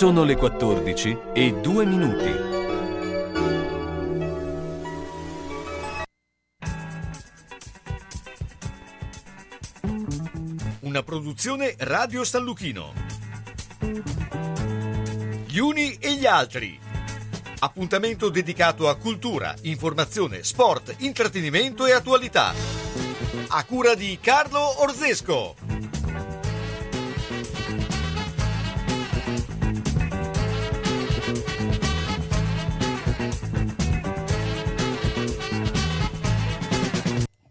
Sono le 14 e 2 minuti. Una produzione Radio San Lucchino. Gli uni e gli altri. Appuntamento dedicato a cultura, informazione, sport, intrattenimento e attualità. A cura di Carlo Orzesco.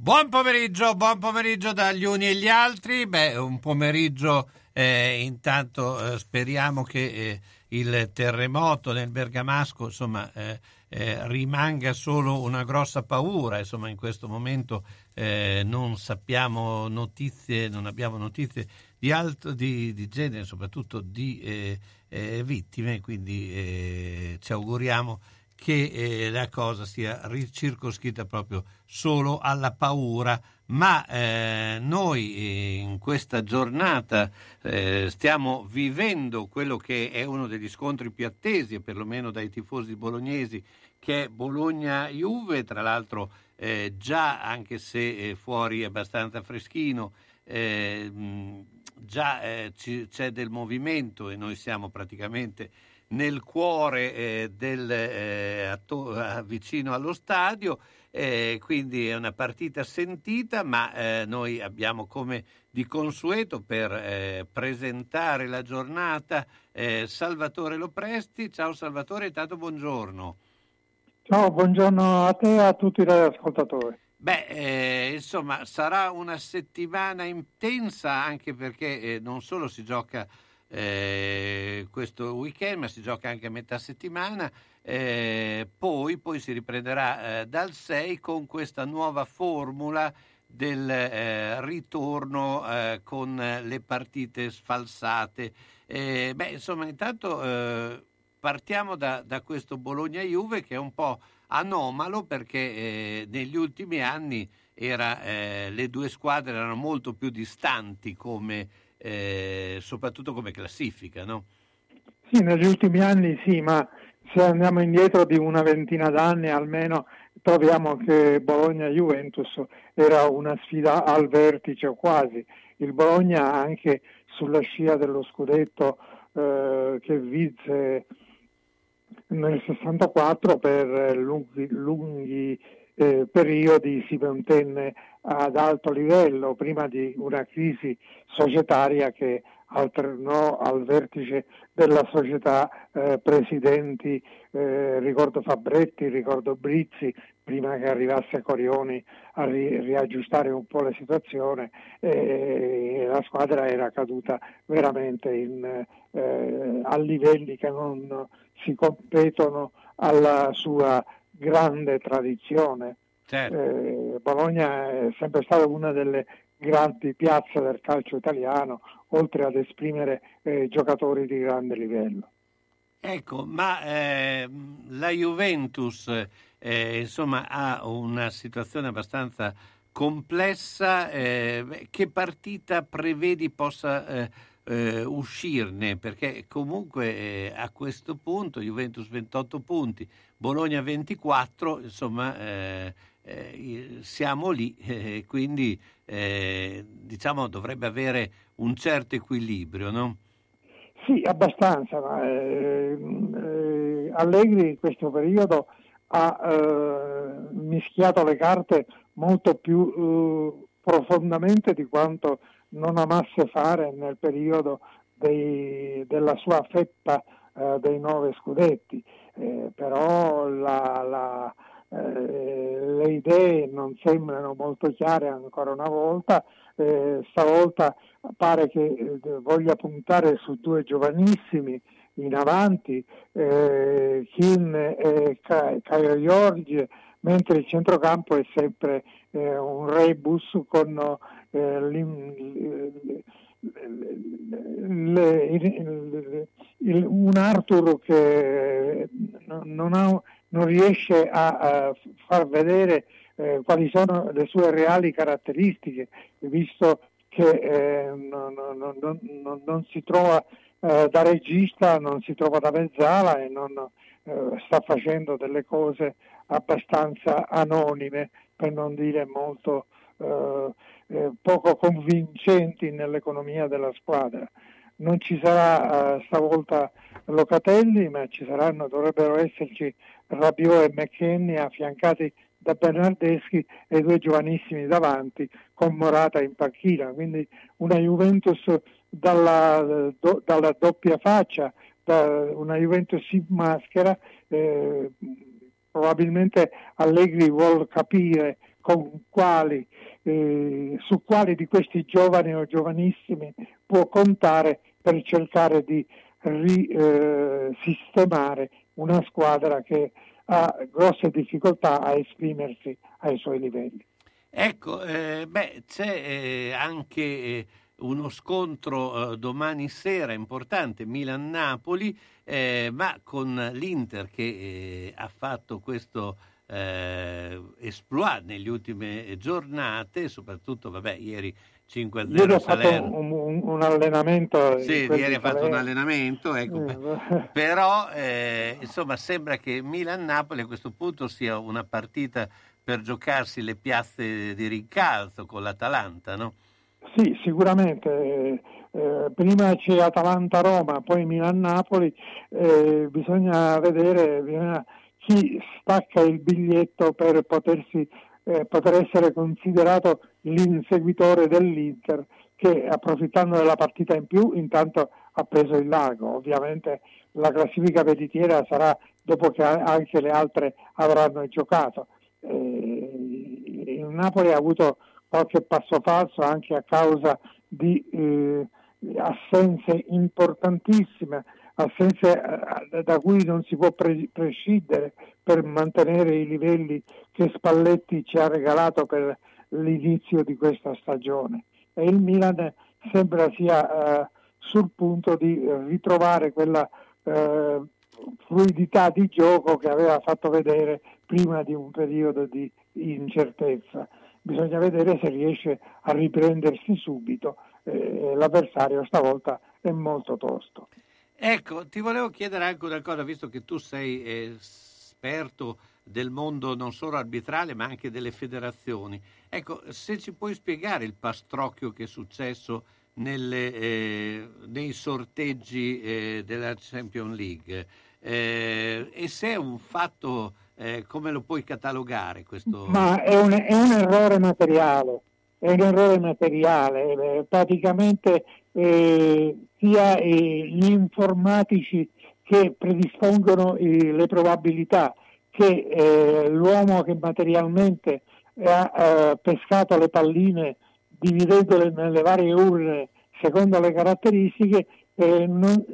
Buon pomeriggio, buon pomeriggio dagli uni e gli altri. Beh, un pomeriggio eh, intanto eh, speriamo che eh, il terremoto nel Bergamasco insomma, eh, eh, rimanga solo una grossa paura. Insomma, in questo momento eh, non sappiamo notizie, non abbiamo notizie di, alto, di, di genere, soprattutto di vittime, quindi ci auguriamo che eh, la cosa sia circoscritta proprio solo alla paura, ma eh, noi eh, in questa giornata eh, stiamo vivendo quello che è uno degli scontri più attesi, perlomeno dai tifosi bolognesi, che è Bologna-Juve, tra l'altro eh, già anche se fuori è abbastanza freschino, eh, già c'è del movimento e noi siamo praticamente nel cuore eh, del, eh, atto- vicino allo stadio, eh, quindi è una partita sentita, ma eh, noi abbiamo come di consueto per eh, presentare la giornata eh, Salvatore Lopresti. Ciao Salvatore, intanto buongiorno. Ciao, buongiorno a te e a tutti gli ascoltatori. Beh, insomma, sarà una settimana intensa anche perché non solo si gioca eh, questo weekend, ma si gioca anche a metà settimana. Eh, poi, poi, si riprenderà eh, dal 6 con questa nuova formula del eh, ritorno eh, con le partite sfalsate. Eh, beh, insomma, intanto partiamo da, da, questo Bologna-Juve che è un po' anomalo perché negli ultimi anni era, le due squadre erano molto più distanti come eh, soprattutto come classifica, no? Sì, negli ultimi anni sì, ma se andiamo indietro di una ventina d'anni almeno troviamo che Bologna-Juventus era una sfida al vertice o quasi. Il Bologna anche sulla scia dello scudetto eh, che vinse nel 64 per lunghi, lunghi eh, periodi si mantenne ad alto livello prima di una crisi societaria che alternò al vertice della società eh, presidenti, eh, ricordo Fabretti, ricordo Brizzi, prima che arrivasse Corioni a ri- riaggiustare un po' la situazione e la squadra era caduta veramente in, eh, a livelli che non si competono alla sua grande tradizione. Certo. Eh, Bologna è sempre stata una delle grandi piazze del calcio italiano, oltre ad esprimere eh, giocatori di grande livello. Ecco, ma eh, la Juventus eh, insomma, ha una situazione abbastanza complessa. Eh, che partita prevedi possa eh, uscirne? Perché comunque a questo punto Juventus 28 punti, Bologna 24, insomma eh, siamo lì e quindi eh, diciamo dovrebbe avere un certo equilibrio, no? Sì, abbastanza, ma eh, eh Allegri in questo periodo ha eh, mischiato le carte molto più eh, profondamente di quanto non amasse fare nel periodo dei, della sua fetta dei nove scudetti, però la, la eh, le idee non sembrano molto chiare ancora una volta, eh, stavolta pare che eh, voglia puntare su due giovanissimi in avanti, eh, Kim e Caio Giorgi, mentre il centrocampo è sempre eh, un rebus con eh, un Arthur che non ha non riesce a, a far vedere eh, quali sono le sue reali caratteristiche, visto che eh, non, non, non, non, si trova eh, da regista non si trova da mezzala e non eh, sta facendo delle cose abbastanza anonime, per non dire molto eh, eh, poco convincenti nell'economia della squadra. Non ci sarà stavolta Locatelli, ma ci saranno, dovrebbero esserci Rabiot e McKenny affiancati da Bernardeschi e due giovanissimi davanti con Morata in panchina, quindi una Juventus dalla, do, dalla doppia faccia, da una Juventus in maschera, eh, probabilmente Allegri vuole capire quali, eh, su quali di questi giovani o giovanissimi può contare per cercare di risistemare eh, una squadra che ha grosse difficoltà a esprimersi ai suoi livelli. Ecco, eh, beh, c'è eh, anche eh, uno scontro eh, domani sera importante, Milan-Napoli, eh, ma con l'Inter che eh, ha fatto questo eh, esploit nelle ultime giornate, soprattutto, vabbè, ieri 5 0 Ieri ha fatto un, un, un, allenamento. Sì, ieri ha fatto un allenamento, ecco. Eh, però eh, insomma sembra che Milan-Napoli a questo punto sia una partita per giocarsi le piazze di rincalzo con l'Atalanta, no? Sì, sicuramente. Eh, prima c'è Atalanta-Roma, poi Milan-Napoli, eh, bisogna vedere bisogna, chi stacca il biglietto per potersi, eh, poter essere considerato l'inseguitore dell'Inter che approfittando della partita in più intanto ha preso il largo. Ovviamente la classifica veritiera sarà dopo che anche le altre avranno giocato. Eh, il Napoli ha avuto qualche passo falso anche a causa di eh, assenze importantissime, assenze eh, da cui non si può pre- prescindere per mantenere i livelli che Spalletti ci ha regalato per l'inizio di questa stagione. E il Milan sembra sia eh, sul punto di ritrovare quella eh, fluidità di gioco che aveva fatto vedere prima di un periodo di incertezza bisogna vedere se riesce a riprendersi subito. L'avversario stavolta è molto tosto. Ecco, ti volevo chiedere anche una cosa, visto che tu sei eh, esperto del mondo non solo arbitrale ma anche delle federazioni. Ecco, se ci puoi spiegare il pastrocchio che è successo nelle, eh, nei sorteggi eh, della Champions League eh, e se è un fatto eh, come lo puoi catalogare questo? Ma è un, è un errore materiale, è un errore materiale, eh, praticamente eh, sia eh, gli informatici che predispongono eh, le probabilità che eh, l'uomo che materialmente ha pescato le palline dividendole nelle varie urne secondo le caratteristiche non,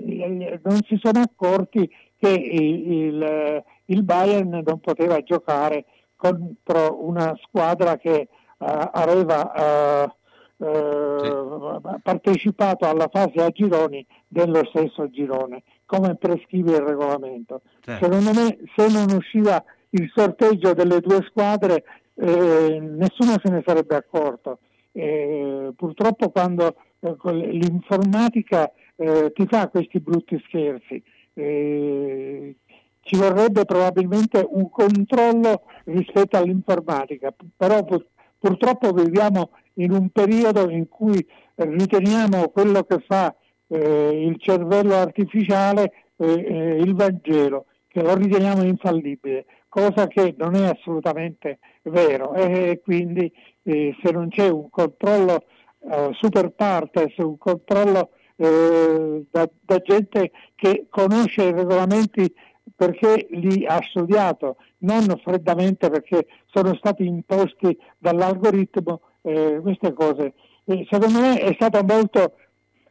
non, si sono accorti che il, il Bayern non poteva giocare contro una squadra che aveva uh, sì. partecipato alla fase a gironi dello stesso girone, come prescrive il regolamento. Sì. Secondo me se non usciva il sorteggio delle due squadre eh, nessuno se ne sarebbe accorto. Eh, purtroppo quando eh, l'informatica ti fa questi brutti scherzi, eh, ci vorrebbe probabilmente un controllo rispetto all'informatica, però pur, purtroppo viviamo in un periodo in cui riteniamo quello che fa eh, il cervello artificiale eh, eh, il Vangelo, che lo riteniamo infallibile, cosa che non è assolutamente vero. E quindi eh, se non c'è un controllo eh, super partes, un controllo eh, da, da gente che conosce i regolamenti perché li ha studiato, non freddamente perché sono stati imposti dall'algoritmo eh, queste cose. E secondo me è stato molto,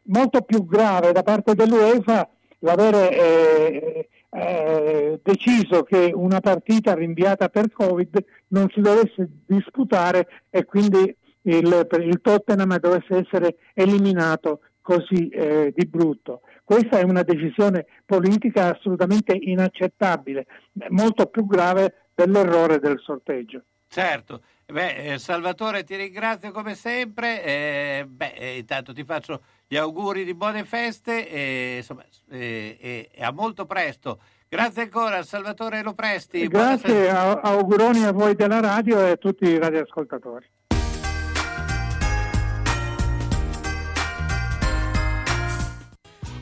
molto più grave da parte dell'UEFA l'avere eh, eh, deciso che una partita rinviata per Covid non si dovesse disputare e quindi il, il Tottenham dovesse essere eliminato così eh, di brutto. Questa è una decisione politica assolutamente inaccettabile, molto più grave dell'errore del sorteggio. Certo, Beh, eh, Salvatore, ti ringrazio come sempre. Eh, beh, eh, intanto ti faccio gli auguri di buone feste e, insomma, e a molto presto. Grazie ancora, Salvatore Lopresti. Grazie, auguroni a voi della radio e a tutti i radioascoltatori.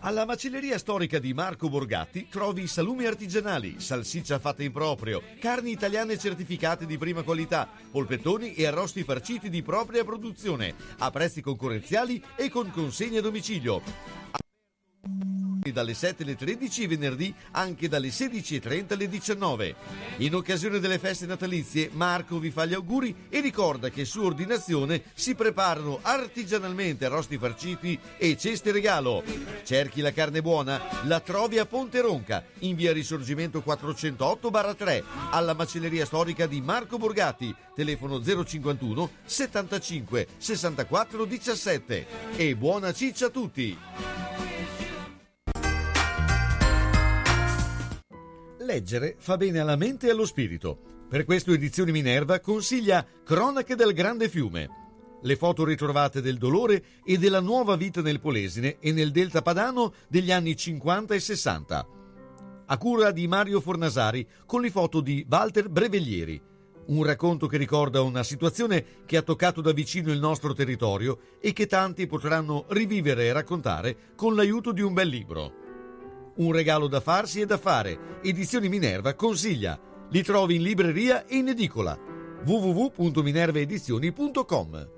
Alla macelleria storica di Marco Borgatti trovi salumi artigianali, salsiccia fatta in proprio, carni italiane certificate di prima qualità, polpettoni e arrosti farciti di propria produzione, a prezzi concorrenziali e con consegna a domicilio dalle 7 alle 13 e venerdì anche dalle 16.30 alle 19. In occasione delle feste natalizie Marco vi fa gli auguri e ricorda che su ordinazione si preparano artigianalmente arrosti farciti e ceste regalo. Cerchi la carne buona? La trovi a Ponte Ronca, in via Risorgimento 408-3, alla macelleria storica di Marco Borgatti, telefono 051 75 64 17. E buona ciccia a tutti! Leggere fa bene alla mente e allo spirito. Per questo Edizioni Minerva consiglia Cronache del Grande Fiume. Le foto ritrovate del dolore e della nuova vita nel Polesine e nel Delta Padano degli anni 50 e 60. A cura di Mario Fornasari con le foto di Walter Breveglieri. Un racconto che ricorda una situazione che ha toccato da vicino il nostro territorio e che tanti potranno rivivere e raccontare con l'aiuto di un bel libro. Un regalo da farsi e da fare. Edizioni Minerva consiglia. Li trovi in libreria e in edicola. www.minervaedizioni.com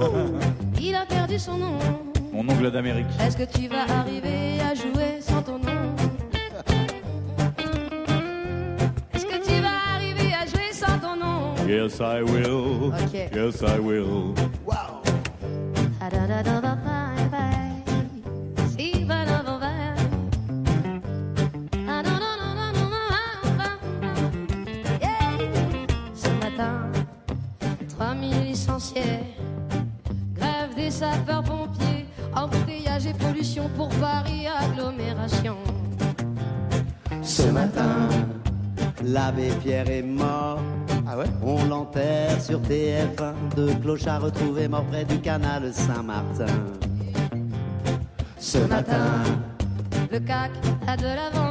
Il a perdu son nom. Mon ongle d'Amérique. Est-ce que tu vas arriver à jouer sans ton nom Est-ce que tu vas arriver à jouer sans ton nom Yes, I will. Okay. Yes, I will. Wow. Ce matin, 3000 licenciés sapeurs-pompiers, embouteillage et pollution pour Paris agglomération. Ce matin, l'abbé Pierre est mort. Ah ouais? On l'enterre sur TF1. Deux clochards retrouvés morts près du canal Saint-Martin. Ce matin, le CAC a de l'avant.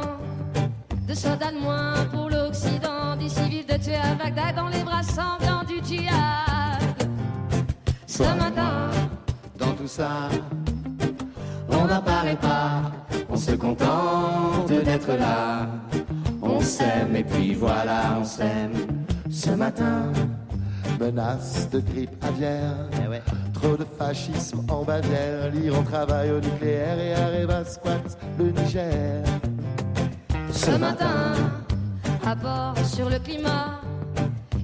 De soldats de moins pour l'Occident. Des civils de tuer à Bagdad dans les bras sanglants du djihad. Ce matin, tout ça. On n'apparaît pas, on se contente d'être là. On s'aime et puis voilà, on s'aime. Ce matin, menace de grippe aviaire. Eh ouais. Trop de fascisme en Bavière. L'Iran travaille au nucléaire et Areva squatte le Niger. Ce matin, rapport sur le climat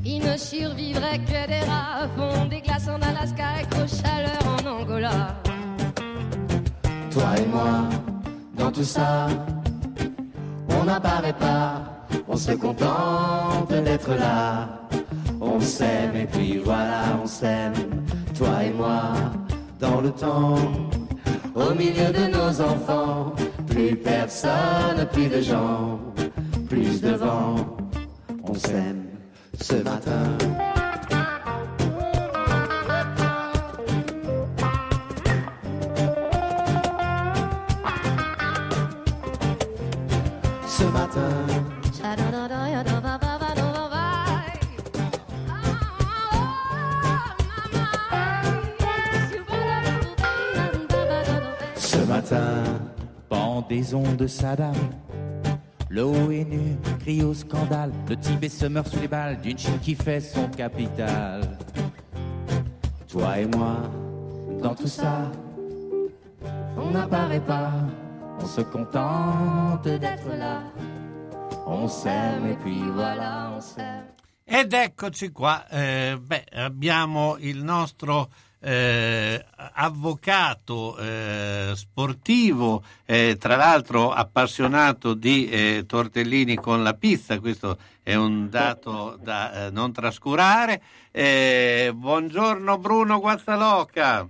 Il ne survivrait que des rats, fond des glaces en Alaska avec aux chaleurs en Angola. Toi et moi, dans tout ça, on n'apparaît pas, on se contente d'être là. On s'aime et puis voilà, on s'aime, toi et moi, dans le temps, au milieu de nos enfants. Plus personne, plus de gens, plus de vent. On s'aime ce matin. Ce matin, ce matin, Pendaison de Saddam. L'ONU crie au scandale. Le Tibet se meurt sous les balles d'une Chine qui fait son capital. toi et moi, Dans tout ça, on n'apparaît pas. On se contente d'être là. On s'aime et puis voilà, on s'aime. Ed eccoci qua, eh, beh, abbiamo il nostro eh, avvocato eh, sportivo, eh, tra l'altro appassionato di eh, tortellini con la pizza, questo è un dato da eh, non trascurare. Eh, buongiorno Bruno Guazzaloca.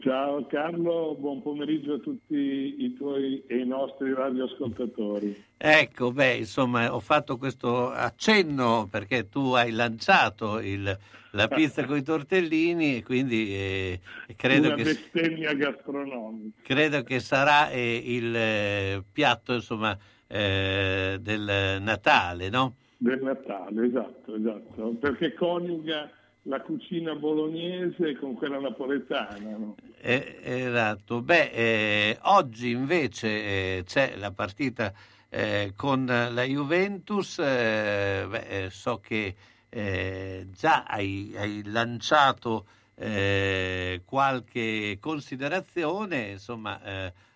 Ciao Carlo, buon pomeriggio a tutti i tuoi e i nostri radioascoltatori. Ecco, beh, insomma, ho fatto questo accenno perché tu hai lanciato il- la pizza con i tortellini e quindi eh, credo che... bestemmia gastronomica. credo che sarà eh, il eh, piatto insomma eh, del Natale, no? Del Natale, esatto, esatto, perché coniuga la cucina bolognese con quella napoletana. no? Eh, esatto. Beh, eh, oggi invece eh, c'è la partita eh, con la Juventus. eh, beh, eh, so che già hai, hai lanciato qualche considerazione, insomma,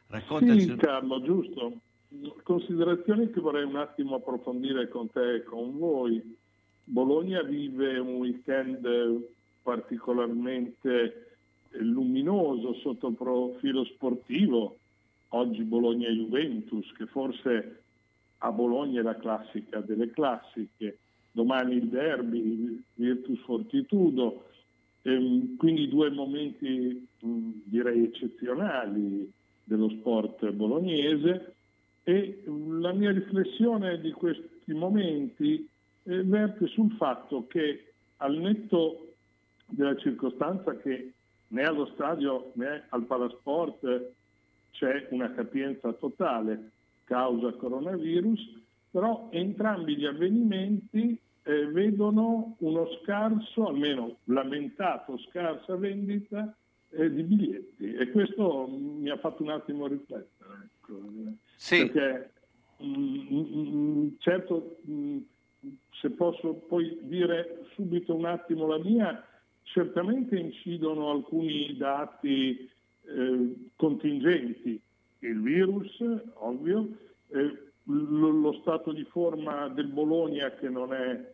raccontaci. Sì, Carlo, giusto. Considerazioni che vorrei un attimo approfondire con te e con voi. Bologna vive un weekend particolarmente luminoso sotto il profilo sportivo. Oggi Bologna-Juventus, che forse a Bologna è la classica delle classiche. Domani il derby, il Virtus Fortitudo. Ehm, quindi due momenti direi eccezionali dello sport bolognese e la mia riflessione di questi momenti eh, verte sul fatto che al netto della circostanza che né allo stadio né al Palasport eh, c'è una capienza totale causa coronavirus, però entrambi gli avvenimenti eh, vedono uno scarso, almeno lamentato scarsa vendita eh, di biglietti e questo mi ha fatto un attimo riflettere. ecco. Sì. Perché mm, mm, mm, certo, mm, se posso poi dire subito un attimo la mia, certamente incidono alcuni dati eh, contingenti, il virus, ovvio, eh, lo, lo stato di forma del Bologna che non è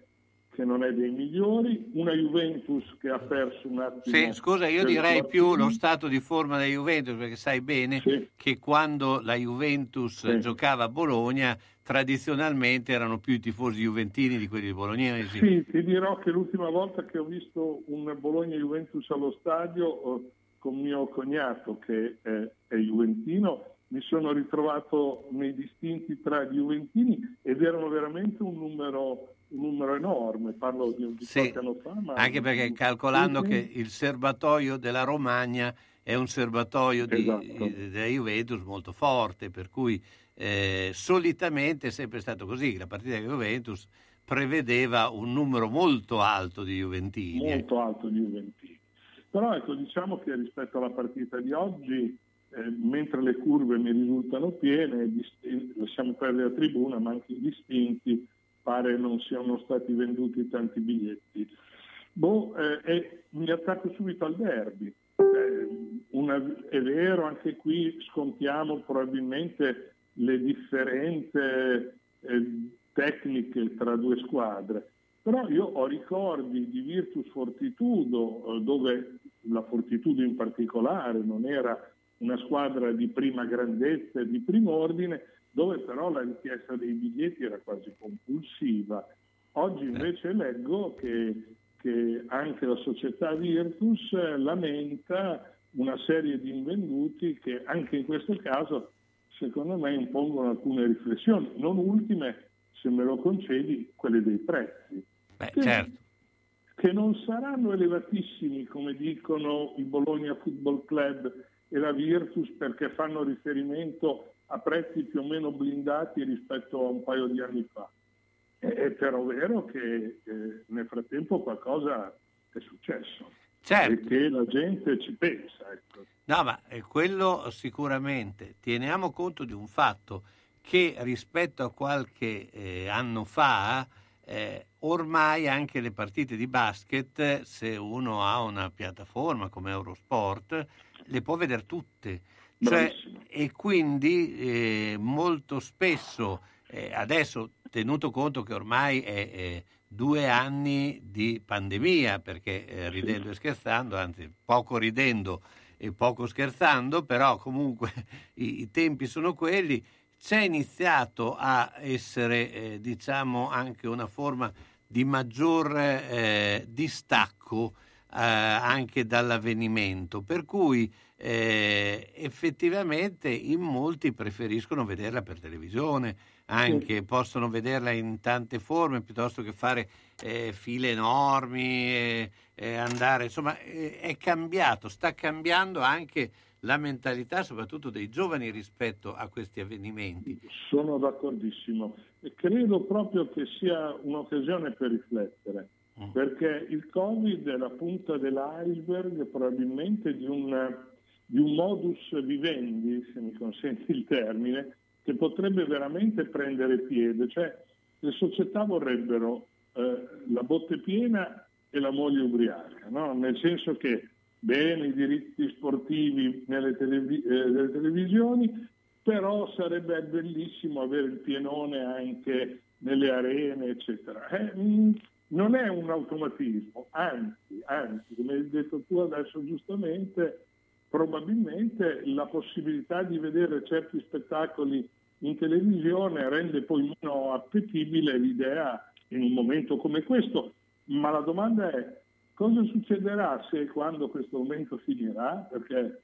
che non è dei migliori, una Juventus che ha perso un attimo. Sì, scusa, io direi più lo stato di forma della Juventus, perché sai bene Sì. che quando la Juventus Sì. giocava a Bologna, tradizionalmente erano più i tifosi juventini di quelli bolognesi. Sì, ti dirò che l'ultima volta che ho visto un Bologna-Juventus allo stadio eh, con mio cognato che è, è juventino, mi sono ritrovato nei distinti tra gli juventini ed erano veramente un numero, un numero enorme, parlo di, di Sì, qualche anno fa. Ma... Anche perché calcolando Sì, che sì. il serbatoio della Romagna è un serbatoio di, Esatto. della Juventus molto forte, per cui eh, solitamente è sempre stato così, la partita della Juventus prevedeva un numero molto alto di Juventini. eh. molto alto di Juventini. Però ecco, diciamo che rispetto alla partita di oggi, eh, mentre le curve mi risultano piene, disti- lasciamo perdere la tribuna, ma anche i distinti, pare non siano stati venduti tanti biglietti. Boh, eh, e mi attacco subito al derby. Eh, una- è vero, anche qui scontiamo probabilmente le differenze eh, tecniche tra due squadre, Però io ho ricordi di Virtus Fortitudo, eh, dove la Fortitudo in particolare non era una squadra di prima grandezza e di primo ordine, dove però la richiesta dei biglietti era quasi compulsiva. Oggi invece leggo che, che anche la società Virtus lamenta una serie di invenduti che anche in questo caso secondo me impongono alcune riflessioni, non ultime, se me lo concedi, quelle dei prezzi. Beh, che, certo. che non saranno elevatissimi come dicono il Bologna Football Club e la Virtus perché fanno riferimento a prezzi più o meno blindati rispetto a un paio di anni fa. È però vero che eh, nel frattempo qualcosa è successo certo. e che la gente ci pensa. Ecco. No, ma quello sicuramente. Teniamo conto di un fatto che rispetto a qualche eh, anno fa, eh, ormai anche le partite di basket, se uno ha una piattaforma come Eurosport, le può vedere tutte. Cioè, e quindi eh, molto spesso, eh, adesso tenuto conto che ormai è, è due anni di pandemia, perché eh, ridendo e scherzando, anzi poco ridendo e poco scherzando, però comunque i, i tempi sono quelli, c'è iniziato a essere eh, diciamo anche una forma di maggior eh, distacco eh, anche dall'avvenimento, per cui eh, effettivamente in molti preferiscono vederla per televisione, anche sì. possono vederla in tante forme piuttosto che fare eh, file enormi, andare, insomma è cambiato, sta cambiando anche la mentalità soprattutto dei giovani rispetto a questi avvenimenti. Sono d'accordissimo e credo proprio che sia un'occasione per riflettere. Perché il Covid è la punta dell'iceberg probabilmente di un, di un modus vivendi, se mi consenti il termine, che potrebbe veramente prendere piede, cioè le società vorrebbero eh, la botte piena e la moglie ubriaca, no? nel senso che bene i diritti sportivi nelle, televi- eh, nelle televisioni, però sarebbe bellissimo avere il pienone anche nelle arene, eccetera. Eh, mh, non è un automatismo, anzi, anzi, come hai detto tu adesso giustamente, probabilmente la possibilità di vedere certi spettacoli in televisione rende poi meno appetibile l'idea in un momento come questo, ma la domanda è Cosa succederà se e quando questo momento finirà? Perché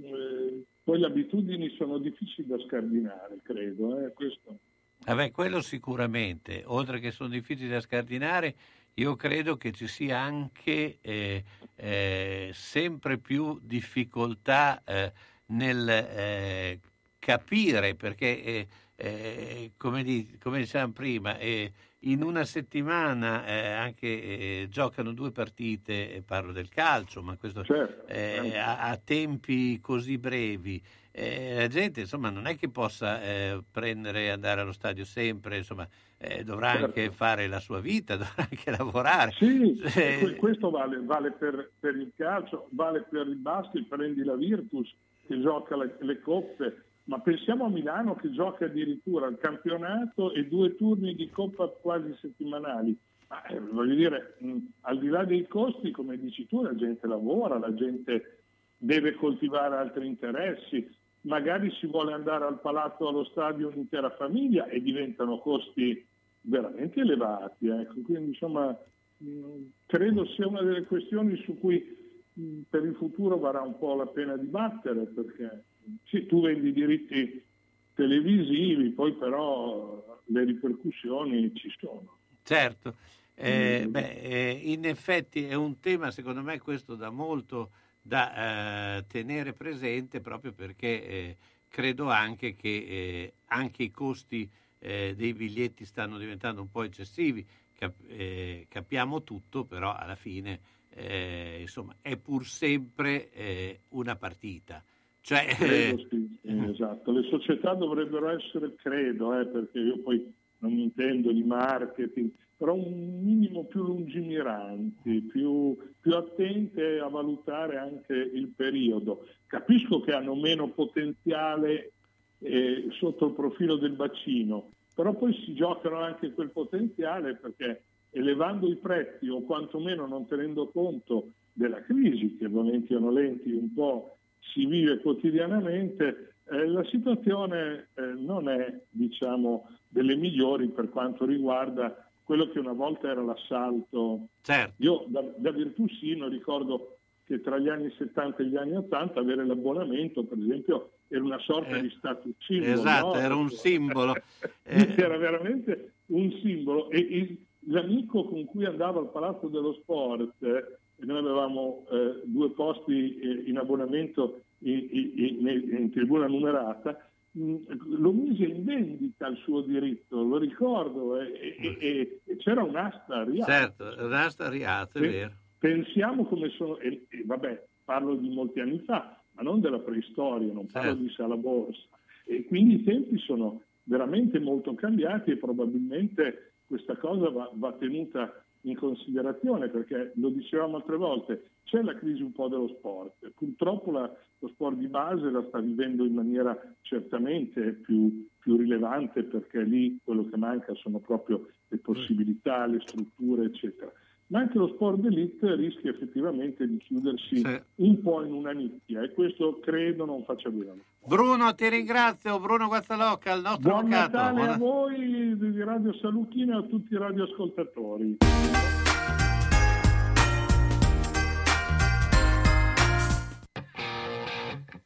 eh, poi le abitudini sono difficili da scardinare, credo. Eh, questo. Vabbè, quello sicuramente, oltre che sono difficili da scardinare, io credo che ci sia anche eh, eh, sempre più difficoltà eh, nel eh, capire, perché eh, come, di, come, dicevamo prima, in una settimana eh, anche eh, giocano due partite, parlo del calcio, ma questo certo. eh, a, a, tempi così brevi. Eh, la gente insomma non è che possa eh, prendere e andare allo stadio sempre, insomma, eh, dovrà certo. anche fare la sua vita, dovrà anche lavorare. Sì, questo vale, vale per, per, il calcio, vale per il basket, prendi la Virtus che gioca le, le coppe, ma pensiamo a Milano che gioca addirittura il campionato e due turni di coppa quasi settimanali. Ma, eh, voglio dire, mh, al di là dei costi, come dici tu, la gente lavora, la gente deve coltivare altri interessi, magari si vuole andare al palazzo, allo stadio un'intera famiglia e diventano costi veramente elevati. Ecco. Quindi insomma mh, credo sia una delle questioni su cui mh, per il futuro varrà un po' la pena dibattere perché sì, tu vendi diritti televisivi, poi però le ripercussioni ci sono. Certo, eh, mm. beh, eh, in effetti è un tema secondo me questo da molto da eh, tenere presente proprio perché eh, credo anche che eh, anche i costi eh, dei biglietti stanno diventando un po' eccessivi, Cap- capiamo tutto, però alla fine insomma è pur sempre una partita. Cioè... Credo, sì, eh, esatto. Le società dovrebbero essere, credo, eh, perché io poi non intendo di marketing, però un minimo più lungimiranti, più, più attente a valutare anche il periodo. Capisco che hanno meno potenziale eh, sotto il profilo del bacino, però poi si giocano anche quel potenziale perché elevando i prezzi o quantomeno non tenendo conto della crisi che volenti o nolenti un po' si vive quotidianamente, eh, la situazione eh, non è diciamo, delle migliori per quanto riguarda quello che una volta era l'assalto. Certo. Io da, da Virtusino ricordo che tra gli anni 70 e gli anni 80 avere l'abbonamento, per esempio, era una sorta Eh, di status symbol. esatto, no? era un simbolo. Eh, Era veramente un simbolo. E, e l'amico con cui andavo al Palazzo dello Sport, eh, e noi avevamo eh, due posti eh, in abbonamento in, in- in- in tribuna numerata, lo mise in vendita il suo diritto, lo ricordo, e, e- e- e c'era un'asta a Rialto. certo, Rasta Riato, è Pe- vero. Pensiamo come sono, e, vabbè, parlo di molti anni fa, ma non della preistoria, non parlo Certo. di sala borsa. E quindi i tempi sono veramente molto cambiati e probabilmente questa cosa va, va tenuta in considerazione perché lo dicevamo altre volte, c'è la crisi un po' dello sport. Purtroppo la- lo sport di base la sta vivendo in maniera certamente più, più rilevante perché lì quello che manca sono proprio le possibilità, le strutture, eccetera. Ma anche lo sport d'elite rischia effettivamente di chiudersi Sì. un po' in una nicchia e questo credo non faccia bene. Bruno, ti ringrazio. Bruno Guazzalocca, il nostro Buon avvocato. Natale Buona- a voi di Radio Saluchino e a tutti i radioascoltatori.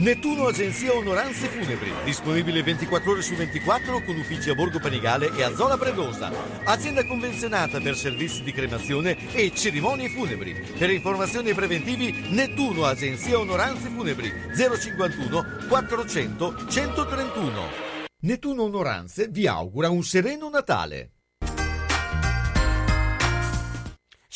Nettuno Agenzia Onoranze Funebri, disponibile 24 ore su 24 con uffici a Borgo Panigale e a Zola Predosa. Azienda convenzionata per servizi di cremazione e cerimonie funebri. Per informazioni e preventivi Nettuno Agenzia Onoranze Funebri 051 400 131. Nettuno Onoranze vi augura un sereno Natale.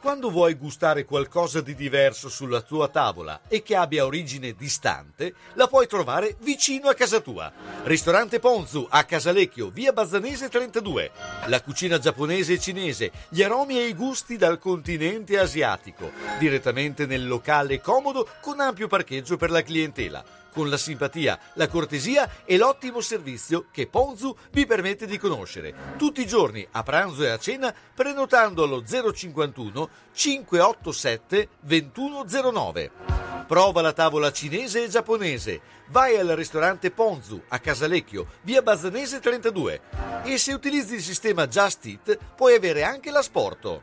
Quando vuoi gustare qualcosa di diverso sulla tua tavola e che abbia origine distante, la puoi trovare vicino a casa tua. Ristorante Ponzu a Casalecchio, via Bazzanese 32. La cucina giapponese e cinese, gli aromi e i gusti dal continente asiatico. Direttamente nel locale comodo con ampio parcheggio per la clientela con la simpatia, la cortesia e l'ottimo servizio che Ponzu vi permette di conoscere. Tutti i giorni, a pranzo e a cena, prenotando allo 051 587 2109. Prova la tavola cinese e giapponese. Vai al ristorante Ponzu a Casalecchio, via Bazzanese 32. E se utilizzi il sistema Just Eat, puoi avere anche l'asporto.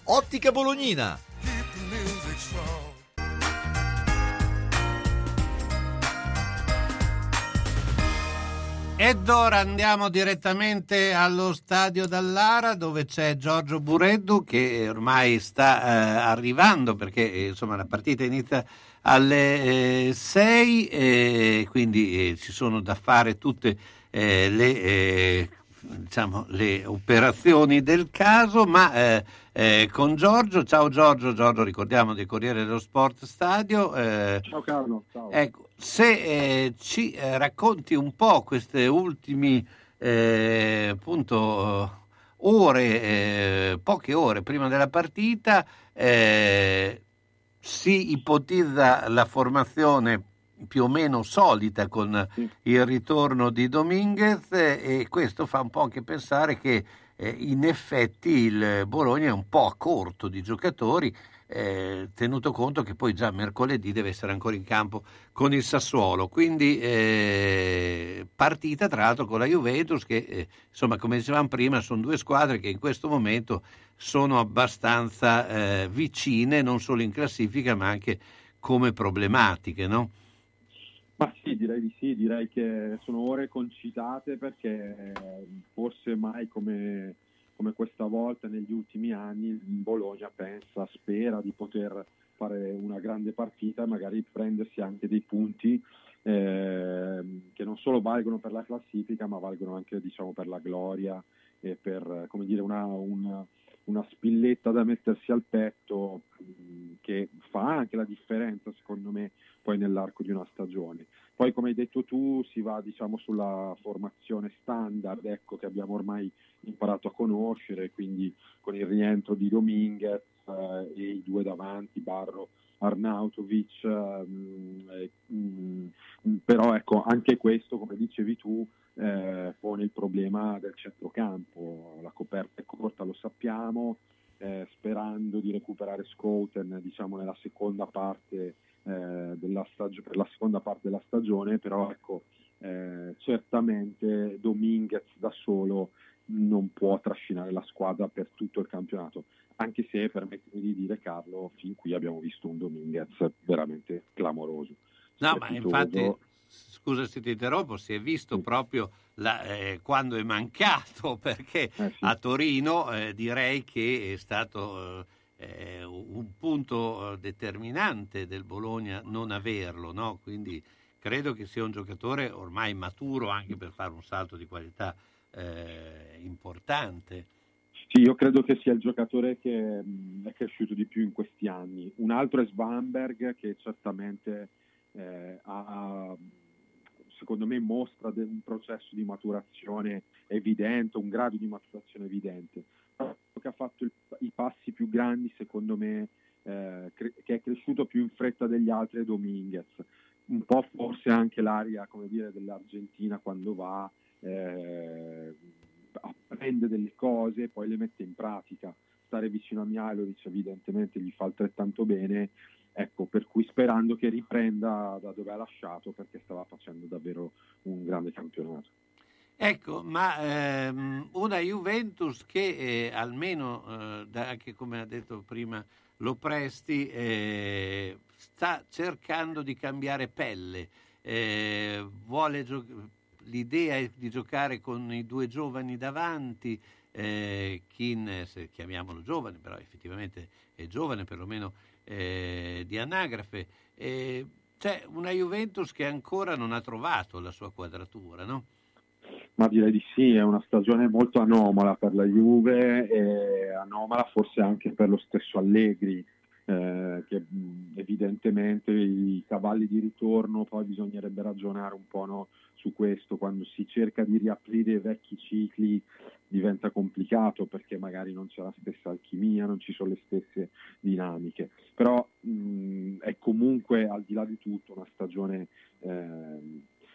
Ottica Bolognina. Ed ora andiamo direttamente allo stadio Dallara dove c'è Giorgio Bureddu che ormai sta eh, arrivando perché eh, insomma, la partita inizia alle 6 eh, quindi eh, ci sono da fare tutte eh, le, eh, diciamo, le, operazioni del caso ma con Giorgio, ciao Giorgio, Giorgio ricordiamo del Corriere dello Sport Stadio. ciao Carlo, ciao. Ecco, se eh, ci eh, racconti un po' queste ultime eh, appunto ore, poche ore prima della partita, si ipotizza la formazione più o meno solita con il ritorno di Dominguez e questo fa un po' anche pensare che in effetti il Bologna è un po' a corto di giocatori eh, tenuto conto che poi già mercoledì deve essere ancora in campo con il Sassuolo. Quindi eh, partita tra l'altro con la Juventus che eh, insomma come dicevamo prima sono due squadre che in questo momento sono abbastanza eh, vicine non solo in classifica ma anche come problematiche. No? Ma sì, direi di sì, direi che sono ore concitate perché forse mai come come questa volta negli ultimi anni Bologna pensa, spera di poter fare una grande partita e magari prendersi anche dei punti eh, che non solo valgono per la classifica ma valgono anche diciamo, per la gloria e per dire, una, una, una spilletta da mettersi al petto mh, che fa anche la differenza secondo me poi nell'arco di una stagione. Poi come hai detto tu si va diciamo, sulla formazione standard ecco, che abbiamo ormai imparato a conoscere, quindi con il rientro di Dominguez eh, e i due davanti, Barro, Arnautovic, eh, mm, però ecco anche questo come dicevi tu eh, pone il problema del centrocampo, la coperta è corta lo sappiamo, eh, sperando di recuperare Scouten diciamo nella seconda parte eh, della stag- per la seconda parte della stagione, però ecco, eh, certamente Dominguez da solo non può trascinare la squadra per tutto il campionato, anche se permettimi di dire Carlo, fin qui abbiamo visto un Dominguez veramente clamoroso. No, ma infatti, scusa se ti interrompo, si è visto proprio la, eh, quando è mancato, perché eh sì. a Torino eh, direi che è stato eh, un punto determinante del Bologna non averlo, no? quindi credo che sia un giocatore ormai maturo anche per fare un salto di qualità eh, importante. Sì, io credo che sia il giocatore che mh, è cresciuto di più in questi anni. Un altro è Svanberg che certamente eh, ha, secondo me mostra un processo di maturazione evidente, un grado di maturazione evidente. Che ha fatto il, i passi più grandi, secondo me, eh, cre- che è cresciuto più in fretta degli altri è Dominguez. Un po' forse anche l'aria, dire, dell'Argentina quando va eh, apprende delle cose e poi le mette in pratica. Stare vicino a Mihailovic evidentemente gli fa altrettanto bene, ecco, per cui sperando che riprenda da dove ha lasciato perché stava facendo davvero un grande campionato. Ecco, ma ehm, una Juventus che eh, almeno, eh, anche come ha detto prima Lopresti, eh, sta cercando di cambiare pelle, eh, vuole giocare l'idea è di giocare con i due giovani davanti, eh, Kin, se chiamiamolo giovane, però effettivamente è giovane, perlomeno eh, di anagrafe. Eh, c'è una Juventus che ancora non ha trovato la sua quadratura, no? Ma direi di sì, è una stagione molto anomala per la Juve e anomala forse anche per lo stesso Allegri, eh, che evidentemente i cavalli di ritorno poi bisognerebbe ragionare un po' no, su questo, quando si cerca di riaprire vecchi cicli diventa complicato perché magari non c'è la stessa alchimia, non ci sono le stesse dinamiche, però mh, è comunque al di là di tutto una stagione eh,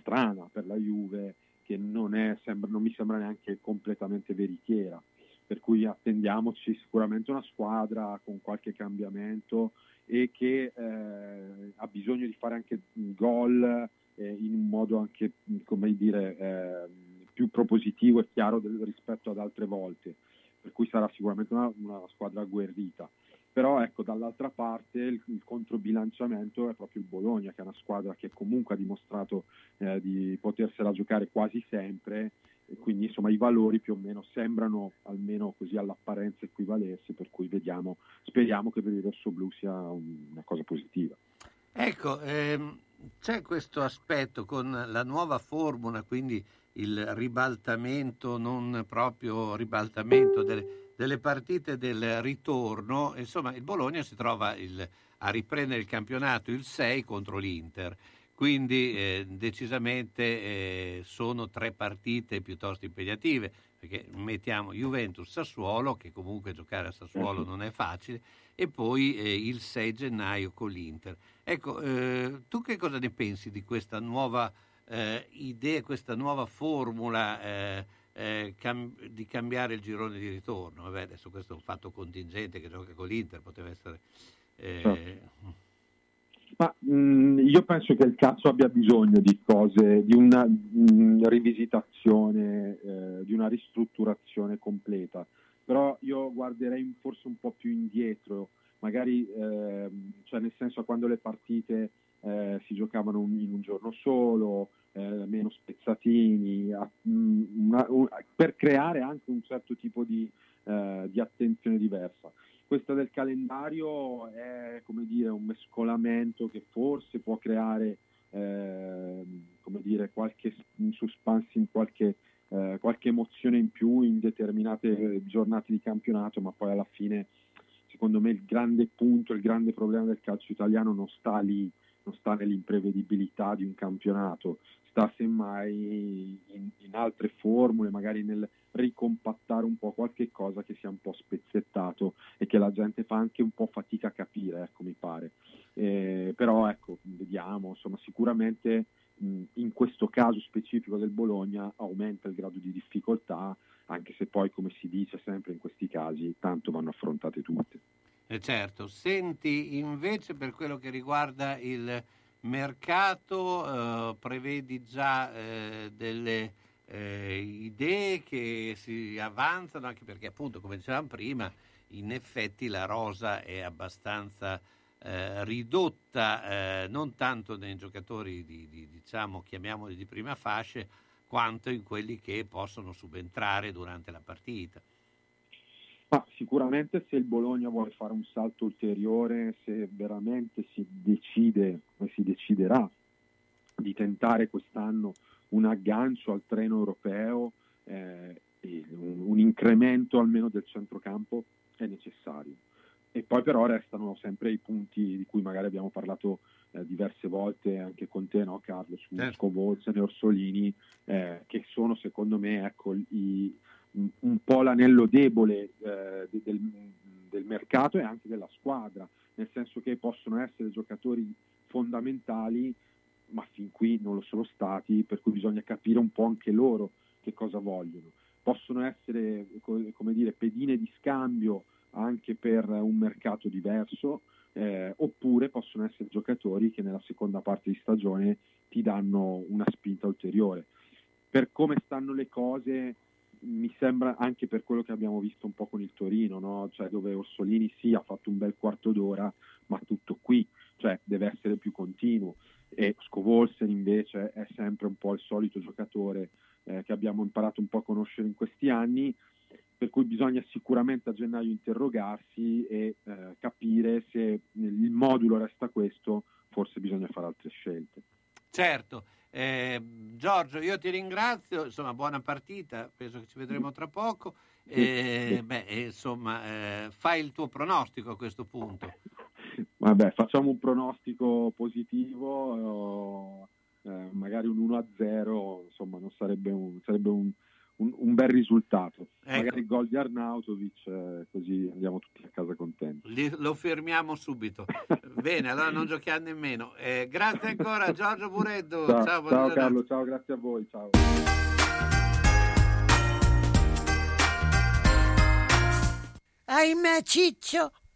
strana per la Juve che non, è, sembra, non mi sembra neanche completamente veritiera, per cui attendiamoci sicuramente una squadra con qualche cambiamento e che eh, ha bisogno di fare anche gol eh, in un modo anche, come dire, eh, più propositivo e chiaro del, rispetto ad altre volte, per cui sarà sicuramente una, una squadra agguerrita. Però ecco, dall'altra parte il, il, controbilanciamento è proprio il Bologna, che è una squadra che comunque ha dimostrato eh, di potersela giocare quasi sempre e quindi insomma i valori più o meno sembrano almeno così all'apparenza equivalersi, per cui vediamo, speriamo che per il rosso blu sia un, una cosa positiva. Ecco, ehm, c'è questo aspetto con la nuova formula, quindi il ribaltamento, non proprio ribaltamento delle, delle partite del ritorno, insomma il Bologna si trova il, a riprendere il campionato il 6 contro l'Inter. Quindi eh, decisamente eh, sono tre partite piuttosto impegnative, perché mettiamo Juventus-Sassuolo, che comunque giocare a Sassuolo non è facile, e poi eh, il 6 gennaio con l'Inter. Ecco, eh, tu che cosa ne pensi di questa nuova eh, idea, questa nuova formula eh, eh, cam- di cambiare il girone di ritorno. Vabbè, adesso questo è un fatto contingente che gioca con l'Inter, poteva essere... Eh, certo. Ma mh, io penso che il calcio abbia bisogno di cose, di una mh, rivisitazione, eh, di una ristrutturazione completa, però io guarderei forse un po' più indietro, magari eh, cioè nel senso quando le partite eh, si giocavano un, in un giorno solo, eh, meno spezzatini, a, mm, una, un, per creare anche un certo tipo di, eh, di, attenzione diversa. Questa del calendario è dire, un mescolamento che forse può creare ehm, dire, qualche suspense, qualche, eh, qualche emozione in più in determinate giornate di campionato, ma poi alla fine secondo me il grande punto, il grande problema del calcio italiano non sta lì, non sta nell'imprevedibilità di un campionato, sta semmai in, in, altre formule, magari nel ricompattare un po' qualche cosa che sia un po' spezzettato e che la gente fa anche un po' fatica a capire, ecco, mi pare. Eh, però ecco, vediamo, insomma, sicuramente mh, in questo caso specifico del Bologna aumenta il grado di difficoltà, anche se poi, come si dice sempre in questi casi, tanto vanno affrontate tutte. Eh certo, senti invece per quello che riguarda il mercato, eh, prevedi già eh, delle eh, idee che si avanzano, anche perché appunto, come dicevamo prima, in effetti la rosa è abbastanza eh, ridotta, eh, non tanto nei giocatori di, di, diciamo, chiamiamoli di prima fascia, quanto in quelli che possono subentrare durante la partita. Ma sicuramente se il Bologna vuole fare un salto ulteriore, se veramente si decide e si deciderà di tentare quest'anno un aggancio al treno europeo, eh, un, un, incremento almeno del centrocampo è necessario. E poi però restano sempre i punti di cui magari abbiamo parlato eh, diverse volte anche con te, no, Carlo, su certo. Scovolsen e Orsolini, eh, che sono secondo me ecco, i, un po' l'anello debole eh, del, del, mercato e anche della squadra, nel senso che possono essere giocatori fondamentali, ma fin qui non lo sono stati, per cui bisogna capire un po' anche loro che cosa vogliono. Possono essere, come dire, pedine di scambio anche per un mercato diverso, eh, oppure possono essere giocatori che nella seconda parte di stagione ti danno una spinta ulteriore. Per come stanno le cose, mi sembra anche per quello che abbiamo visto un po' con il Torino, no? cioè dove Orsolini sì ha fatto un bel quarto d'ora, ma tutto qui, cioè deve essere più continuo. E Scovolsen invece è sempre un po' il solito giocatore eh, che abbiamo imparato un po' a conoscere in questi anni, per cui bisogna sicuramente a gennaio interrogarsi e eh, capire se il modulo resta questo, forse bisogna fare altre scelte. Certo, eh, Giorgio, io ti ringrazio, insomma, buona partita, penso che ci vedremo tra poco. Eh, beh, insomma, eh, fai il tuo pronostico a questo punto. Vabbè, facciamo un pronostico positivo, eh, magari un 1-0, insomma, non sarebbe un, sarebbe un, un, un bel risultato. Ecco. Magari gol di Arnautovic, eh, così andiamo tutti a casa contenti. Li- lo fermiamo subito. Bene, allora non giochiamo nemmeno. Eh, grazie ancora Giorgio Bureddu. Ciao, Ciao, buona ciao. Carlo, ciao, grazie a voi. Ciao. Ahimè, Ciccio,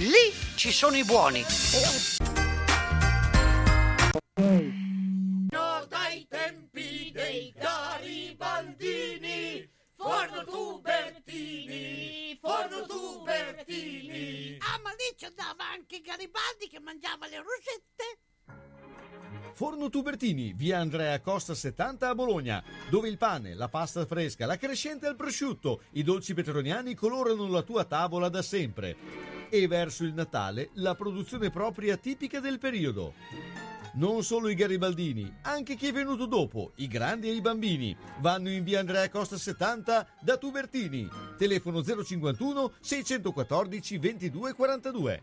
Lì ci sono i buoni. No, dai tempi dei Garibaldini, forno tubertini, forno tubertini. Ah, ma lì ci andava anche Garibaldi che mangiava le rosette. Forno Tubertini, via Andrea Costa 70 a Bologna, dove il pane, la pasta fresca, la crescente al prosciutto, i dolci petroniani colorano la tua tavola da sempre. E verso il Natale la produzione propria tipica del periodo. Non solo i garibaldini, anche chi è venuto dopo, i grandi e i bambini, vanno in via Andrea Costa 70 da Tubertini. Telefono 051 614 2242.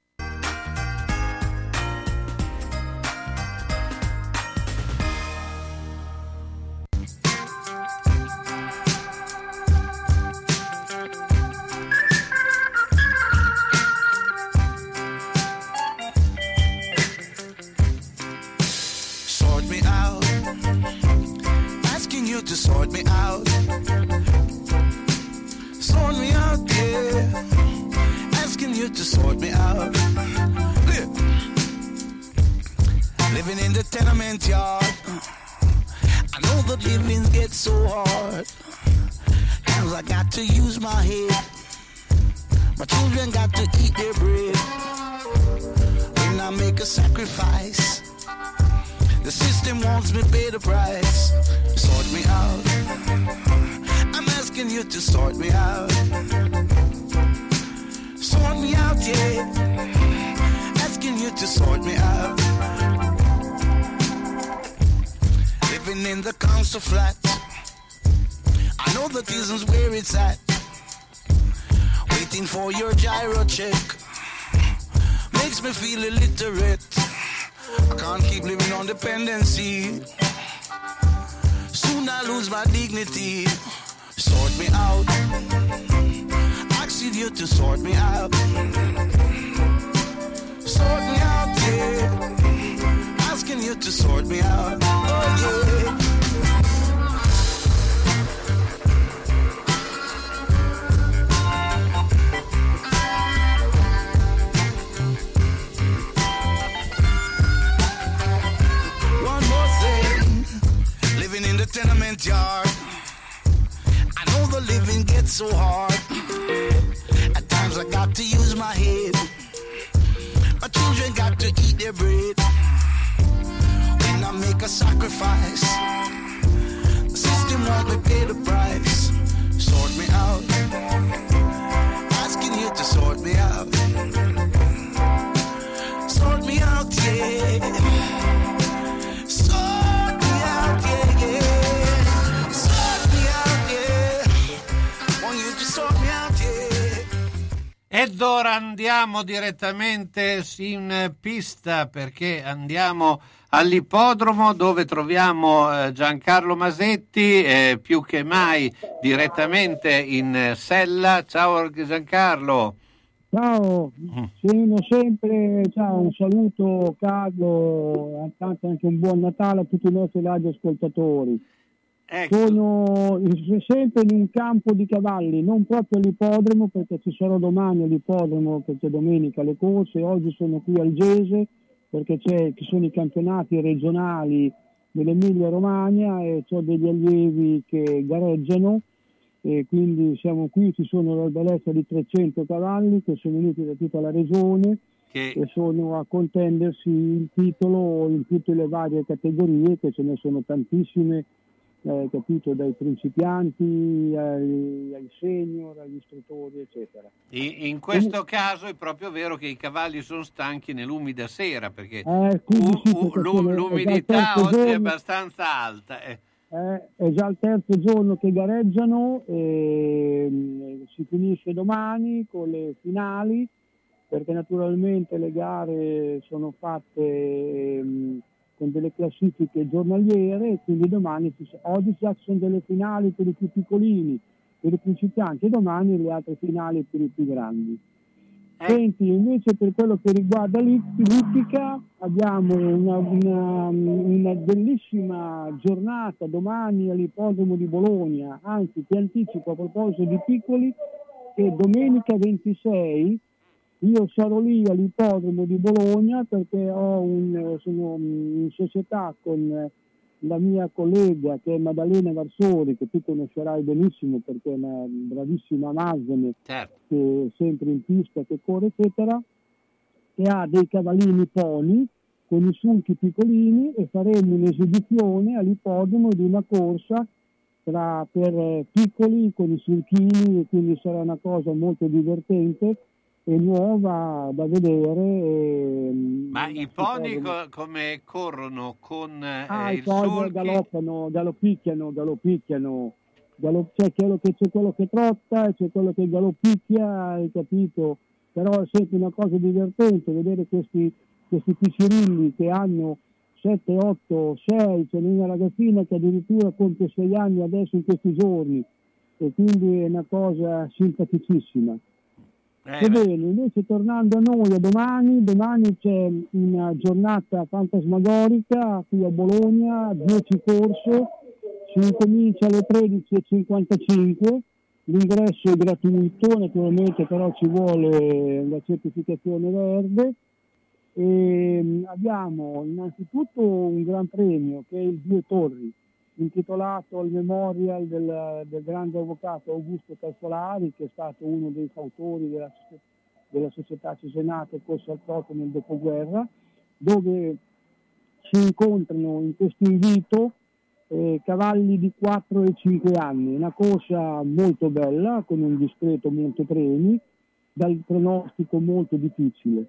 Sort me out. Sort me out, yeah. Asking you to sort me out. Living in the tenement yard. I know the living gets so hard. Cause I got to use my head. My children got to eat their bread. When I make a sacrifice. The system wants me to pay the price. Sort me out. I'm asking you to sort me out. Sort me out, yeah. Asking you to sort me out. Living in the council flat. I know that isn't where it's at. Waiting for your gyro check. Makes me feel illiterate. I can't keep living on dependency. Soon I lose my dignity. Sort me out. Asking you to sort me out. Sort me out, yeah. Asking you to sort me out. Oh, yeah. So hard. At times I got to use my head. My children got to eat their bread. When I make a sacrifice, the system won't pay the price. Ed ora andiamo direttamente in pista perché andiamo all'ippodromo dove troviamo eh, Giancarlo Masetti, eh, più che mai direttamente in sella. Ciao Giancarlo. Ciao, sono sempre, ciao, un saluto Carlo, intanto anche un buon Natale a tutti i nostri radioascoltatori. Ecco. Sono sempre in un campo di cavalli, non proprio all'ippodromo perché ci sarò domani all'ippodromo perché domenica le corse, oggi sono qui al Gese perché c'è- ci sono i campionati regionali dell'Emilia Romagna e ho degli allievi che gareggiano e quindi siamo qui, ci sono la bellezza di 300 cavalli che sono venuti da tutta la regione Che- e sono a contendersi il titolo in tutte le varie categorie, che ce ne sono tantissime, eh, capito, dai principianti ai, ai senior, agli istruttori, eccetera. I- In questo caso è proprio vero che i cavalli sono stanchi nell'umida sera perché Eh, quindi sì, u- perché l'u- sono- è già il l'umidità oggi è giorno. abbastanza alta. eh. Eh, è già il terzo giorno che gareggiano, e, mm, si finisce domani con le finali, perché naturalmente le gare sono fatte mm, con delle classifiche giornaliere e quindi domani ci, oggi già ci sono delle finali per i più piccolini, per i principianti e domani le altre finali per i più grandi. Senti, invece per quello che riguarda l'Ippica abbiamo una, una- una bellissima giornata domani all'ippodromo di Bologna, anzi ti anticipo a proposito di piccoli che domenica 26 io sarò lì all'ippodromo di Bologna perché ho un, sono in società con eh, la mia collega che è Maddalena Varsori, che tu conoscerai benissimo perché è una bravissima Amazone Certo. che è sempre in pista, che corre, eccetera, che ha dei cavallini pony con i sulchi piccolini e faremo un'esibizione all'ippodromo di una corsa tra, per eh, piccoli con i sulchini e quindi sarà una cosa molto divertente e nuova da vedere. e, mm, Ma i pony co- come corrono con eh, Ah, il i pony sulchi? galoppano, galoppicchiano, galoppicchiano. Galop- c'è, quello che, c'è quello che trotta e c'è quello che galoppicchia, hai capito? Però è sempre una cosa divertente vedere questi, questi piccirilli che hanno 7, 8, 6, c'è una ragazzina che addirittura compie 6 anni adesso in questi giorni e quindi è una cosa simpaticissima. Eh, Va bene, invece tornando a noi a domani, domani c'è una giornata fantasmagorica qui a Bologna, 10 corse, si incomincia alle 13.55, l'ingresso è gratuito, naturalmente però ci vuole la certificazione verde. E mm, abbiamo innanzitutto un gran premio che è il Due Torri, intitolato al memorial del, del grande avvocato Augusto Calzolari, che è stato uno dei fautori della, della società Cesenate corsa al Toto nel dopoguerra, dove si incontrano in questo invito eh, cavalli di 4 e 5 anni, una corsa molto bella con un discreto montepremi, dal pronostico molto difficile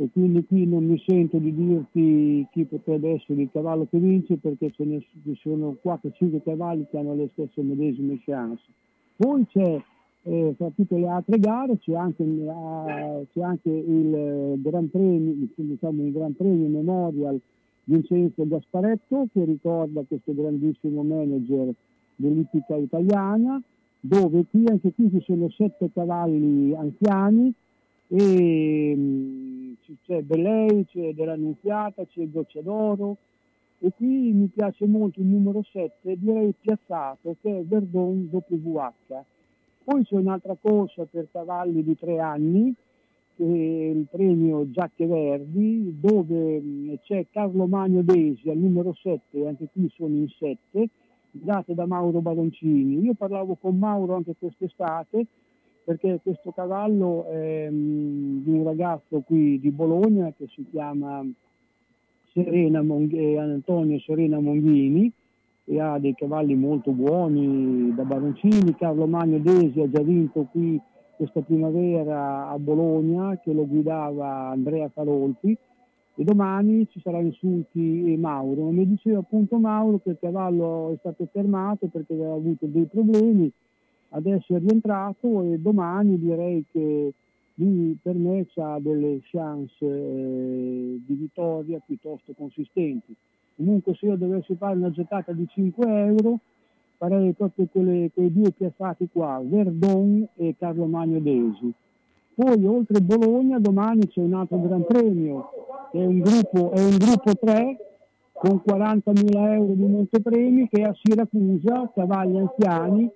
e quindi qui non mi sento di dirti chi potrebbe essere il cavallo che vince perché ce ne sono 4-5 cavalli che hanno le stesse medesime chance. Poi c'è, eh, fra tutte le altre gare, c'è anche, eh, c'è anche il eh, Gran Premio, diciamo il Gran Premio Memorial Vincenzo Gasparetto che ricorda questo grandissimo manager dell'Ippica italiana, dove qui anche qui ci sono sette cavalli anziani e ci- c'è Belei, c'è dell'Annunziata, c'è Gocciadoro e qui mi piace molto il numero 7, direi piazzato, che è Verdon WH. Poi c'è un'altra corsa per cavalli di tre anni, che è il premio Giacche Verdi, dove c'è Carlo Magno Desi al numero 7, anche qui sono in 7, date da Mauro Baroncini. Io parlavo con Mauro anche quest'estate perché questo cavallo è mm, di un ragazzo qui di Bologna che si chiama Mongh- eh, Antonio Serena Monghini e ha dei cavalli molto buoni da Baroncini, Carlo Magno Desi ha già vinto qui questa primavera a Bologna che lo guidava Andrea Carolfi e domani ci sarà Insulti e Mauro. Mi diceva appunto Mauro che il cavallo è stato fermato perché aveva avuto dei problemi, adesso è rientrato e domani direi che lui per me ha delle chance eh, di vittoria piuttosto consistenti. Comunque se io dovessi fare una giocata di 5 euro farei proprio quelle, quei due piazzati qua, Verdon e Carlo Magno Desi. Poi oltre Bologna domani c'è un altro Gran Premio, è un gruppo, è un gruppo 3 con 40.000 euro di montepremi che è a Siracusa, cavalli anziani,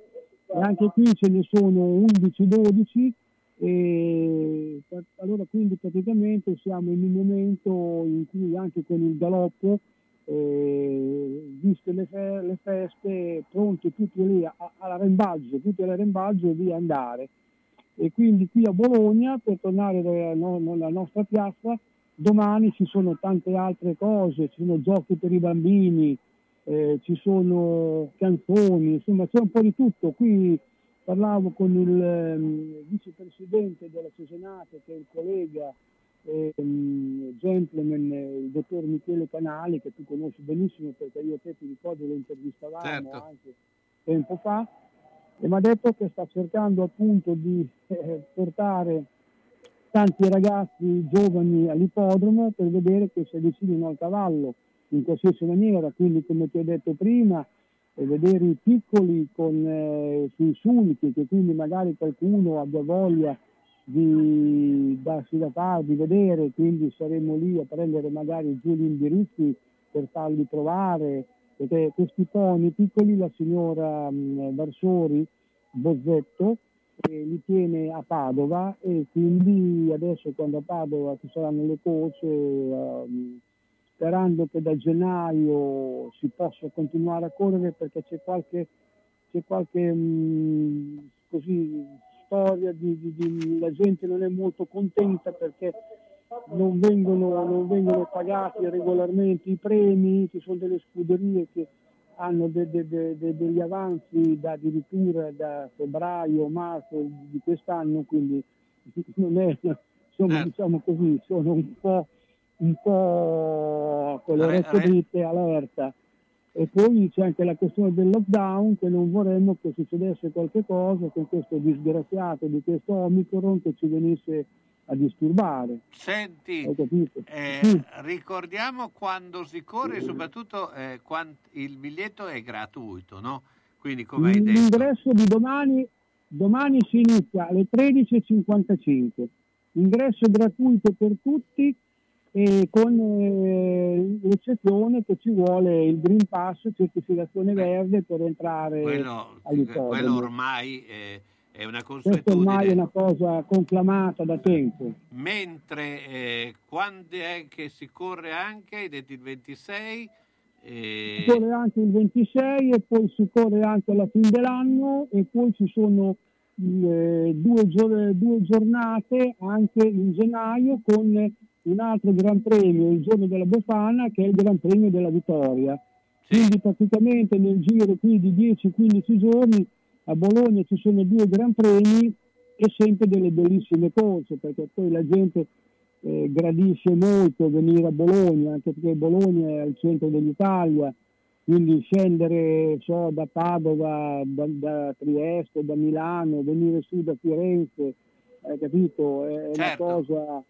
anche qui ce ne sono 11-12 e allora quindi praticamente siamo in un momento in cui anche con il galoppo eh, viste le, fe- le, feste pronti tutti lì a- all'arrembaggio tutti all'arrembaggio via andare. E quindi qui a Bologna per tornare nella nostra piazza domani ci sono tante altre cose ci sono giochi per i bambini eh, ci sono canzoni insomma c'è un po' di tutto qui parlavo con il um, vicepresidente della Cesenate che è il collega um, gentleman, il dottor Michele Canali che tu conosci benissimo perché io te ti ricordo lo intervistavamo Certo. anche tempo fa e mi ha detto che sta cercando appunto di eh, portare tanti ragazzi giovani all'ippodromo per vedere che si avvicinino al cavallo in qualsiasi maniera, quindi come ti ho detto prima e vedere i piccoli con, eh, sui sulchi, che quindi magari qualcuno abbia voglia di darsi da fare, di vedere, quindi saremo lì a prendere magari giù gli indirizzi per farli provare, perché questi pony piccoli la signora mh, Barsori Bozzetto eh, li tiene a Padova e quindi adesso quando a Padova ci saranno le corse ehm, sperando che da gennaio si possa continuare a correre perché c'è qualche, c'è qualche mh, così, storia di, di- di- la gente non è molto contenta perché non vengono, non vengono pagati regolarmente i premi, ci sono delle scuderie che hanno de- de- de- de- degli avanzi da addirittura da febbraio, marzo di quest'anno, quindi non è, insomma diciamo così, sono un po' un po' con le Re- orecchie re- dritte allerta. E poi c'è anche la questione del lockdown, che non vorremmo che succedesse qualche cosa con questo disgraziato di questo Omicron che ci venisse a disturbare. Senti, eh, Sì. ricordiamo quando si corre e soprattutto eh, quan- il biglietto è gratuito, no? Quindi come hai detto, L'ingresso di domani, domani si inizia alle 13.55. Ingresso gratuito per tutti e con eh, l'eccezione che ci vuole il Green Pass, certificazione verde per entrare quello, all'ippodromo. quello ormai è, è una Questa ormai è consuetudine. una cosa conclamata da tempo. Mentre eh, quando è che si corre anche, hai detto il 26, eh, Si corre anche il 26 e poi si corre anche alla fine dell'anno e poi ci sono eh, due, due giornate anche in gennaio con un altro Gran Premio il giorno della Befana che è il Gran Premio della Vittoria. Quindi praticamente nel giro qui di 10-15 giorni a Bologna ci sono due Gran Premi e sempre delle bellissime corse perché poi la gente eh, gradisce molto venire a Bologna, anche perché Bologna è al centro dell'Italia, quindi scendere so, da Padova, da, da Trieste, da Milano, venire su da Firenze, hai capito? È Certo. una cosa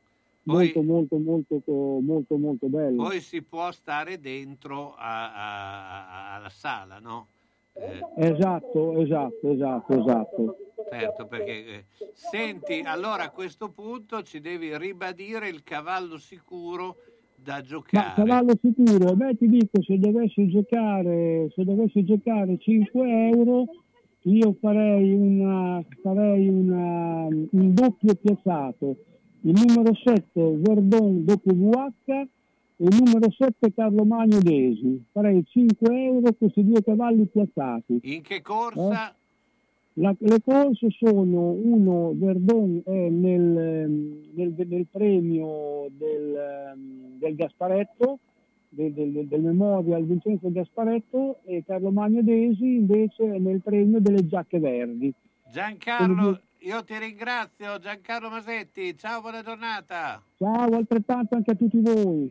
Poi- molto, molto, molto, molto, molto bella. poi si può stare dentro a- a- alla sala, no? Eh, Esatto, esatto, esatto, esatto. certo, perché eh, senti, allora a questo punto ci devi ribadire il cavallo sicuro da Ma giocare. cavallo sicuro, beh ti dico, se dovessi giocare, se dovessi giocare 5 euro, io farei, una, farei una, un doppio piazzato. Il numero 7 Verdon WH e il numero 7 Carlo Magno Desi. Farei 5 euro questi due cavalli piazzati. In che corsa? La- le corse sono uno, Verdon è nel, nel- nel premio del, del Gasparetto, del, del- del Memorial Vincenzo Gasparetto e Carlo Magno Desi invece è nel premio delle giacche verdi. Giancarlo, io ti ringrazio, Giancarlo Masetti, ciao, buona giornata. Ciao, altrettanto anche a tutti voi.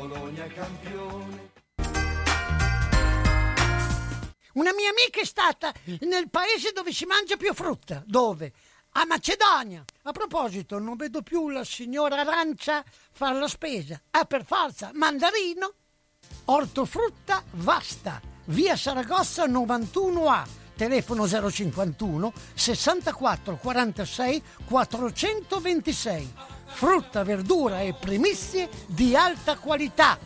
Bologna campione. Una mia amica è stata nel paese dove si mangia più frutta. Dove? A Macedonia. A proposito, non vedo più la signora Arancia fare la spesa. Ah, per forza, mandarino. Ortofrutta Vasta, via Saragossa 91A, telefono 051 64 46 426. Frutta, verdura e primizie di alta qualità.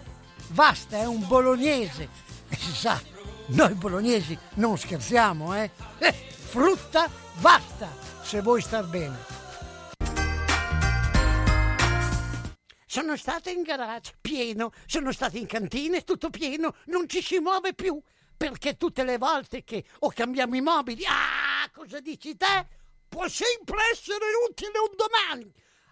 Vasta è un bolognese. E si sa, noi bolognesi non scherziamo, eh? eh frutta Vasta, se vuoi star bene. Sono stata in garage, pieno, sono stata in cantine, tutto pieno, non ci si muove più, perché tutte le volte che o cambiamo i mobili, ah, cosa dici te? Può sempre essere utile un domani.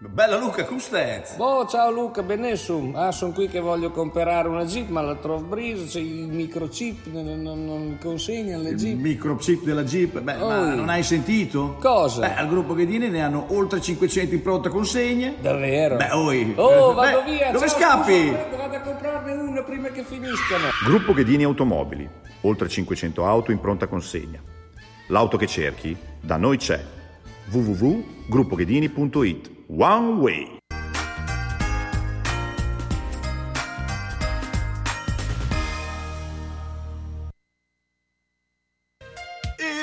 Bella Luca, come stai? Boh, ciao Luca, benissimo. Ah, sono qui che voglio comprare una Jeep, ma la trovo brisa, c'è il microchip, non, non, consegna le Il Jeep. microchip della Jeep? Beh, ma Oh. non hai sentito? Cosa? Beh, al gruppo Ghedini ne hanno oltre 500 in pronta consegna. Davvero? Beh, oi. Oh, Eh, vado beh, via. Dove ciao, scappi? scusa, vado a comprarne una prima che finiscano. Gruppo Ghedini Automobili, oltre 500 auto in pronta consegna. L'auto che cerchi, da noi c'è. www.gruppoghedini.it One Way.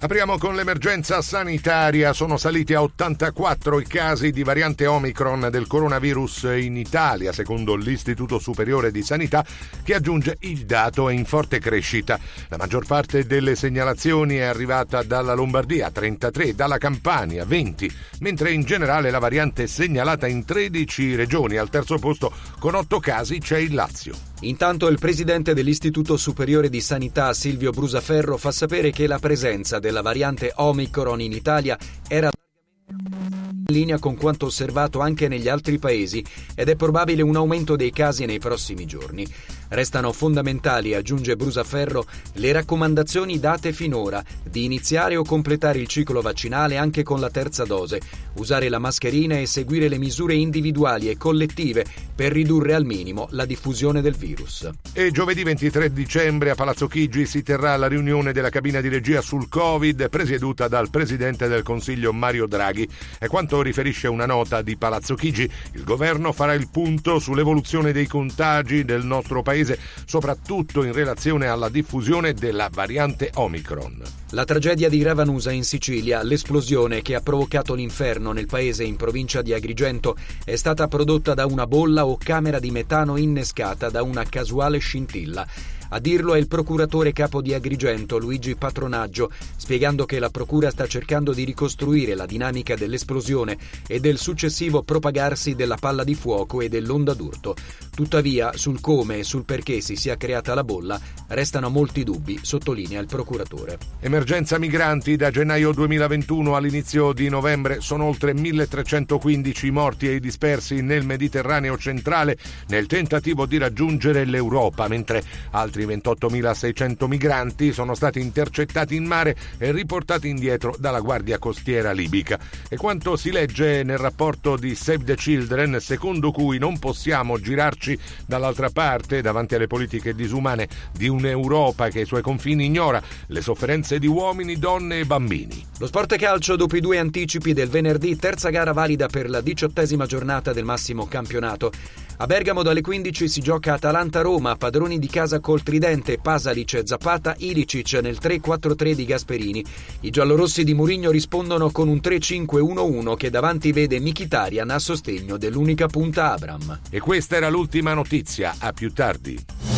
Apriamo con l'emergenza sanitaria. Sono saliti a 84 i casi di variante Omicron del coronavirus in Italia, secondo l'Istituto Superiore di Sanità, che aggiunge il dato è in forte crescita. La maggior parte delle segnalazioni è arrivata dalla Lombardia, 33, dalla Campania, 20, mentre in generale la variante è segnalata in 13 regioni. Al terzo posto, con 8 casi, c'è il Lazio. Intanto il presidente dell'Istituto Superiore di Sanità Silvio Brusaferro fa sapere che la presenza della variante Omicron in Italia era in linea con quanto osservato anche negli altri paesi ed è probabile un aumento dei casi nei prossimi giorni. Restano fondamentali, aggiunge Brusaferro, le raccomandazioni date finora di iniziare o completare il ciclo vaccinale anche con la terza dose, usare la mascherina e seguire le misure individuali e collettive per ridurre al minimo la diffusione del virus. E giovedì 23 dicembre a Palazzo Chigi si terrà la riunione della cabina di regia sul Covid presieduta dal Presidente del Consiglio Mario Draghi. E quanto riferisce una nota di Palazzo Chigi, il governo farà il punto sull'evoluzione dei contagi del nostro paese, soprattutto in relazione alla diffusione della variante Omicron. La tragedia di Ravanusa in Sicilia, l'esplosione che ha provocato l'inferno nel paese in provincia di Agrigento, è stata prodotta da una bolla o camera di metano innescata da una casuale scintilla. A dirlo è il procuratore capo di Agrigento, Luigi Patronaggio, spiegando che la procura sta cercando di ricostruire la dinamica dell'esplosione e del successivo propagarsi della palla di fuoco e dell'onda d'urto. Tuttavia, sul come e sul perché si sia creata la bolla restano molti dubbi, sottolinea il procuratore. Emergenza migranti da gennaio 2021 all'inizio di novembre sono oltre 1315 i morti e i dispersi nel Mediterraneo centrale nel tentativo di raggiungere l'Europa, mentre altri 28.600 migranti sono stati intercettati in mare e riportati indietro dalla Guardia Costiera libica. E quanto si legge nel rapporto di Save the Children, secondo cui non possiamo girarci dall'altra parte davanti alle politiche disumane di un'Europa che i suoi confini ignora, le sofferenze di uomini, donne e bambini. Lo sport calcio dopo i due anticipi del venerdì, terza gara valida per la diciottesima giornata del massimo campionato. A Bergamo dalle 15 si gioca Atalanta-Roma, padroni di casa col tridente Pasalic, Zapata, Ilicic nel 3-4-3 di Gasperini. I giallorossi di Murigno rispondono con un 3-5-1-1 che davanti vede Mkhitaryan a sostegno dell'unica punta Abram. E questa era l'ultima notizia, a più tardi.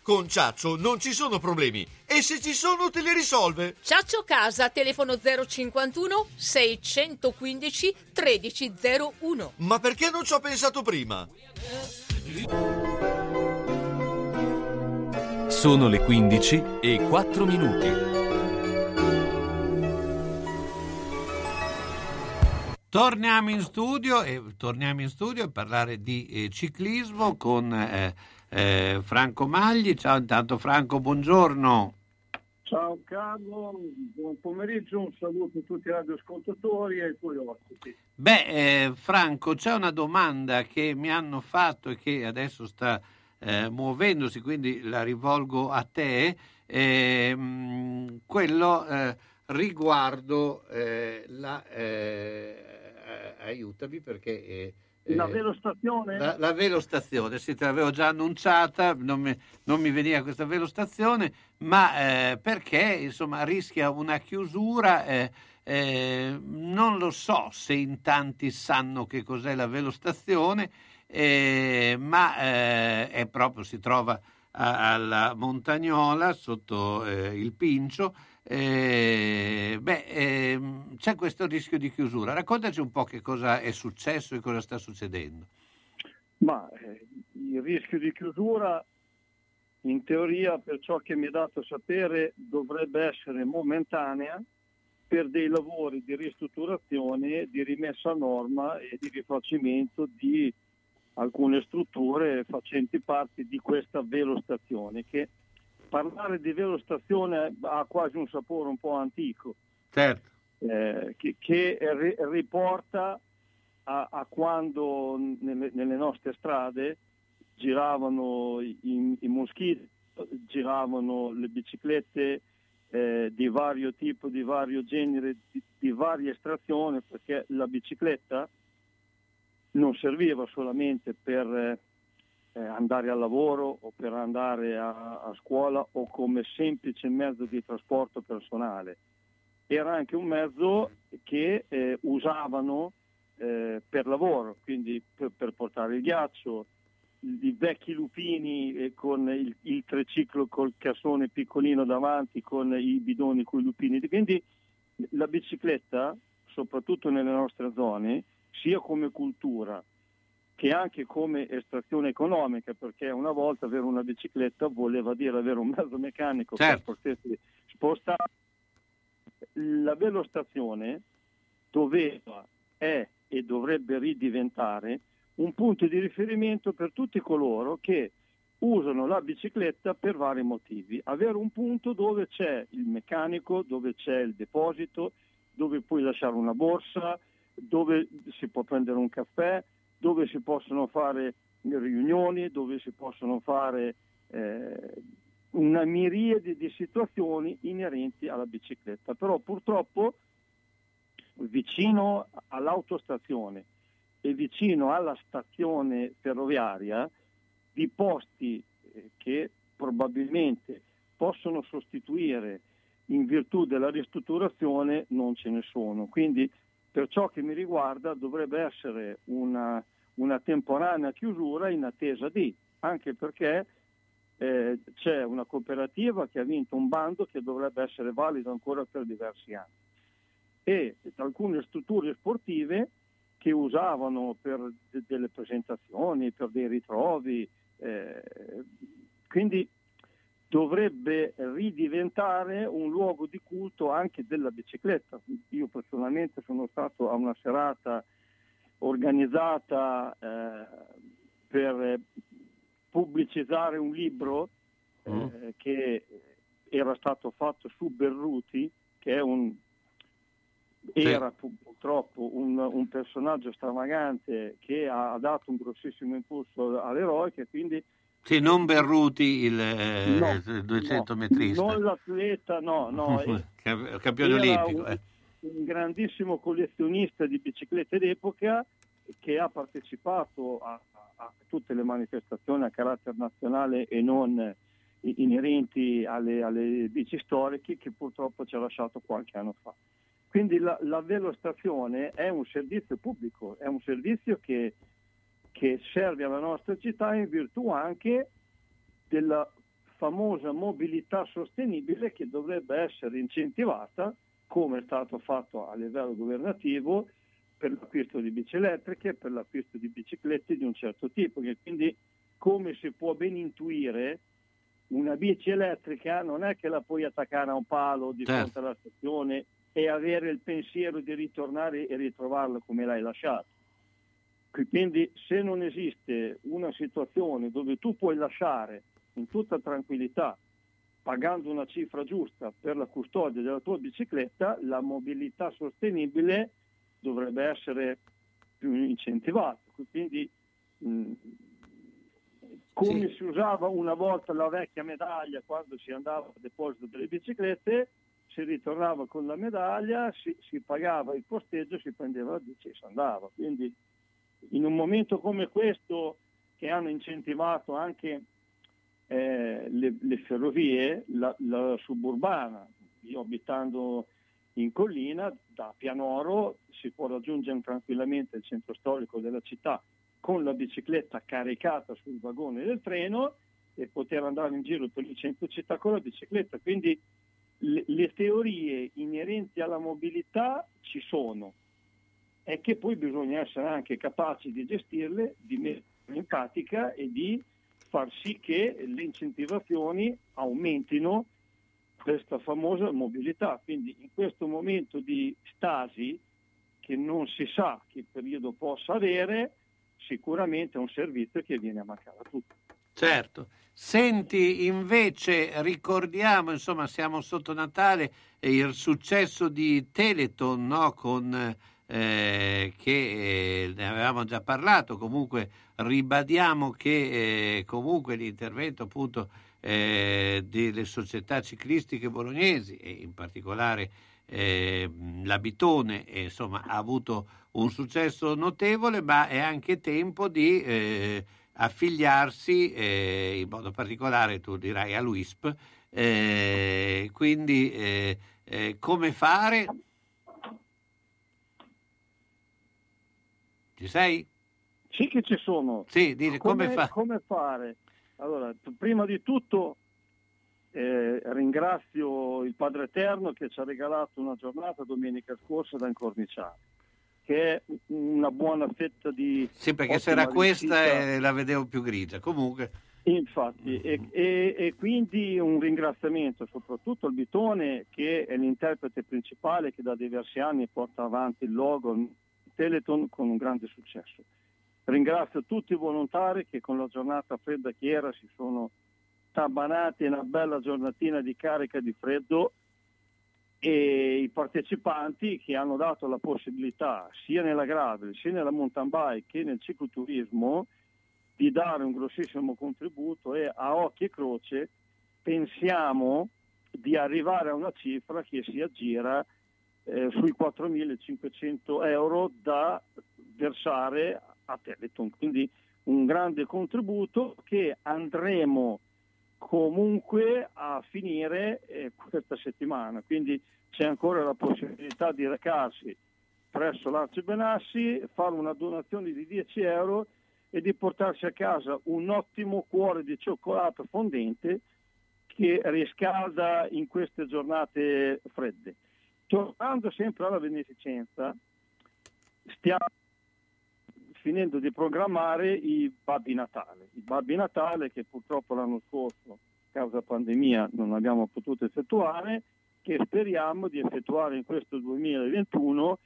Con Ciaccio non ci sono problemi e se ci sono te li risolve. Ciaccio Casa, telefono 051 615 1301. Ma perché non ci ho pensato prima? Sono le 15 e 4 minuti. Torniamo in studio e torniamo in studio a parlare di eh, ciclismo con eh, eh, Franco Magli. Ciao intanto Franco, buongiorno. Ciao Carlo, buon pomeriggio, un saluto a tutti i radioascoltatori e ai tuoi ospiti. Beh, eh, Franco, c'è una domanda che mi hanno fatto e che adesso sta eh, muovendosi, quindi la rivolgo a te. Ehm, quello eh, riguardo eh, la... eh, aiutami perché... eh, La velostazione? La, la velostazione, sì, te l'avevo già annunciata, non mi, non mi veniva questa velostazione, ma eh, perché insomma rischia una chiusura. eh, eh, non lo so se in tanti sanno che cos'è la velostazione, eh, ma eh, è proprio, si trova a- alla Montagnola sotto il Pincio. Eh, beh, ehm, c'è questo rischio di chiusura. Raccontaci un po' che cosa è successo e cosa sta succedendo. Ma eh, il rischio di chiusura, in teoria, per ciò che mi è dato sapere, dovrebbe essere momentanea per dei lavori di ristrutturazione, di rimessa a norma e di rifacimento di alcune strutture facenti parte di questa velostazione che parlare di velostazione ha quasi un sapore un po' antico Certo. eh, che, che ri- riporta a, a quando nelle, nelle nostre strade giravano i, i- i moschiti, giravano le biciclette eh, di vario tipo, di vario genere, di, di varia estrazione, perché la bicicletta non serviva solamente per eh, eh, andare al lavoro o per andare a, a scuola o come semplice mezzo di trasporto personale. Era anche un mezzo che eh, usavano eh, per lavoro, quindi per, per portare il ghiaccio, i vecchi lupini eh, con il, il triciclo col cassone piccolino davanti con i bidoni con i lupini. Quindi la bicicletta, soprattutto nelle nostre zone, sia come cultura che anche come estrazione economica, perché una volta avere una bicicletta voleva dire avere un mezzo meccanico certo. che potesse spostare. La velostazione doveva, è e dovrebbe ridiventare un punto di riferimento per tutti coloro che usano la bicicletta per vari motivi. Avere un punto dove c'è il meccanico, dove c'è il deposito, dove puoi lasciare una borsa, dove si può prendere un caffè, dove si possono fare riunioni, dove si possono fare eh, una miriade di situazioni inerenti alla bicicletta. Però purtroppo vicino all'autostazione e vicino alla stazione ferroviaria di posti eh, che probabilmente possono sostituire in virtù della ristrutturazione non ce ne sono. Quindi per ciò che mi riguarda dovrebbe essere una, una temporanea chiusura in attesa di, anche perché eh, c'è una cooperativa che ha vinto un bando che dovrebbe essere valido ancora per diversi anni. E alcune strutture sportive che usavano per de- delle presentazioni, per dei ritrovi, eh, quindi dovrebbe ridiventare un luogo di culto anche della bicicletta. Io personalmente sono stato a una serata organizzata eh, per pubblicizzare un libro eh, mm. che era stato fatto su Berruti, che è un, era purtroppo un, un, personaggio stravagante che ha dato un grossissimo impulso all'eroica, quindi sì, non Berruti il, eh, no, il 200 no, metrista. Non l'atleta, no, no. Campione olimpico. Un, eh. un, grandissimo collezionista di biciclette d'epoca che ha partecipato a, a, a, tutte le manifestazioni a carattere nazionale e non inerenti alle, alle bici storiche che purtroppo ci ha lasciato qualche anno fa. Quindi la, la velostazione è un servizio pubblico, è un servizio che, che serve alla nostra città in virtù anche della famosa mobilità sostenibile che dovrebbe essere incentivata, come è stato fatto a livello governativo, per l'acquisto di bici elettriche, per l'acquisto di biciclette di un certo tipo. Quindi, come si può ben intuire, una bici elettrica non è che la puoi attaccare a un palo di fronte alla stazione e avere il pensiero di ritornare e ritrovarla come l'hai lasciata. Quindi se non esiste una situazione dove tu puoi lasciare in tutta tranquillità, pagando una cifra giusta per la custodia della tua bicicletta, la mobilità sostenibile dovrebbe essere più incentivata. Quindi mh, come sì. si usava una volta la vecchia medaglia quando si andava al deposito delle biciclette, si ritornava con la medaglia, si, si pagava il posteggio, si prendeva la bici e si andava. Quindi in un momento come questo che hanno incentivato anche eh, le, le, ferrovie, la, la, suburbana, io abitando in collina, da Pianoro si può raggiungere tranquillamente il centro storico della città con la bicicletta caricata sul vagone del treno e poter andare in giro per il centro città con la bicicletta. Quindi le, le teorie inerenti alla mobilità ci sono, è che poi bisogna essere anche capaci di gestirle, di metterle in pratica e di far sì che le incentivazioni aumentino questa famosa mobilità. Quindi in questo momento di stasi, che non si sa che periodo possa avere, sicuramente è un servizio che viene a mancare a tutti. Certo. Senti, invece, ricordiamo, insomma, siamo sotto Natale, e il successo di Teleton, no? Con, eh, che eh, ne avevamo già parlato, comunque ribadiamo che eh, comunque l'intervento appunto eh, delle società ciclistiche bolognesi e in particolare eh, la Bitone insomma, ha avuto un successo notevole, ma è anche tempo di eh, affiliarsi, eh, in modo particolare tu dirai all'UISP, eh, quindi eh, eh, come fare? Ci sei? Sì che ci sono. Sì, dire, come, fa? come fare? Allora, prima di tutto eh, ringrazio il Padre Eterno che ci ha regalato una giornata domenica scorsa da incorniciare, che è una buona fetta di... Sì, perché se era questa eh, la vedevo più grigia. Comunque, Infatti, e, e- e quindi un ringraziamento soprattutto al Bitone che è l'interprete principale che da diversi anni porta avanti il logo Teleton con un grande successo. Ringrazio tutti i volontari che con la giornata fredda che era si sono tabanati in una bella giornatina di carica di freddo e i partecipanti che hanno dato la possibilità sia nella gravel sia nella mountain bike che nel cicloturismo di dare un grossissimo contributo e a occhio e croce pensiamo di arrivare a una cifra che si aggira eh, sui 4.500 euro da versare a Teleton. Quindi un grande contributo che andremo comunque a finire eh, questa settimana. Quindi c'è ancora la possibilità di recarsi presso l'Arci Benassi, fare una donazione di 10 euro e di portarsi a casa un ottimo cuore di cioccolato fondente che riscalda in queste giornate fredde. Tornando sempre alla beneficenza, stiamo finendo di programmare i Babbi Natale. I Babbi Natale che purtroppo l'anno scorso, causa pandemia, non abbiamo potuto effettuare, che speriamo di effettuare in questo 2021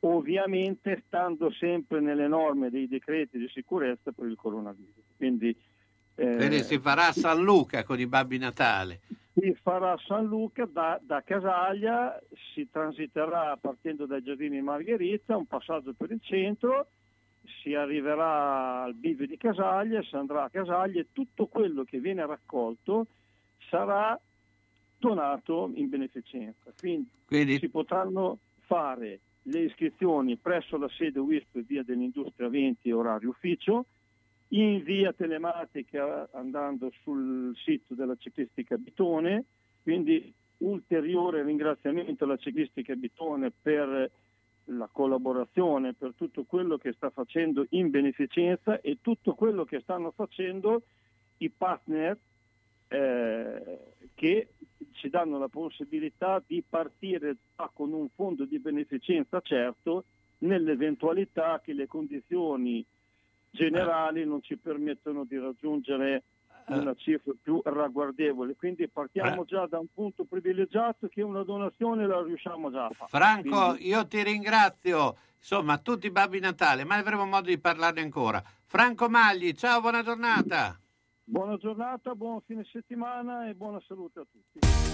ovviamente stando sempre nelle norme dei decreti di sicurezza per il coronavirus. Quindi, eh, quindi si farà a San Luca con i Babbi Natale. Si farà San Luca da, da Casaglia, si transiterà partendo dai giardini Margherita, un passaggio per il centro, si arriverà al bivio di Casaglia, si andrà a Casaglia e tutto quello che viene raccolto sarà donato in beneficenza. Quindi, Quindi- si potranno fare le iscrizioni presso la sede WISP via dell'Industria 20 orario ufficio, in via telematica andando sul sito della ciclistica Bitone, quindi ulteriore ringraziamento alla ciclistica Bitone per la collaborazione, per tutto quello che sta facendo in beneficenza e tutto quello che stanno facendo i partner eh, che ci danno la possibilità di partire con un fondo di beneficenza certo nell'eventualità che le condizioni generali non ci permettono di raggiungere una cifra più ragguardevole. Quindi partiamo già da un punto privilegiato che una donazione la riusciamo già a fare. Franco, Quindi- io ti ringrazio. Insomma, tutti i Babbi Natale, ma avremo modo di parlarne ancora. Franco Magli, ciao, buona giornata. Buona giornata, buon fine settimana e buona salute a tutti.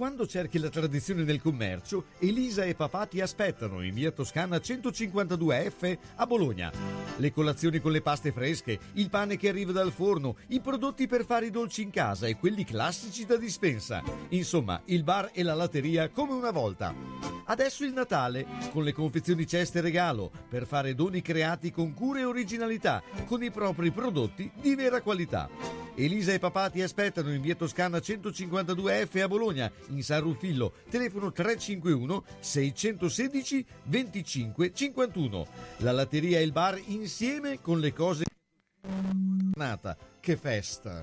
Quando cerchi la tradizione nel commercio, Elisa e papà ti aspettano in via Toscana 152F a Bologna. Le colazioni con le paste fresche, il pane che arriva dal forno, i prodotti per fare i dolci in casa e quelli classici da dispensa. Insomma, il bar e la latteria come una volta. Adesso il Natale, con le confezioni ceste regalo, per fare doni creati con cura e originalità, con i propri prodotti di vera qualità. Elisa e papà ti aspettano in via Toscana 152F a Bologna, in San Ruffillo, telefono 351 616 25 51. La latteria e il bar insieme con le cose. Che festa!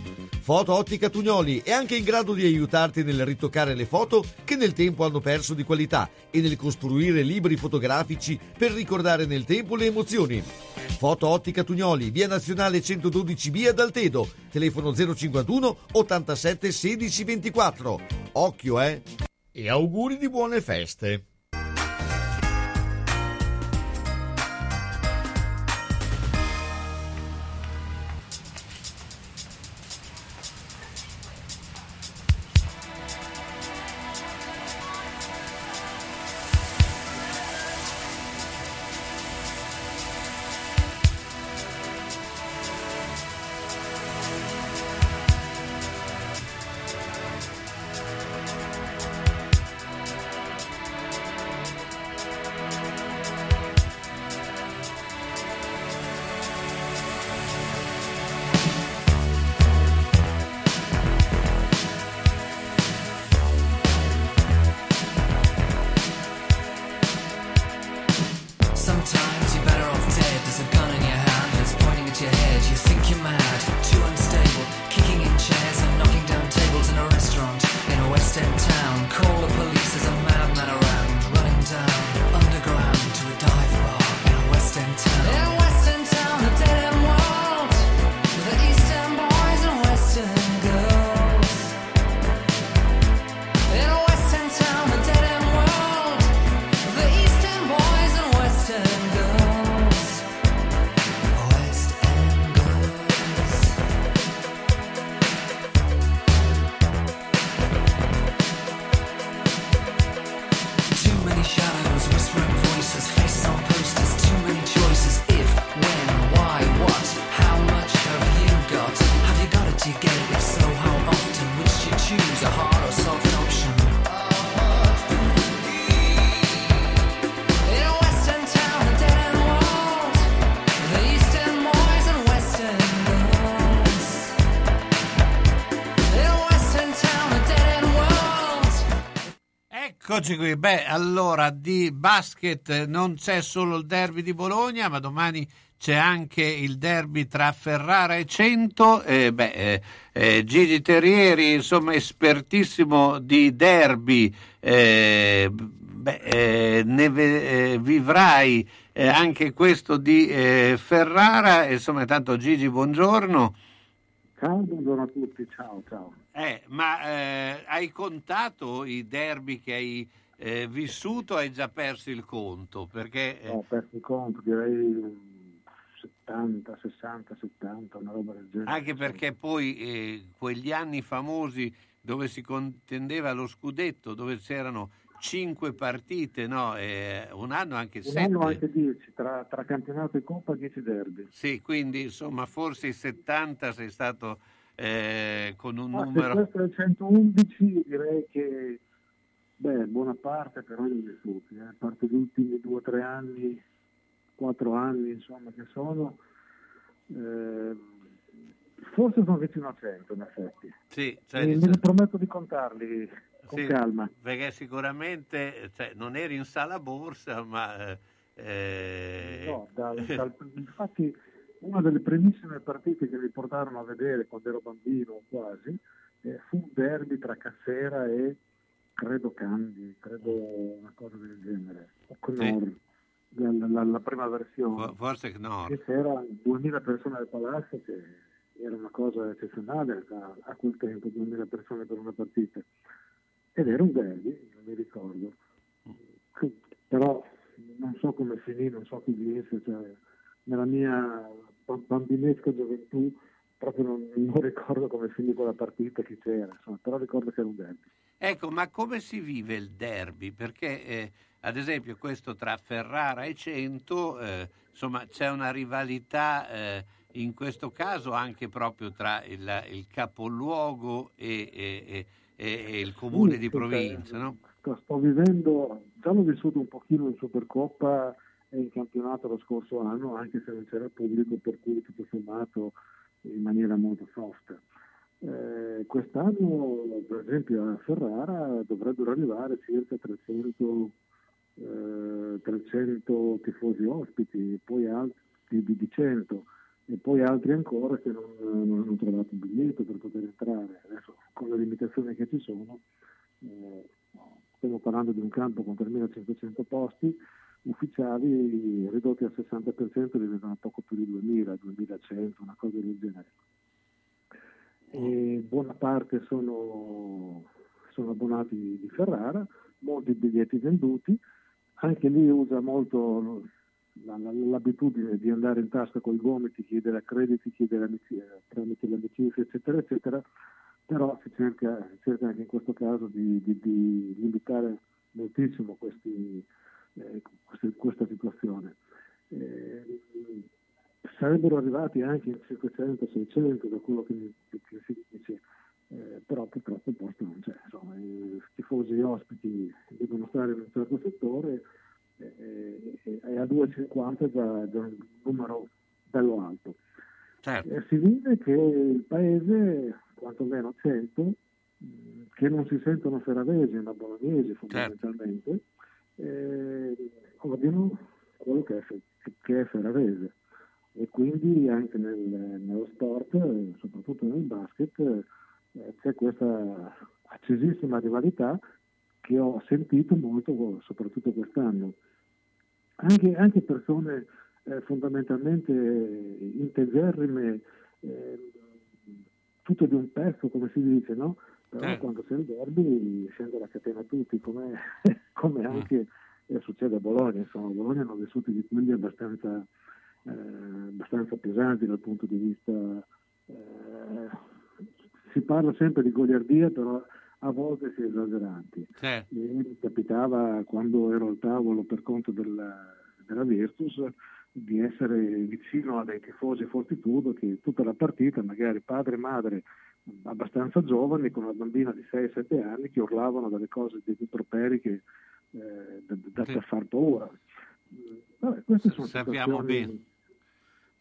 Foto Ottica Tugnoli è anche in grado di aiutarti nel ritoccare le foto che nel tempo hanno perso di qualità e nel costruire libri fotografici per ricordare nel tempo le emozioni. Foto Ottica Tugnoli, via nazionale 112B ad Altedo, telefono 051 87 16 24. Occhio, eh! E auguri di buone feste! Eccoci qui, beh, allora di basket non c'è solo il derby di Bologna, ma domani c'è anche il derby tra Ferrara e Cento. Eh, beh, eh, Gigi Terrieri, insomma, espertissimo di derby, eh, beh, eh, ne eh, vivrai eh, anche questo di Ferrara. Insomma, tanto Gigi, buongiorno. Ciao, buongiorno a tutti, ciao, ciao. Eh, ma eh, hai contato i derby che hai eh, vissuto? Hai già perso il conto? Perché eh, Ho perso il conto, direi mm, 70, 60, 70, una roba del genere. anche perché poi eh, quegli anni famosi dove si contendeva lo scudetto, dove c'erano cinque partite, no? Eh, un anno anche Un sette. anno anche 10, tra, tra campionato e coppa 10 derby. Sì, quindi insomma forse i 70 sei stato eh, con un se numero... questo è il 111 direi che beh, buona parte però li ho vissuti, eh. a parte gli ultimi 2-3 anni, 4 anni insomma che sono, eh, Forse sono vicino a 100 in effetti. Sì, cioè, dice- ne prometto di contarli con sì, calma. Perché sicuramente cioè, non eri in sala borsa, ma... eh, eh, No, dal- dal- infatti una delle primissime partite che mi portarono a vedere quando ero bambino quasi eh, fu un derby tra Cassera e credo Candi, credo una cosa del genere, o Knorr, la, la- la prima versione. fo- forse no. che c'era 2000 persone al palazzo che era una cosa eccezionale a, a quel tempo 2000 persone per una partita ed era un derby non mi ricordo però non so come finì non so chi vinse cioè, nella mia bambinesca gioventù proprio non, non ricordo come finì quella partita chi c'era insomma, però ricordo che era un derby Ecco, ma come si vive il derby? Perché, eh, ad esempio, questo tra Ferrara e Cento, eh, insomma, c'è una rivalità eh, in questo caso anche proprio tra il, il capoluogo e, e- e- e- il comune Sì, di provincia, no? sto, sto vivendo, già l'ho vissuto un pochino in Supercoppa e in campionato lo scorso anno, anche se non c'era pubblico, per cui tutto sommato in maniera molto soft. Eh, quest'anno, per esempio, a Ferrara dovrebbero arrivare circa 300, eh, 300 tifosi ospiti, poi altri di, di 100 e poi altri ancora che non, non hanno trovato il biglietto per poter entrare. Adesso con le limitazioni che ci sono, eh, stiamo parlando di un campo con 3.500 posti ufficiali ridotti al 60% diventano poco più di 2.000, 2.100, una cosa del genere. E buona parte sono, sono abbonati di Ferrara, molti biglietti venduti, anche lì usa molto l'abitudine di andare in tasca con i gomiti, chiedere accrediti, chiedere amici, eh, tramite le amicizie, eccetera, eccetera, però si cerca, si cerca anche in questo caso di, di- di limitare moltissimo questi, eh, queste- questa situazione. Eh, sarebbero arrivati anche in 500-600 da quello che, che si dice, eh, però purtroppo il posto non c'è. Insomma, i tifosi ospiti devono stare in un certo settore eh, e, e a 2,50 è già, già un numero bello alto. Eh, si vede che il paese, quantomeno 100, mh, che non si sentono ferravesi ma bolognesi fondamentalmente, eh, odiano quello che è, che è ferravese. E quindi anche nel- nello sport, eh, soprattutto nel basket, eh, c'è questa accesissima rivalità che ho sentito molto, soprattutto quest'anno. Anche, anche persone eh, fondamentalmente integerrime, eh, tutto di un pezzo, come si dice, no? Però Certo. quando c'è il derby scende la catena a tutti, come, come anche eh, succede a Bologna. Insomma, a Bologna hanno vissuti di quelli abbastanza, eh, abbastanza pesanti dal punto di vista... eh, si parla sempre di goliardia, però a volte si è esageranti. Certo. E mi capitava quando ero al tavolo per conto della, della Virtus di essere vicino a dei tifosi fortitudo che tutta la partita, magari padre e madre abbastanza giovani, con una bambina di 6-7 anni, che urlavano delle cose, degli improperi che eh, da, da, da far paura. Vabbè, queste sono Sappiamo situazioni- bene.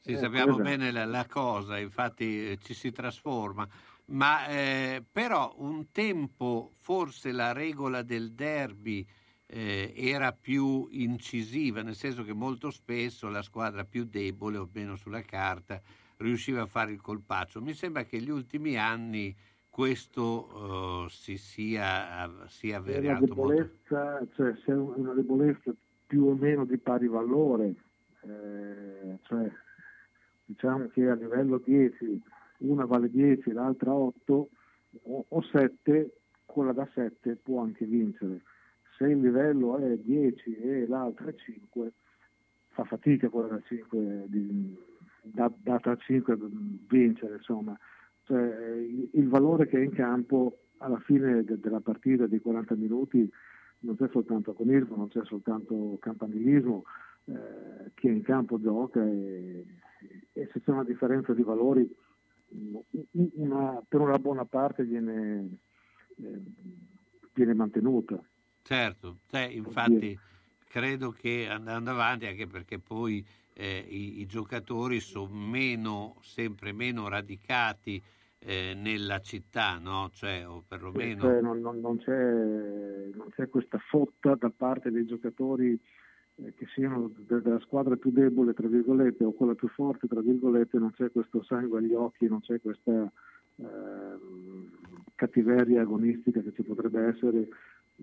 Sì, Eh, sappiamo esatto. bene la, la cosa, infatti eh, ci si trasforma. Ma eh, però un tempo forse la regola del derby eh, era più incisiva, nel senso che molto spesso la squadra più debole, o meno sulla carta, riusciva a fare il colpaccio. Mi sembra che negli ultimi anni questo eh, si sia, sia avverato molto. cioè se è una debolezza più o meno di pari valore, eh, cioè diciamo che a livello 10 una vale 10, l'altra 8 o, o 7, quella da 7 può anche vincere. Se il livello è 10 e l'altra è 5, fa fatica quella da 5 di, da, data a 5 vincere, insomma. Cioè, il, valore che è in campo alla fine de- della partita di 40 minuti non c'è soltanto agonismo, non c'è soltanto campanilismo, eh, chi è in campo gioca e, e se c'è una differenza di valori una- per una buona parte viene, eh, viene mantenuta. Certo, cioè, infatti credo che andando avanti, anche perché poi eh, i, i, giocatori sono meno, sempre meno radicati eh, nella città, no? Cioè, o perlomeno... Cioè, non, non, non, c'è, non, c'è, questa fotta da parte dei giocatori eh, che siano della squadra più debole, tra virgolette, o quella più forte, tra virgolette, non c'è questo sangue agli occhi, non c'è questa ehm, cattiveria agonistica che ci potrebbe essere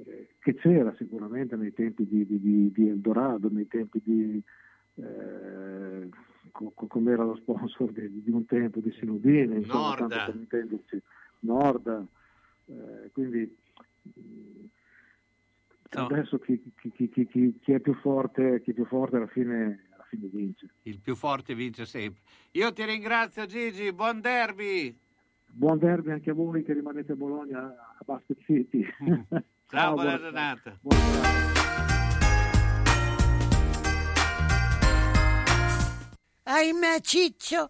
eh, che c'era sicuramente nei tempi di, di, di Eldorado, nei tempi di eh, co- come era lo sponsor di, di un tempo di Sinudini, insomma, Norda. tanto per intenderci, Norda, eh, quindi No. adesso chi, chi- chi- chi- chi- chi è più forte, chi è più forte alla fine, alla fine vince. Il più forte vince sempre. Io ti ringrazio Gigi, buon derby! Buon derby anche a voi che rimanete a Bologna a Basket City. Ciao, buona buona- giornata. Ahimè, Ciccio,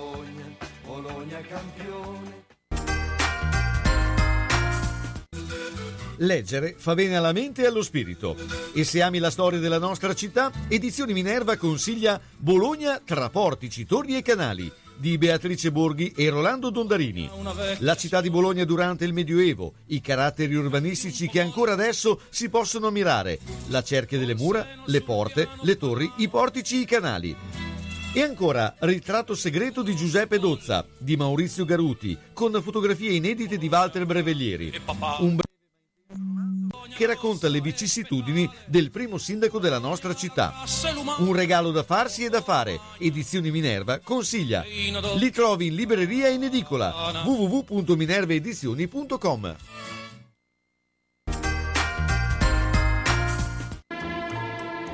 campione. Leggere fa bene alla mente e allo spirito. E se ami la storia della nostra città, Edizioni Minerva consiglia Bologna tra portici, torri e canali di Beatrice Borghi e Rolando Dondarini. La città di Bologna durante il Medioevo, i caratteri urbanistici che ancora adesso si possono ammirare, la cerchia delle mura, le porte, le torri, i portici, i canali. E ancora Ritratto segreto di Giuseppe Dozza, di Maurizio Garuti, con fotografie inedite di Walter Breveglieri. Un breve che racconta le vicissitudini del primo sindaco della nostra città. Un regalo da farsi e da fare. Edizioni Minerva consiglia. Li trovi in libreria e in edicola. www.minervaedizioni.com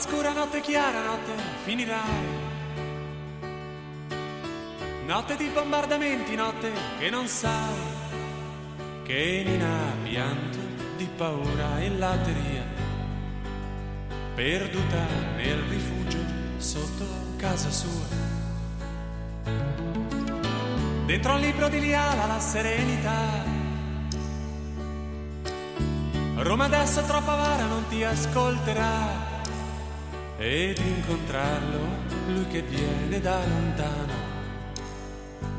Scura, notte chiara, notte finirai. Notte di bombardamenti, notte che non sai che Nina ha pianto di paura in latteria, perduta nel rifugio sotto casa sua. Dentro al libro di Liala la serenità Roma adesso troppo avara, non ti ascolterà. Ed incontrarlo, lui che viene da lontano,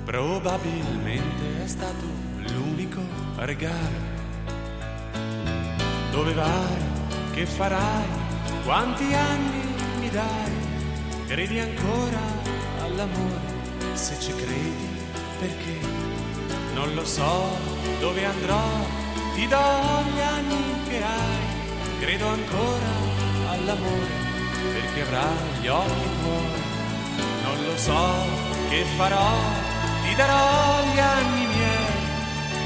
probabilmente è stato l'unico regalo. Dove vai? Che farai? Quanti anni mi dai? Credi ancora all'amore? Se ci credi, perché? Non lo so dove andrò, ti do gli anni che hai. Credo ancora all'amore, perché avrai gli occhi tuoi. Non lo so che farò, ti darò gli anni miei.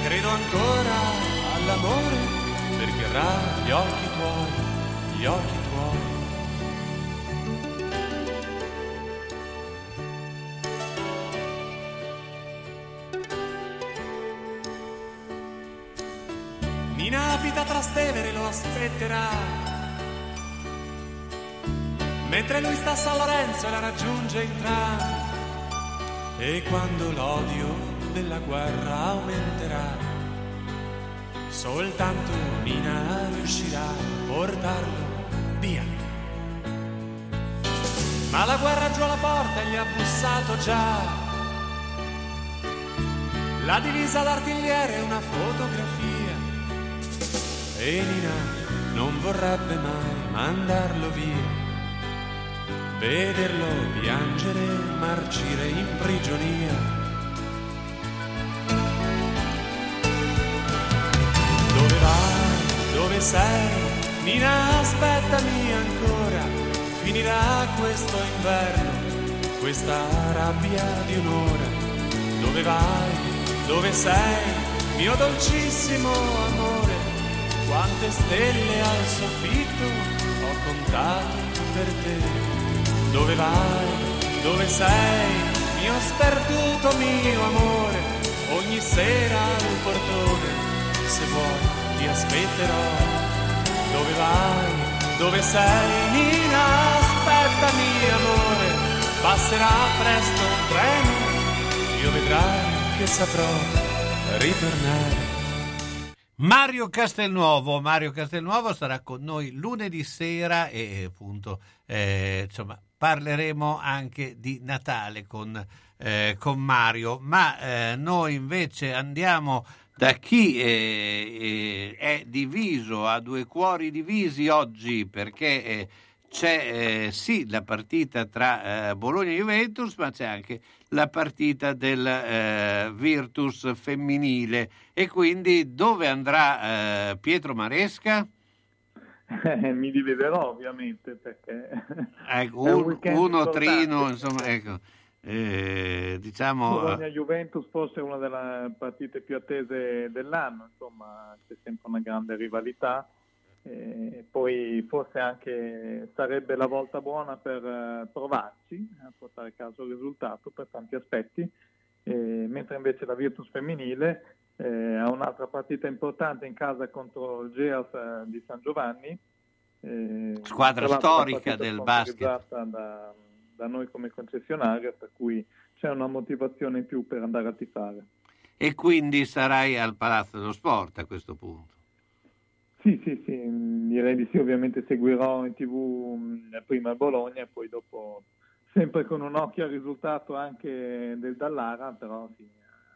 Credo ancora all'amore, perché avrai gli occhi tuoi, gli occhi tuoi. Nina abita Trastevere, lo aspetterà. Mentre lui sta a San Lorenzo e la raggiunge in tram. E quando l'odio della guerra aumenterà, soltanto Nina riuscirà a portarlo via. Ma la guerra giù alla porta gli ha bussato già. La divisa d'artigliere e una fotografia. E Nina non vorrebbe mai mandarlo via. Vederlo piangere, marcire in prigionia. Dove vai? Dove sei? Nina, aspettami ancora. Finirà questo inverno, questa rabbia di un'ora. Dove vai? Dove sei? Mio dolcissimo amore. Quante stelle al soffitto ho contato per te. Dove vai? Dove sei? Mio sperduto mio amore. Ogni sera al portone, se vuoi ti aspetterò. Dove vai? Dove sei? Nina, aspettami amore. Passerà presto un treno. Io vedrai che saprò ritornare. Mario Castelnuovo, Mario Castelnuovo sarà con noi lunedì sera e appunto eh, insomma, parleremo anche di Natale con, eh, con Mario, ma eh, noi invece andiamo da chi eh, è diviso, a due cuori divisi oggi perché eh, c'è eh, sì la partita tra Bologna e Juventus, ma c'è anche la partita del eh, Virtus femminile e quindi dove andrà eh, Pietro Maresca? Eh, mi dividerò ovviamente perché ecco, un, un uno trino insomma ecco. Eh, diciamo Bologna Juventus forse una delle partite più attese dell'anno insomma c'è sempre una grande rivalità. E poi forse anche sarebbe la volta buona per eh, provarci a portare a caso il risultato per tanti aspetti, eh, mentre invece la Virtus femminile eh, ha un'altra partita importante in casa contro il Geas eh, di San Giovanni. Eh, Squadra storica del basket. Da, da noi come concessionaria, per cui c'è una motivazione in più per andare a tifare. E quindi sarai al Palazzo dello Sport a questo punto? Sì, sì, sì, direi di sì, ovviamente seguirò in tv prima il Bologna e poi dopo sempre con un occhio al risultato anche del Dallara, però sì,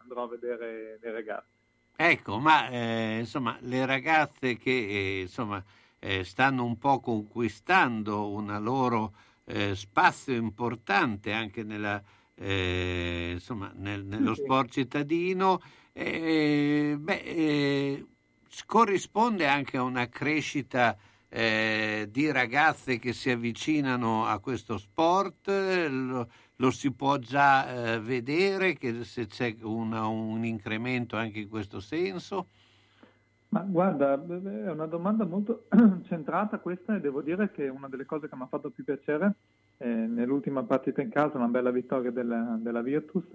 andrò a vedere le ragazze. Ecco, ma eh, insomma le ragazze che eh, insomma, eh, stanno un po' conquistando un loro eh, spazio importante anche nella, eh, insomma, nel, nello sì, sport cittadino, eh, beh, corrisponde anche a una crescita di ragazze che si avvicinano a questo sport, lo, lo si può già eh, vedere che se c'è una, un incremento anche in questo senso? Ma guarda, è una domanda molto centrata questa e devo dire che una delle cose che mi ha fatto più piacere eh, nell'ultima partita in casa, una bella vittoria della, della Virtus,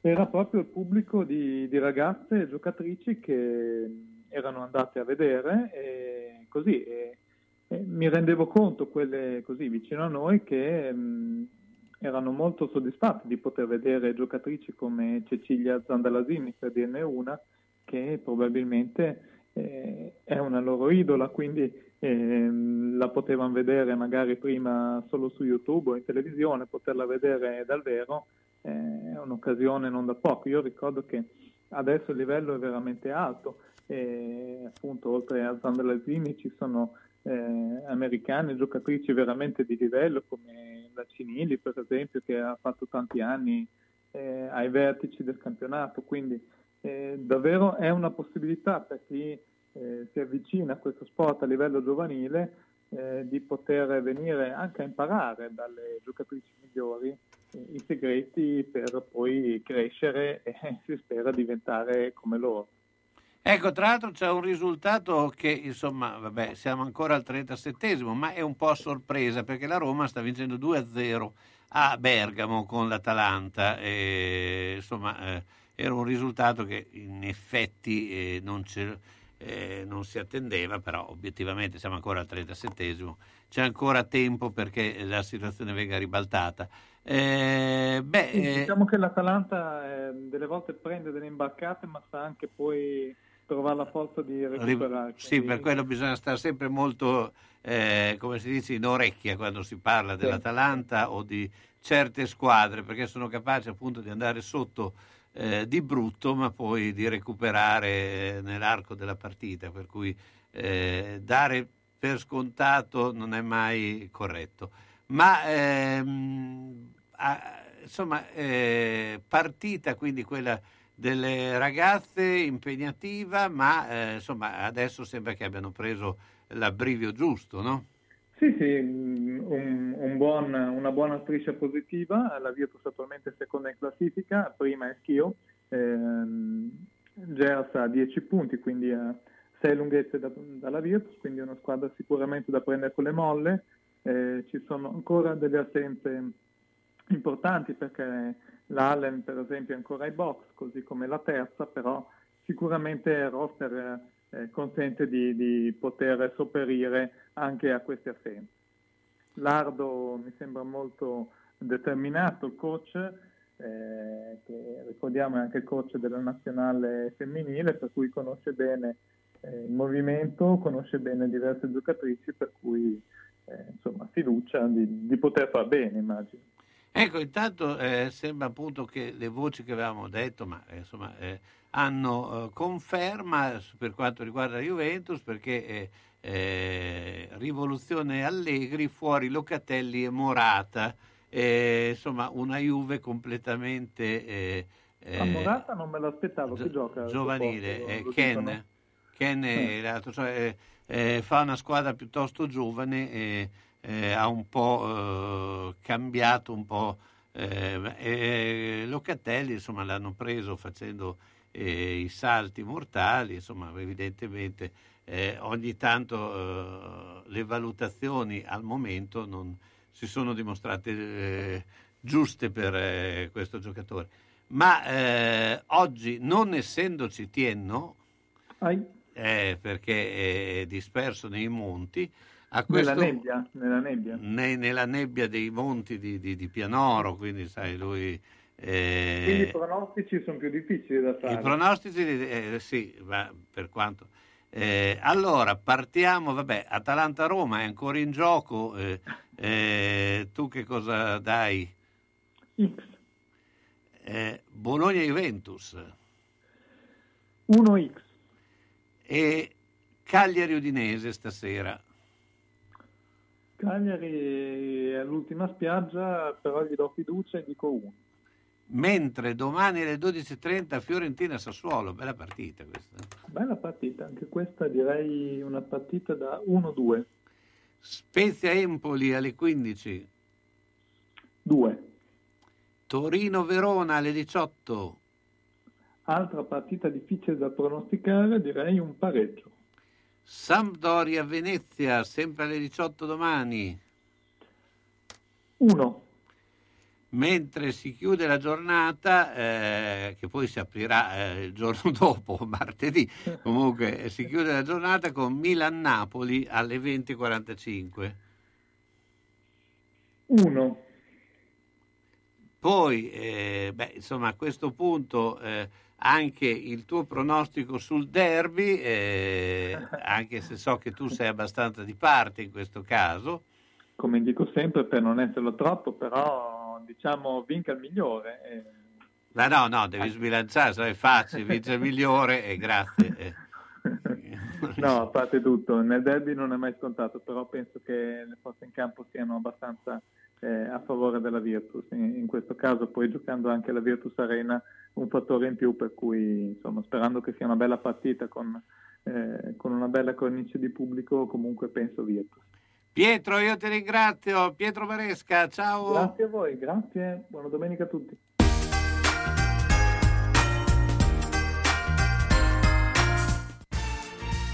era proprio il pubblico di, di ragazze e giocatrici che erano andate a vedere e così e, e mi rendevo conto quelle così vicino a noi che mh, erano molto soddisfatte di poter vedere giocatrici come Cecilia Zandalasini per dirne una che probabilmente eh, è una loro idola, quindi ehm, la potevano vedere magari prima solo su YouTube o in televisione, poterla vedere dal vero eh, è un'occasione non da poco. Io ricordo che adesso il livello è veramente alto e appunto oltre a Zandalazini ci sono eh, americane giocatrici veramente di livello come la Cinili per esempio che ha fatto tanti anni eh, ai vertici del campionato, quindi eh, davvero è una possibilità per chi eh, si avvicina a questo sport a livello giovanile eh, di poter venire anche a imparare dalle giocatrici migliori eh, i segreti per poi crescere e si spera diventare come loro. Ecco, tra l'altro c'è un risultato che, insomma, vabbè, siamo ancora al 37esimo, ma è un po' a sorpresa perché la Roma sta vincendo 2-0 a Bergamo con l'Atalanta. E, insomma, eh, era un risultato che in effetti eh, non, eh, non, si attendeva, però obiettivamente siamo ancora al 37esimo, c'è ancora tempo perché la situazione venga ribaltata. Eh, beh, sì, diciamo che l'Atalanta eh, delle volte prende delle imbarcate, ma sa anche poi trovare la forza di recuperare. Sì, quindi... per quello bisogna stare sempre molto, eh, come si dice, in orecchia quando si parla dell'Atalanta o di certe squadre, perché sono capaci appunto di andare sotto eh, di brutto, ma poi di recuperare eh, nell'arco della partita, per cui eh, dare per scontato non è mai corretto. Ma ehm, a, insomma, eh, partita quindi quella delle ragazze impegnativa, ma eh, insomma adesso sembra che abbiano preso l'abbrivio giusto, no? Sì, sì, un, un buon, una buona striscia positiva, la Virtus attualmente seconda in classifica, prima è Schio, ehm, Gers ha 10 punti, quindi ha 6 lunghezze da, dalla Virtus, quindi una squadra sicuramente da prendere con le molle, eh, ci sono ancora delle assenze importanti perché l'Allen per esempio è ancora ai box, così come la terza, però sicuramente roster eh, consente di, di, poter sopperire anche a queste assenze. Lardo mi sembra molto determinato, il coach, eh, che ricordiamo è anche il coach della nazionale femminile, per cui conosce bene eh, il movimento, conosce bene diverse giocatrici, per cui eh, insomma, fiducia di, di poter far bene, immagino. Ecco, intanto eh, sembra appunto che le voci che avevamo detto, ma eh, insomma, eh, hanno eh, conferma per quanto riguarda la Juventus perché eh, eh, Rivoluzione Allegri fuori Locatelli e Morata, insomma una Juve completamente... A Morata non me l'aspettavo, che gioca? Giovanile, Ken, Ken è, cioè, fa una squadra piuttosto giovane eh, ha un po' eh, cambiato un po' eh, Locatelli insomma l'hanno preso facendo eh, i salti mortali insomma evidentemente eh, ogni tanto eh, le valutazioni al momento non si sono dimostrate giuste per questo giocatore. Ma oggi non essendoci Tienno perché è disperso nei monti questo, nella, nebbia, nella, nebbia. Ne, nella nebbia dei monti di, di, di Pianoro, quindi sai, lui... Eh, quindi i pronostici sono più difficili da fare. I pronostici, eh, sì, ma per quanto... Eh, allora, partiamo, vabbè, Atalanta-Roma è ancora in gioco, eh, eh, tu che cosa dai? X. Eh, Bologna-Juventus. 1X. E Cagliari-Udinese stasera. Cagliari è l'ultima spiaggia, però gli do fiducia e dico 1. Mentre domani alle 12.30 Fiorentina-Sassuolo, bella partita questa. Bella partita, anche questa direi una partita da 1-2. Spezia-Empoli alle 15. 2. Torino-Verona alle 18. Altra partita difficile da pronosticare, direi un pareggio. Sampdoria Venezia, sempre alle 18 domani. 1. Mentre si chiude la giornata, eh, che poi si aprirà eh, il giorno dopo, martedì, comunque si chiude la giornata con Milan-Napoli alle 20.45. 1. Poi, eh, beh, insomma, a questo punto eh, anche il tuo pronostico sul derby, eh, anche se so che tu sei abbastanza di parte in questo caso. Come dico sempre, per non esserlo troppo, però diciamo vinca il migliore. E... Ma no, no, devi sbilanciare, se è facile, vince il migliore e grazie. Eh. no, a parte tutto, nel derby non è mai scontato, però penso che le forze in campo siano abbastanza eh, a favore della Virtus. In, in, questo caso poi giocando anche la Virtus Arena un fattore in più per cui insomma, sperando che sia una bella partita con, eh, con una bella cornice di pubblico comunque penso Virtus. Pietro, io ti ringrazio. Pietro Maresca, ciao. Grazie a voi, grazie. Buona domenica a tutti.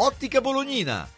Ottica Bolognina.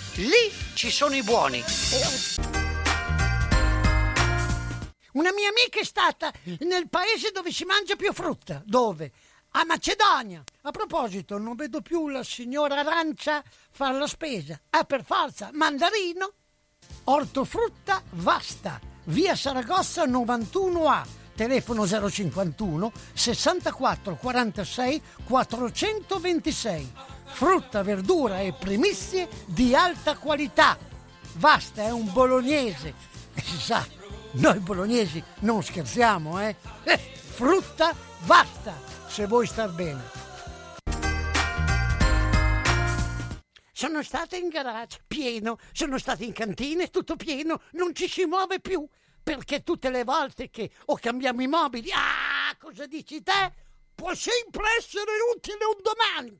Lì ci sono i buoni. Una mia amica è stata nel paese dove si mangia più frutta. Dove? A Macedonia. A proposito, non vedo più la signora Arancia fare la spesa. Ah, per forza, mandarino, ortofrutta vasta, via Saragossa 91A, telefono 051 64 46 426. Frutta, verdura e primizie di alta qualità. Vasta è un bolognese. E si sa, noi bolognesi non scherziamo, eh? eh frutta basta, se vuoi star bene. Sono stata in garage, pieno, sono stata in cantina, tutto pieno, non ci si muove più, perché tutte le volte che o cambiamo i mobili, ah, cosa dici te? Può sempre essere utile un domani.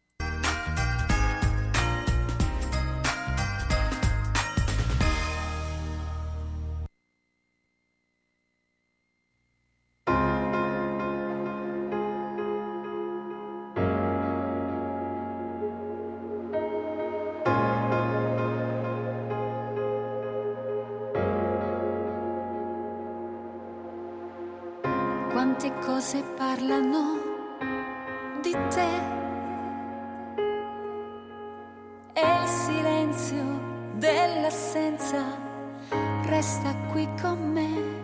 cose parlano di te e il silenzio dell'assenza resta qui con me.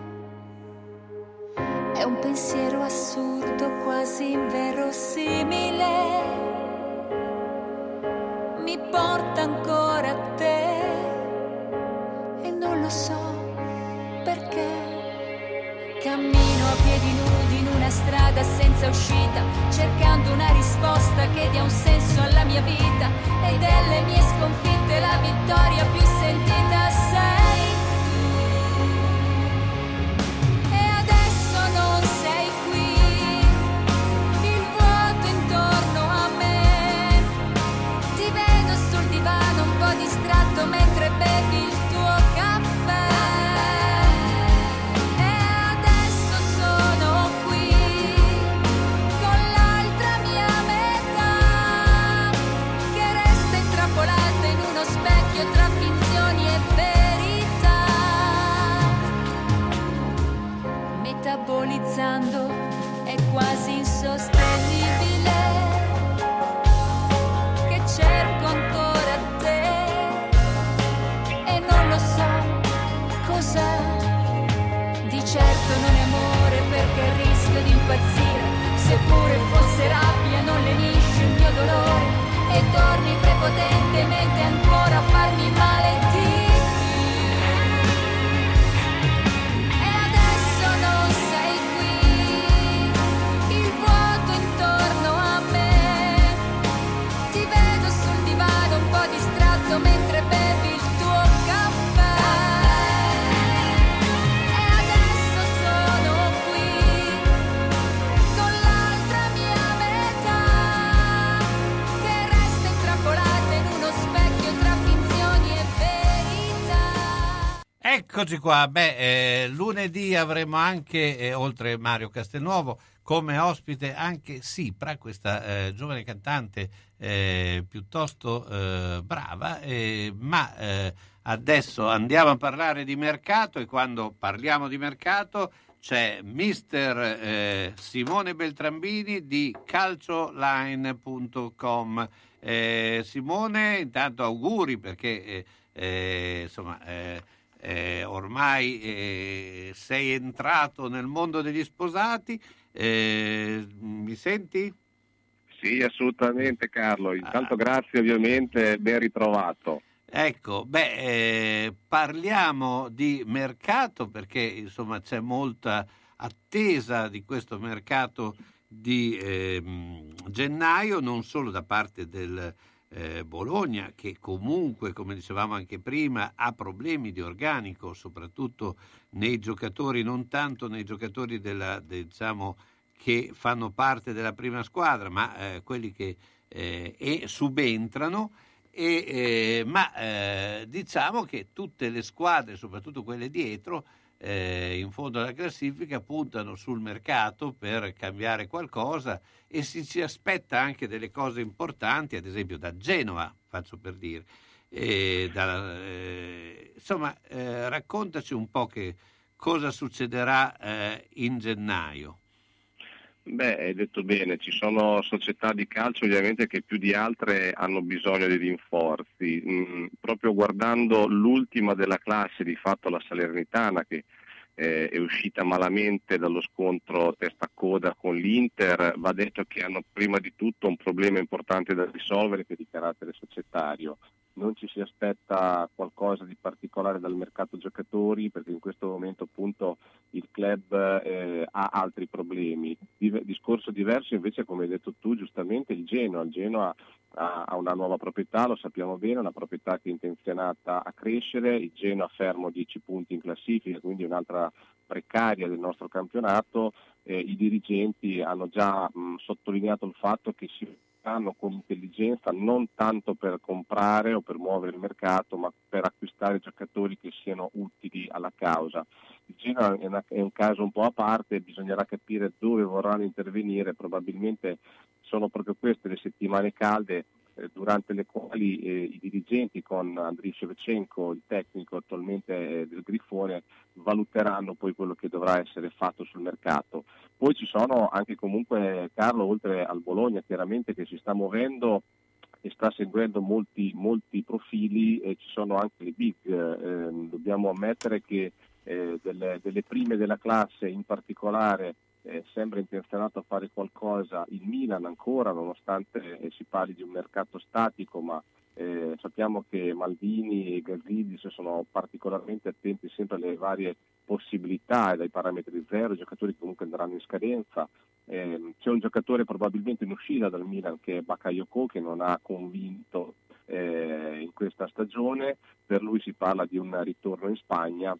È un pensiero assurdo, quasi inverosimile. Mi porta ancora a te e non lo so perché Cammino a piedi nudi in una strada senza uscita, cercando una risposta che dia un senso alla mia vita. E delle mie sconfitte la vittoria più sentita sei Metabolizzando è quasi insostenibile che cerco ancora te e non lo so cos'è. Di certo non è amore perché rischio di impazzire. Seppure fosse rabbia non lenisce il mio dolore e torni prepotentemente ancora a farmi male Eccoci qua, beh, eh, lunedì avremo anche, eh, oltre Mario Castelnuovo, come ospite anche Sipra, questa eh, giovane cantante eh, piuttosto eh, brava, eh, ma adesso andiamo a parlare di mercato e quando parliamo di mercato c'è mister Simone Beltrambini di calcioline.com. Simone, intanto auguri perché insomma eh, ormai eh, sei entrato nel mondo degli sposati. Eh, mi senti? Sì, assolutamente Carlo. Intanto grazie ovviamente, ben ritrovato. Ecco, beh, eh, parliamo di mercato perché insomma c'è molta attesa di questo mercato di ehm, gennaio, non solo da parte del eh, Bologna, che comunque, come dicevamo anche prima, ha problemi di organico, soprattutto nei giocatori, non tanto nei giocatori della, de- diciamo, che fanno parte della prima squadra, ma eh, quelli che eh, subentrano. E, eh, ma eh, diciamo che tutte le squadre, soprattutto quelle dietro, eh, in fondo alla classifica, puntano sul mercato per cambiare qualcosa e si ci aspetta anche delle cose importanti, ad esempio da Genova, faccio per dire. Da, eh, insomma, eh, raccontaci un po' che cosa succederà eh, in gennaio. Beh, hai detto bene, ci sono società di calcio ovviamente che più di altre hanno bisogno di rinforzi. Mm, proprio guardando l'ultima della classe, di fatto la Salernitana, che eh, è uscita malamente dallo scontro testa a coda con l'Inter, va detto che hanno prima di tutto un problema importante da risolvere che è di carattere societario. Non ci si aspetta qualcosa di particolare dal mercato giocatori perché in questo momento appunto il club eh, ha altri problemi. Div- discorso diverso invece come hai detto tu giustamente il Genoa. Il Genoa ha, ha una nuova proprietà, lo sappiamo bene, una proprietà che è intenzionata a crescere, il Genoa fermo 10 punti in classifica, quindi un'altra precaria del nostro campionato. Eh, I dirigenti hanno già mh, sottolineato il fatto che si fanno con intelligenza non tanto per comprare o per muovere il mercato, ma per acquistare giocatori che siano utili alla causa. Il Genoa è, è un caso un po' a parte, bisognerà capire dove vorranno intervenire, probabilmente sono proprio queste le settimane calde durante le quali eh, i dirigenti con Andriy Shevchenko, il tecnico attualmente eh, del Grifone, valuteranno poi quello che dovrà essere fatto sul mercato. Poi ci sono anche comunque Carlo, oltre al Bologna chiaramente che si sta muovendo e sta seguendo molti, molti profili, eh, ci sono anche le big, eh, dobbiamo ammettere che eh, delle, delle prime della classe in particolare eh, sembra intenzionato a fare qualcosa il Milan ancora, nonostante eh, si parli di un mercato statico, ma eh, sappiamo che Maldini e Gazidis sono particolarmente attenti sempre alle varie possibilità e dai parametri zero, i giocatori comunque andranno in scadenza. Eh, c'è un giocatore probabilmente in uscita dal Milan che è Bakayoko che non ha convinto eh, in questa stagione, per lui si parla di un ritorno in Spagna,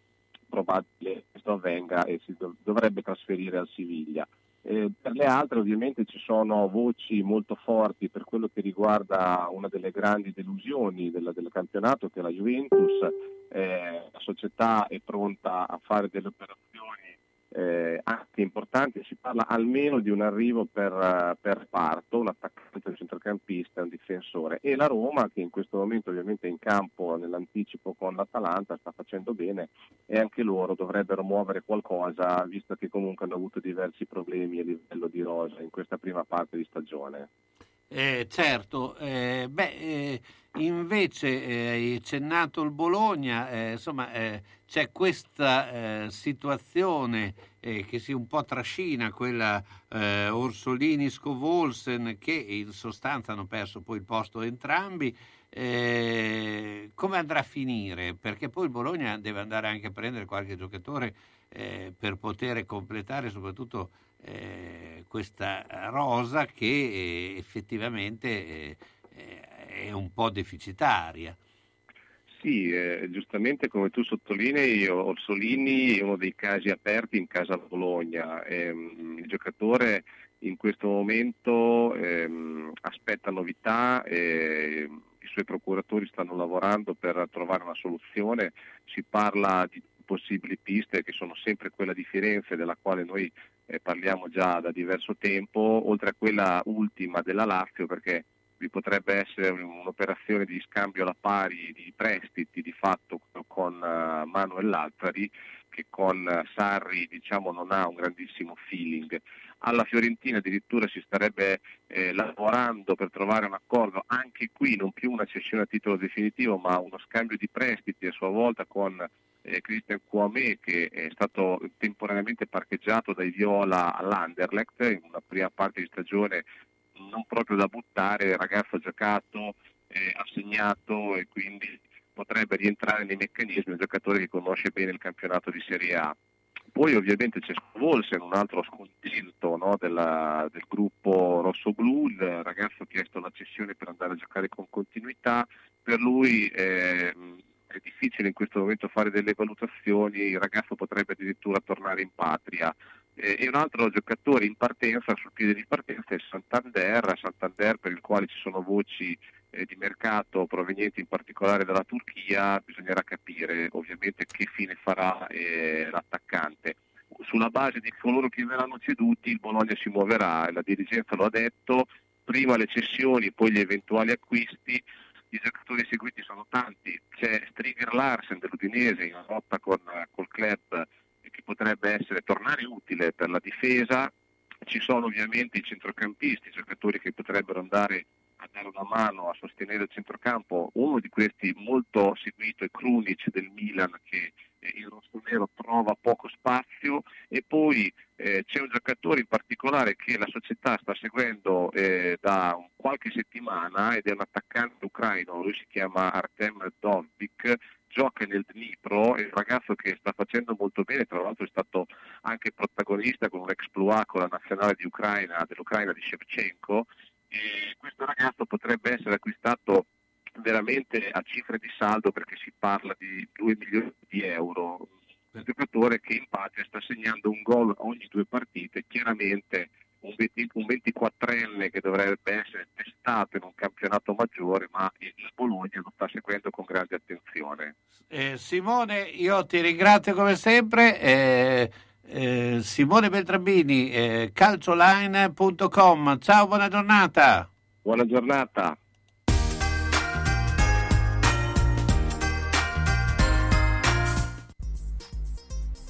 probabile che questo avvenga e si dov- dovrebbe trasferire al Siviglia. Eh, per le altre ovviamente ci sono voci molto forti per quello che riguarda una delle grandi delusioni del, del campionato che è la Juventus, eh, la società è pronta a fare delle operazioni eh, anche importanti, si parla almeno di un arrivo per, uh, per reparto, un attaccante, un centrocampista, un difensore e la Roma che in questo momento ovviamente è in campo nell'anticipo con l'Atalanta sta facendo bene e anche loro dovrebbero muovere qualcosa visto che comunque hanno avuto diversi problemi a livello di rosa in questa prima parte di stagione. Eh, certo, eh, beh, eh, invece eh, hai cennato il Bologna, eh, insomma eh, c'è questa situazione che si un po' trascina, quella Orsolini-Scovolsen, che in sostanza hanno perso poi il posto entrambi. come andrà a finire? Perché poi il Bologna deve andare anche a prendere qualche giocatore per poter completare soprattutto eh, questa rosa che eh, effettivamente eh, è un po' deficitaria. Sì, eh, giustamente come tu sottolinei, Orsolini è uno dei casi aperti in casa Bologna. Ehm, il giocatore in questo momento ehm, aspetta novità, eh, i suoi procuratori stanno lavorando per trovare una soluzione, si parla di possibili piste che sono sempre quella di Firenze della quale noi eh, parliamo già da diverso tempo, oltre a quella ultima della Lazio perché vi potrebbe essere un'operazione di scambio alla pari di prestiti di fatto con uh, Manuel Lazzari che con uh, Sarri diciamo, non ha un grandissimo feeling. Alla Fiorentina addirittura si starebbe eh, lavorando per trovare un accordo, anche qui non più una cessione a titolo definitivo ma uno scambio di prestiti a sua volta con eh, Christian Kwame che è stato temporaneamente parcheggiato dai Viola all'Anderlecht in una prima parte di stagione non proprio da buttare, il ragazzo ha giocato, eh, ha segnato e quindi potrebbe rientrare nei meccanismi, un giocatore che conosce bene il campionato di Serie A. Poi ovviamente c'è Volsen, un altro scontento no, della, del gruppo rosso-blu, il ragazzo ha chiesto la cessione per andare a giocare con continuità, per lui eh, è difficile in questo momento fare delle valutazioni, il ragazzo potrebbe addirittura tornare in patria. Eh, e un altro giocatore in partenza, sul piede di partenza, è Santander, Santander per il quale ci sono voci eh, di mercato provenienti in particolare dalla Turchia, bisognerà capire ovviamente che fine farà eh, l'attaccante. Sulla base di coloro che verranno ceduti il Bologna si muoverà, la dirigenza lo ha detto, prima le cessioni, poi gli eventuali acquisti. I giocatori seguiti sono tanti, c'è Striger Larsen dell'Udinese in lotta con, col club che potrebbe essere tornare utile per la difesa, ci sono ovviamente i centrocampisti, i giocatori che potrebbero andare a dare una mano a sostenere il centrocampo, uno di questi molto seguito è Krunic del Milan che il rossonero trova poco spazio. E poi eh, c'è un giocatore in particolare che la società sta seguendo eh, da qualche settimana ed è un attaccante ucraino, lui si chiama Artem Dovbik, gioca nel Dnipro, è un ragazzo che sta facendo molto bene, tra l'altro è stato anche protagonista con un exploit con la nazionale di Ucraina, dell'Ucraina di Shevchenko e questo ragazzo potrebbe essere acquistato veramente a cifre di saldo perché si parla di 2 milioni di euro. Un giocatore che in patria sta segnando un gol ogni due partite, chiaramente un, 20, un 24enne che dovrebbe essere testato in un campionato maggiore, ma il Bologna lo sta seguendo con grande attenzione. Eh, Simone, io ti ringrazio come sempre. Eh, eh, Simone Beltrambini, eh, calcioline.com. Ciao, buona giornata. Buona giornata.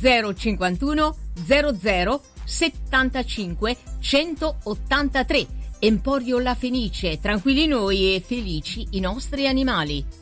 051 00 75 183. Emporio La Fenice, tranquilli noi e felici i nostri animali.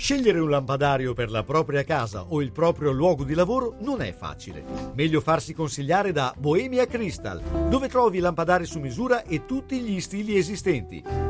Scegliere un lampadario per la propria casa o il proprio luogo di lavoro non è facile. Meglio farsi consigliare da Bohemia Crystal, dove trovi lampadari su misura e tutti gli stili esistenti.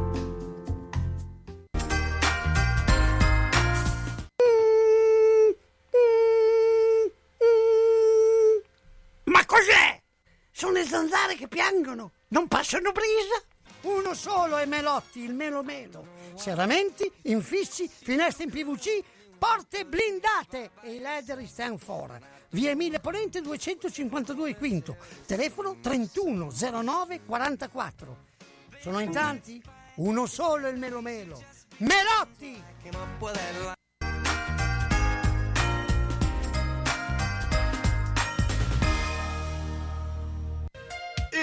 Sono le zanzare che piangono, non passano brisa. Uno solo è Melotti, il Melo Melo. Serramenti, infissi, finestre in PVC, porte blindate e i leder stand for. Via Emile Ponente 252 Quinto, telefono 3109 44. Sono in tanti? Uno solo il Melo Melo. Melotti!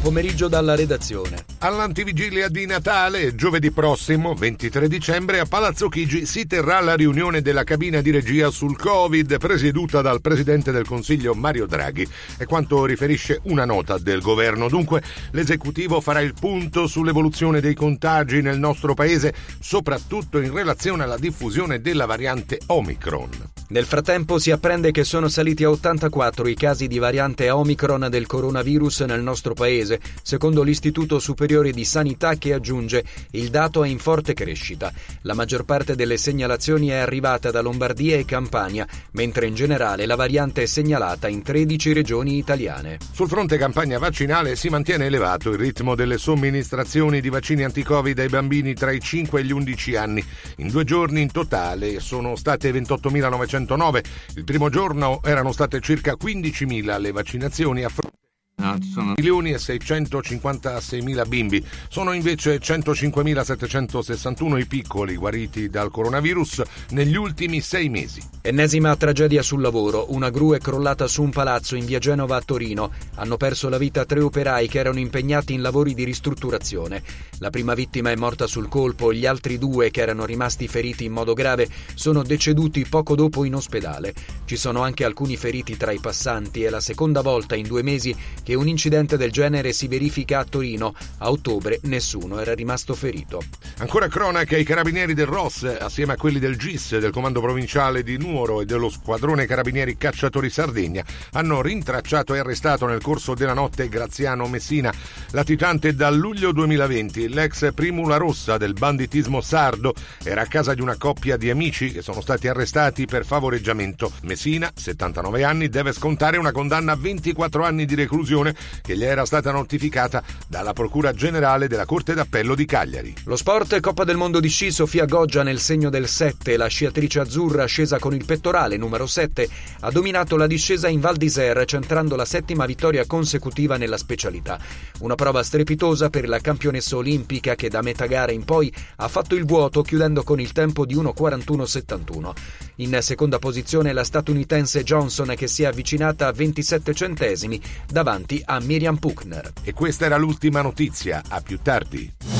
Buon pomeriggio dalla redazione. All'antivigilia di Natale, giovedì prossimo, 23 dicembre, a Palazzo Chigi si terrà la riunione della cabina di regia sul Covid, presieduta dal Presidente del Consiglio Mario Draghi. È quanto riferisce una nota del governo. Dunque, l'esecutivo farà il punto sull'evoluzione dei contagi nel nostro paese, soprattutto in relazione alla diffusione della variante Omicron. Nel frattempo si apprende che sono saliti a 84 i casi di variante Omicron del coronavirus nel nostro paese, secondo l'Istituto Superiore di Sanità che aggiunge il dato è in forte crescita. La maggior parte delle segnalazioni è arrivata da Lombardia e Campania, mentre in generale la variante è segnalata in 13 regioni italiane. Sul fronte campagna vaccinale si mantiene elevato il ritmo delle somministrazioni di vaccini anti-Covid ai bambini tra i 5 e gli 11 anni. In due giorni in totale sono state 28.909. Il primo giorno erano state circa 15.000 le vaccinazioni a fronte sono... milioni e 656 mila bimbi. Sono invece 105.761 i piccoli guariti dal coronavirus negli ultimi sei mesi. Ennesima tragedia sul lavoro. Una gru è crollata su un palazzo in via Genova a Torino. Hanno perso la vita tre operai che erano impegnati in lavori di ristrutturazione. La prima vittima è morta sul colpo, gli altri due, che erano rimasti feriti in modo grave, sono deceduti poco dopo in ospedale. Ci sono anche alcuni feriti tra i passanti. È la seconda volta in due mesi che che un incidente del genere si verifica a Torino. A ottobre nessuno era rimasto ferito. Ancora cronaca, i carabinieri del ROS, assieme a quelli del GIS, del comando provinciale di Nuoro e dello squadrone carabinieri cacciatori Sardegna, hanno rintracciato e arrestato nel corso della notte Graziano Messina, latitante dal luglio 2020. L'ex primula rossa del banditismo sardo era a casa di una coppia di amici che sono stati arrestati per favoreggiamento. Messina, 79 anni, deve scontare una condanna a 24 anni di reclusione che gli era stata notificata dalla Procura Generale della Corte d'Appello di Cagliari. Lo sport Coppa del Mondo di sci Sofia Goggia nel segno del 7, la sciatrice azzurra scesa con il pettorale numero 7 ha dominato la discesa in Val d'Isère centrando la settima vittoria consecutiva nella specialità. Una prova strepitosa per la campionessa olimpica che da metà gara in poi ha fatto il vuoto chiudendo con il tempo di 1.41.71. In seconda posizione la statunitense Johnson che si è avvicinata a 27 centesimi davanti a Miriam Puchner. E questa era l'ultima notizia, a più tardi.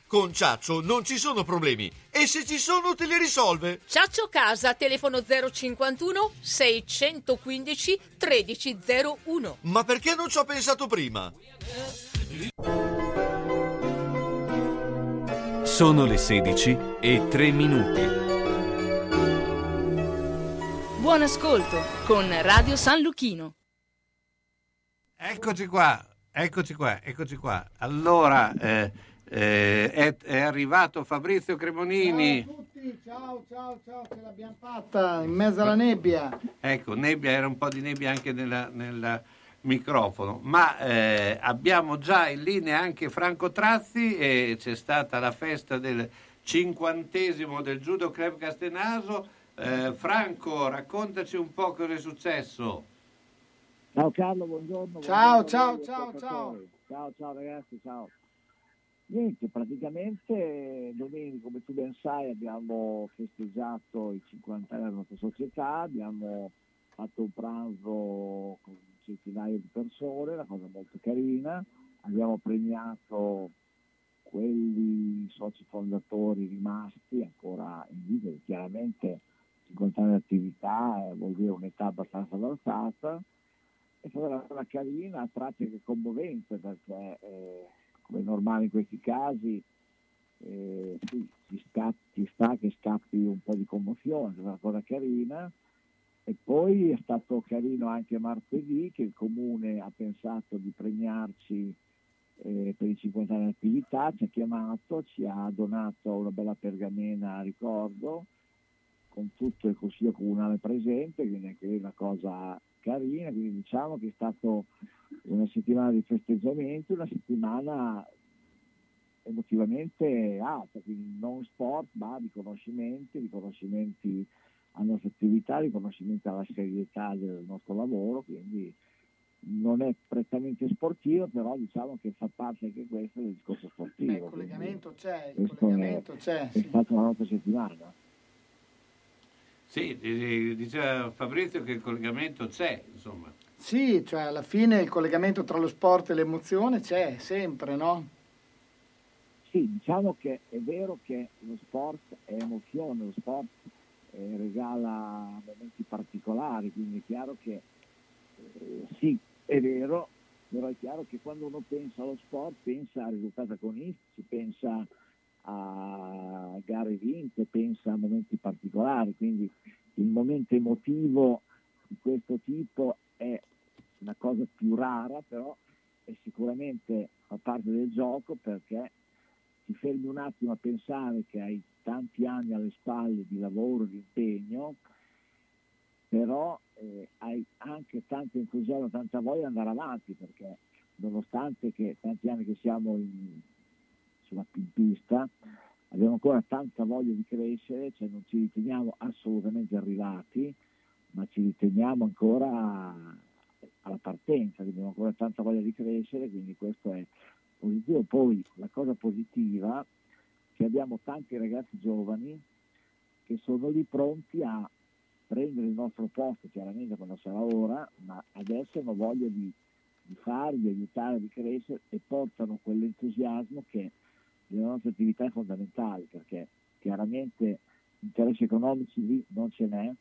Con Ciaccio non ci sono problemi. E se ci sono te li risolve. Ciaccio Casa, telefono 051 615 1301. Ma perché non ci ho pensato prima? Sono le 16 e 3 minuti. Buon ascolto con Radio San Luchino. Eccoci qua, eccoci qua, eccoci qua. Allora, eh, eh, è, è arrivato Fabrizio Cremonini. Ciao a tutti, ciao ciao ciao, ce l'abbiamo fatta in mezzo alla nebbia. Ecco, nebbia, era un po' di nebbia anche nella- nel microfono, ma eh, abbiamo già in linea anche Franco Trazzi e c'è stata la festa del cinquantesimo del Judo Club Castenaso. Eh, Franco, raccontaci un po' cosa è successo. Ciao Carlo, buongiorno. Ciao, buongiorno ciao, ciao, ascoltatori. Ciao, ciao ragazzi, ciao. Niente, praticamente domenica, come tu ben sai, abbiamo festeggiato i 50 anni della nostra società, abbiamo fatto un pranzo con centinaia di persone, una cosa molto carina, abbiamo premiato quelli soci fondatori rimasti ancora in vita, chiaramente 50 anni di attività eh, vuol dire un'età abbastanza avanzata, è stata una cosa carina, a tratti anche commovente perché eh, come è normale in questi casi eh, sì, ci, sta, ci sta che scappi un po' di commozione, è una cosa carina. E poi è stato carino anche martedì che il comune ha pensato di premiarci eh, per i 50 anni di attività, ci ha chiamato, ci ha donato una bella pergamena a ricordo con tutto il consiglio comunale presente, quindi anche lì una cosa carina, quindi diciamo che è stato una settimana di festeggiamenti, una settimana emotivamente alta, quindi non sport ma riconoscimenti, riconoscimenti alla nostra attività, riconoscimenti alla serietà del nostro lavoro, quindi non è prettamente sportivo, però diciamo che fa parte anche questo del discorso sportivo. Beh, il collegamento c'è, il collegamento è, c'è. è stata una nostra settimana. Sì, diceva Fabrizio che il collegamento c'è, insomma. Sì, cioè alla fine il collegamento tra lo sport e l'emozione c'è sempre, no? Sì, diciamo che è vero che lo sport è emozione, lo sport eh, regala momenti particolari, quindi è chiaro che eh, sì, è vero, però è chiaro che quando uno pensa allo sport pensa a risultati agonistici, pensa a gare vinte, pensa a momenti particolari, quindi il momento emotivo di questo tipo è una cosa più rara, però è sicuramente fa parte del gioco perché ti fermi un attimo a pensare che hai tanti anni alle spalle di lavoro, di impegno, però eh, hai anche tanto entusiasmo, tanta voglia di andare avanti perché nonostante che tanti anni che siamo in, sulla in pista abbiamo ancora tanta voglia di crescere, cioè non ci riteniamo assolutamente arrivati, ma ci riteniamo ancora alla partenza, abbiamo ancora tanta voglia di crescere, quindi questo è positivo. Poi la cosa positiva è che abbiamo tanti ragazzi giovani che sono lì pronti a prendere il nostro posto, chiaramente quando sarà ora, ma adesso hanno voglia di, di fare, di aiutare, di crescere e portano quell'entusiasmo che nella nostra attività è fondamentale, perché chiaramente interessi economici lì non ce n'è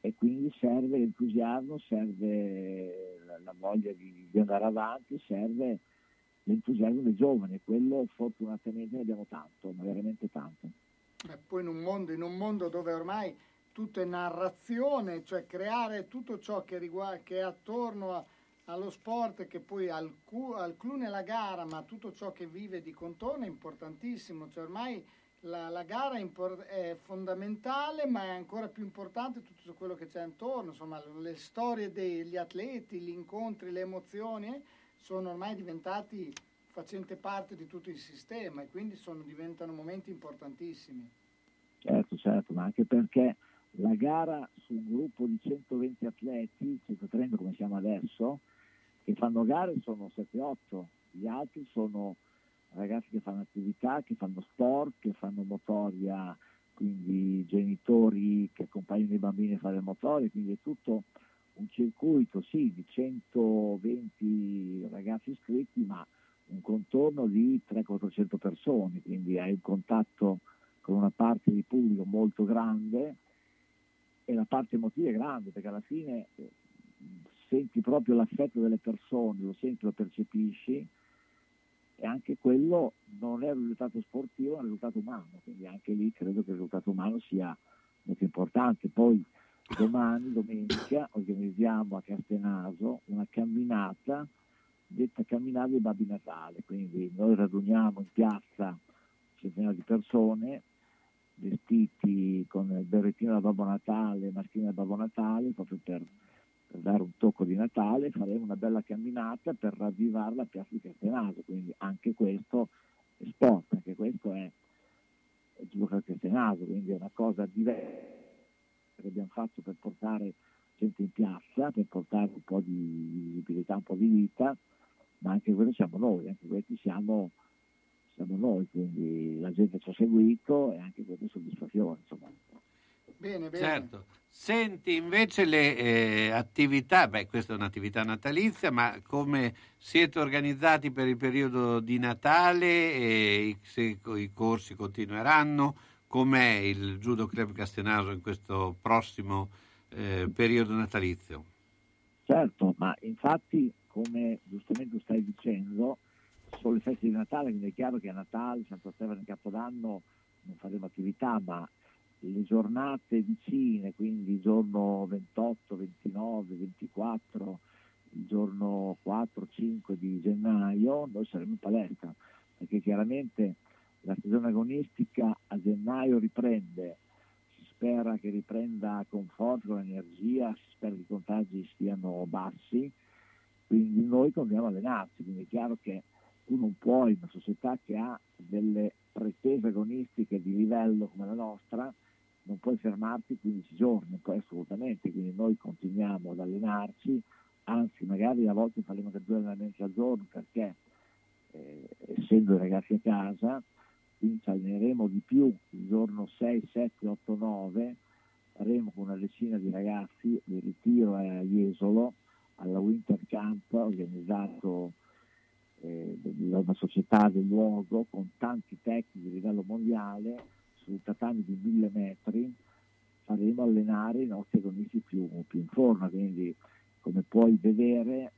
e quindi serve l'entusiasmo, serve la, la voglia di, di andare avanti, serve l'entusiasmo dei giovani e quello fortunatamente ne abbiamo tanto, ma veramente tanto. Beh, poi in un, mondo, in un mondo dove ormai tutto è narrazione, cioè creare tutto ciò che, riguarda, che è attorno a, allo sport, che poi al, al clou nella gara, ma tutto ciò che vive di contorno è importantissimo. Cioè ormai la, la gara è, impor- è, fondamentale, ma è ancora più importante tutto quello che c'è intorno, insomma le storie degli atleti, gli incontri, le emozioni eh, sono ormai diventati facente parte di tutto il sistema e quindi sono, diventano momenti importantissimi. Certo, certo, ma anche perché la gara su un gruppo di 120 atleti, 130 come siamo adesso, che fanno gare sono 7-8, gli altri sono ragazzi che fanno attività, che fanno sport, che fanno motoria, quindi genitori che accompagnano i bambini a fare motoria, quindi è tutto un circuito sì di 120 ragazzi iscritti, ma un contorno di 300-400 persone, quindi hai un contatto con una parte di pubblico molto grande e la parte emotiva è grande perché alla fine eh, senti proprio l'affetto delle persone, lo senti, lo percepisci e anche quello non è un risultato sportivo, è un risultato umano, quindi anche lì credo che il risultato umano sia molto importante. Poi domani, domenica, organizziamo a Castenaso una camminata detta camminata di Babbi Natale, quindi noi raduniamo in piazza centinaia di persone vestiti con il berrettino da Babbo Natale, maschina da Babbo Natale, proprio per, per, dare un tocco di Natale, faremo una bella camminata per ravvivare la piazza di Castenaso, quindi anche questo è sport, anche questo è, è gioco a Castenaso, quindi è una cosa diversa che abbiamo fatto per portare gente in piazza, per portare un po' di visibilità, un po' di vita, ma anche quello siamo noi, anche questi siamo, siamo noi, quindi la gente ci ha seguito e anche questa è soddisfazione. Insomma. Bene, bene. Certo. Senti invece le eh, attività, beh questa è un'attività natalizia, ma come siete organizzati per il periodo di Natale e se i corsi continueranno? Com'è il Judo Club Castenaso in questo prossimo eh, periodo natalizio? Certo, ma infatti come giustamente stai dicendo, sono le feste di Natale, quindi è chiaro che a Natale, Santo Stefano e Capodanno non faremo attività, ma le giornate vicine, quindi giorno 28, 29, 24, il giorno 4, 5 di gennaio, noi saremo in palestra, perché chiaramente la stagione agonistica a gennaio riprende, si spera che riprenda con forza, con energia, si spera che i contagi siano bassi, quindi noi continuiamo a allenarci, quindi è chiaro che tu non puoi, una società che ha delle pretese agonistiche di livello come la nostra, non puoi fermarti 15 giorni, poi assolutamente, quindi noi continuiamo ad allenarci, anzi magari a volte faremo anche due allenamenti al giorno perché eh, essendo i ragazzi a casa, quindi ci alleneremo di più il giorno 6, 7, 8, 9, faremo con una decina di ragazzi il ritiro a Jesolo, alla Winter Camp organizzato eh, da una società del luogo con tanti tecnici di livello mondiale su tatami di mille metri faremo allenare i nostri agonisti più, più in forma quindi come puoi vedere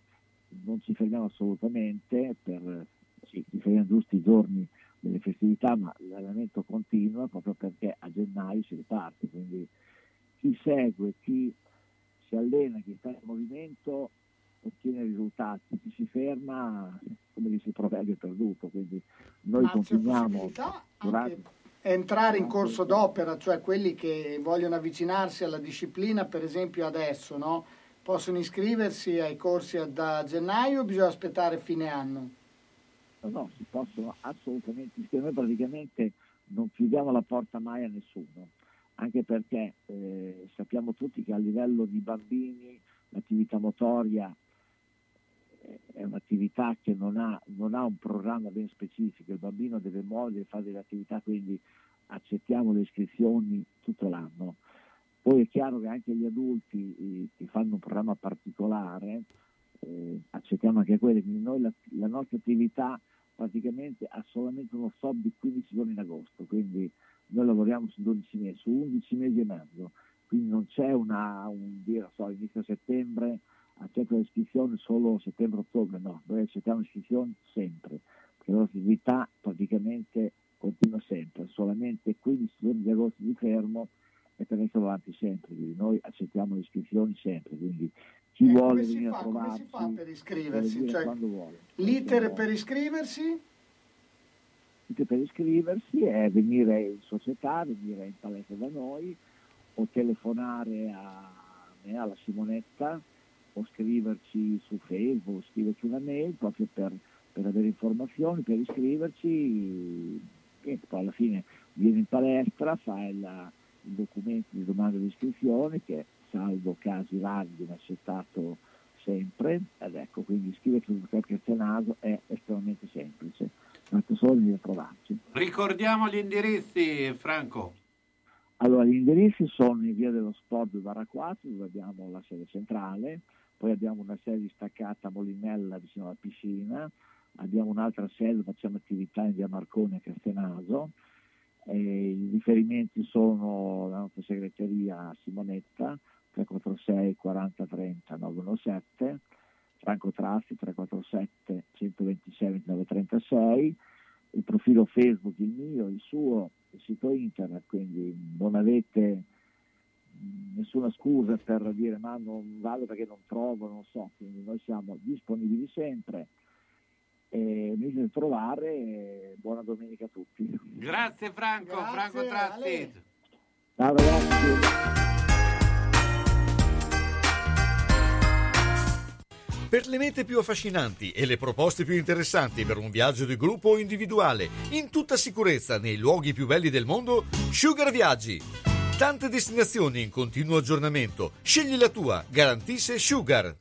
non ci fermiamo assolutamente per sì, ci fermiamo giusti i giorni delle festività ma l'allenamento continua proprio perché a gennaio si riparte quindi chi segue, chi si allena, chi sta in movimento ottiene risultati, chi si ferma, come dice il proverbio, è perduto. Quindi noi Ma continuiamo. Durante... Entrare in corso d'opera, cioè quelli che vogliono avvicinarsi alla disciplina, per esempio adesso, no? possono iscriversi ai corsi da gennaio o bisogna aspettare fine anno? No, no, si possono assolutamente iscrivere. Noi praticamente non chiudiamo la porta mai a nessuno anche perché eh, sappiamo tutti che a livello di bambini l'attività motoria è un'attività che non ha, non ha, un programma ben specifico, il bambino deve muovere, fare delle attività, quindi accettiamo le iscrizioni tutto l'anno. Poi è chiaro che anche gli adulti eh, che fanno un programma particolare, eh, accettiamo anche quelli, quindi noi la, la, nostra attività praticamente ha solamente uno stop di 15 giorni in agosto, quindi noi lavoriamo su 12 mesi, su 11 mesi e mezzo, quindi non c'è una, un dire, so, inizio settembre accetto le iscrizioni solo settembre-ottobre, no, noi accettiamo iscrizioni sempre, perché la nostra attività praticamente continua sempre, solamente 15 giorni di agosto di fermo e per essere avanti sempre, quindi noi accettiamo le iscrizioni sempre, quindi chi eh, vuole venire fa, a trovarci come si fa per iscriversi? Cioè, quando vuole. L'iter per iscriversi? L'iter per iscriversi è venire in società, venire in palestra da noi o telefonare a me, alla Simonetta o scriverci su Facebook, scriverci una mail proprio per, per avere informazioni, per iscriverci e poi alla fine vieni in palestra, fai il, il documento di domanda di iscrizione che salvo casi rari viene accettato sempre ed ecco quindi iscriversi sul Club Castenaso è estremamente semplice, basta solo a trovarci. Ricordiamo gli indirizzi Franco. Allora, gli indirizzi sono in via dello Sport barra 4 dove abbiamo la sede centrale, poi abbiamo una sede distaccata a Molinella vicino alla piscina, abbiamo un'altra sede, facciamo attività in via Marconi a Castenaso, I riferimenti sono la nostra segreteria Simonetta 346 40 30 917, Franco Trassi 347 126 29 36, il profilo Facebook il mio, il suo, il sito internet, quindi non avete nessuna scusa per dire ma non vado perché non trovo, non so, quindi noi siamo disponibili sempre e a trovare e buona domenica a tutti. Grazie Franco, Grazie, Franco Tratti. Ciao ragazzi. Per le mete più affascinanti e le proposte più interessanti per un viaggio di gruppo o individuale, in tutta sicurezza nei luoghi più belli del mondo, Sugar Viaggi. Tante destinazioni in continuo aggiornamento. Scegli la tua, garantisce Sugar.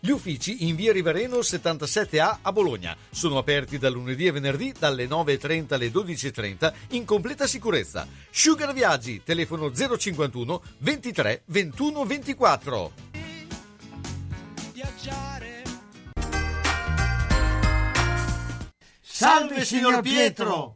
Gli uffici in via Rivareno 77A a Bologna sono aperti dal lunedì e venerdì dalle 9.30 alle 12.30 in completa sicurezza. Sugar Viaggi, telefono 051 23 21 24. Salve signor Pietro!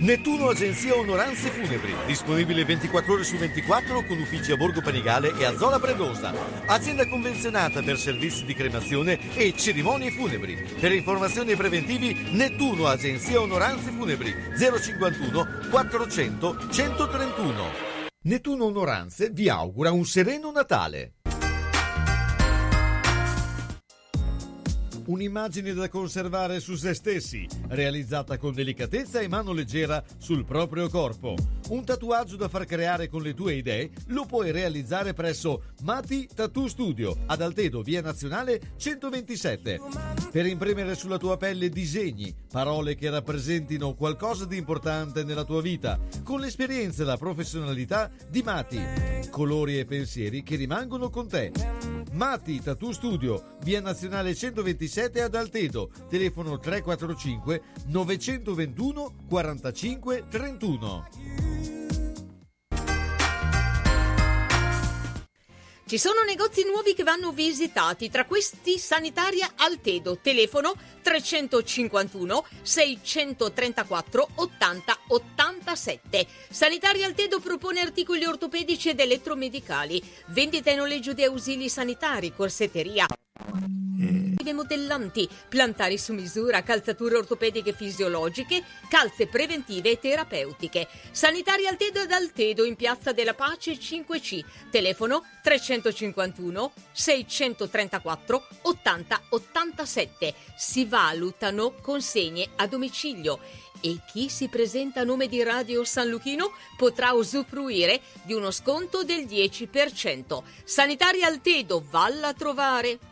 Nettuno Agenzia Onoranze Funebri, disponibile 24 ore su 24 con uffici a Borgo Panigale e a Zola Predosa. Azienda convenzionata per servizi di cremazione e cerimonie funebri. Per informazioni preventivi Nettuno Agenzia Onoranze Funebri 051 400 131. Nettuno Onoranze vi augura un sereno Natale. Un'immagine da conservare su se stessi, realizzata con delicatezza e mano leggera sul proprio corpo. Un tatuaggio da far creare con le tue idee lo puoi realizzare presso Mati Tattoo Studio ad Altedo, via Nazionale 127. Per imprimere sulla tua pelle disegni, parole che rappresentino qualcosa di importante nella tua vita, con l'esperienza e la professionalità di Mati. Colori e pensieri che rimangono con te. Mati Tattoo Studio, via Nazionale 127 ad Altedo, telefono 345 921 45 31. Ci sono negozi nuovi che vanno visitati, tra questi Sanitaria Altedo, telefono 351 634 80 87. Sanitaria Altedo propone articoli ortopedici ed elettromedicali, vendita e noleggio di ausili sanitari, corsetteria taglie modellanti, plantari su misura, calzature ortopediche fisiologiche, calze preventive e terapeutiche. Sanitari Altedo ed Altedo in Piazza della Pace 5C. Telefono 351 634 80 87. Si valutano consegne a domicilio e chi si presenta a nome di Radio San Luchino potrà usufruire di uno sconto del 10%. Sanitari Altedo, valla a trovare!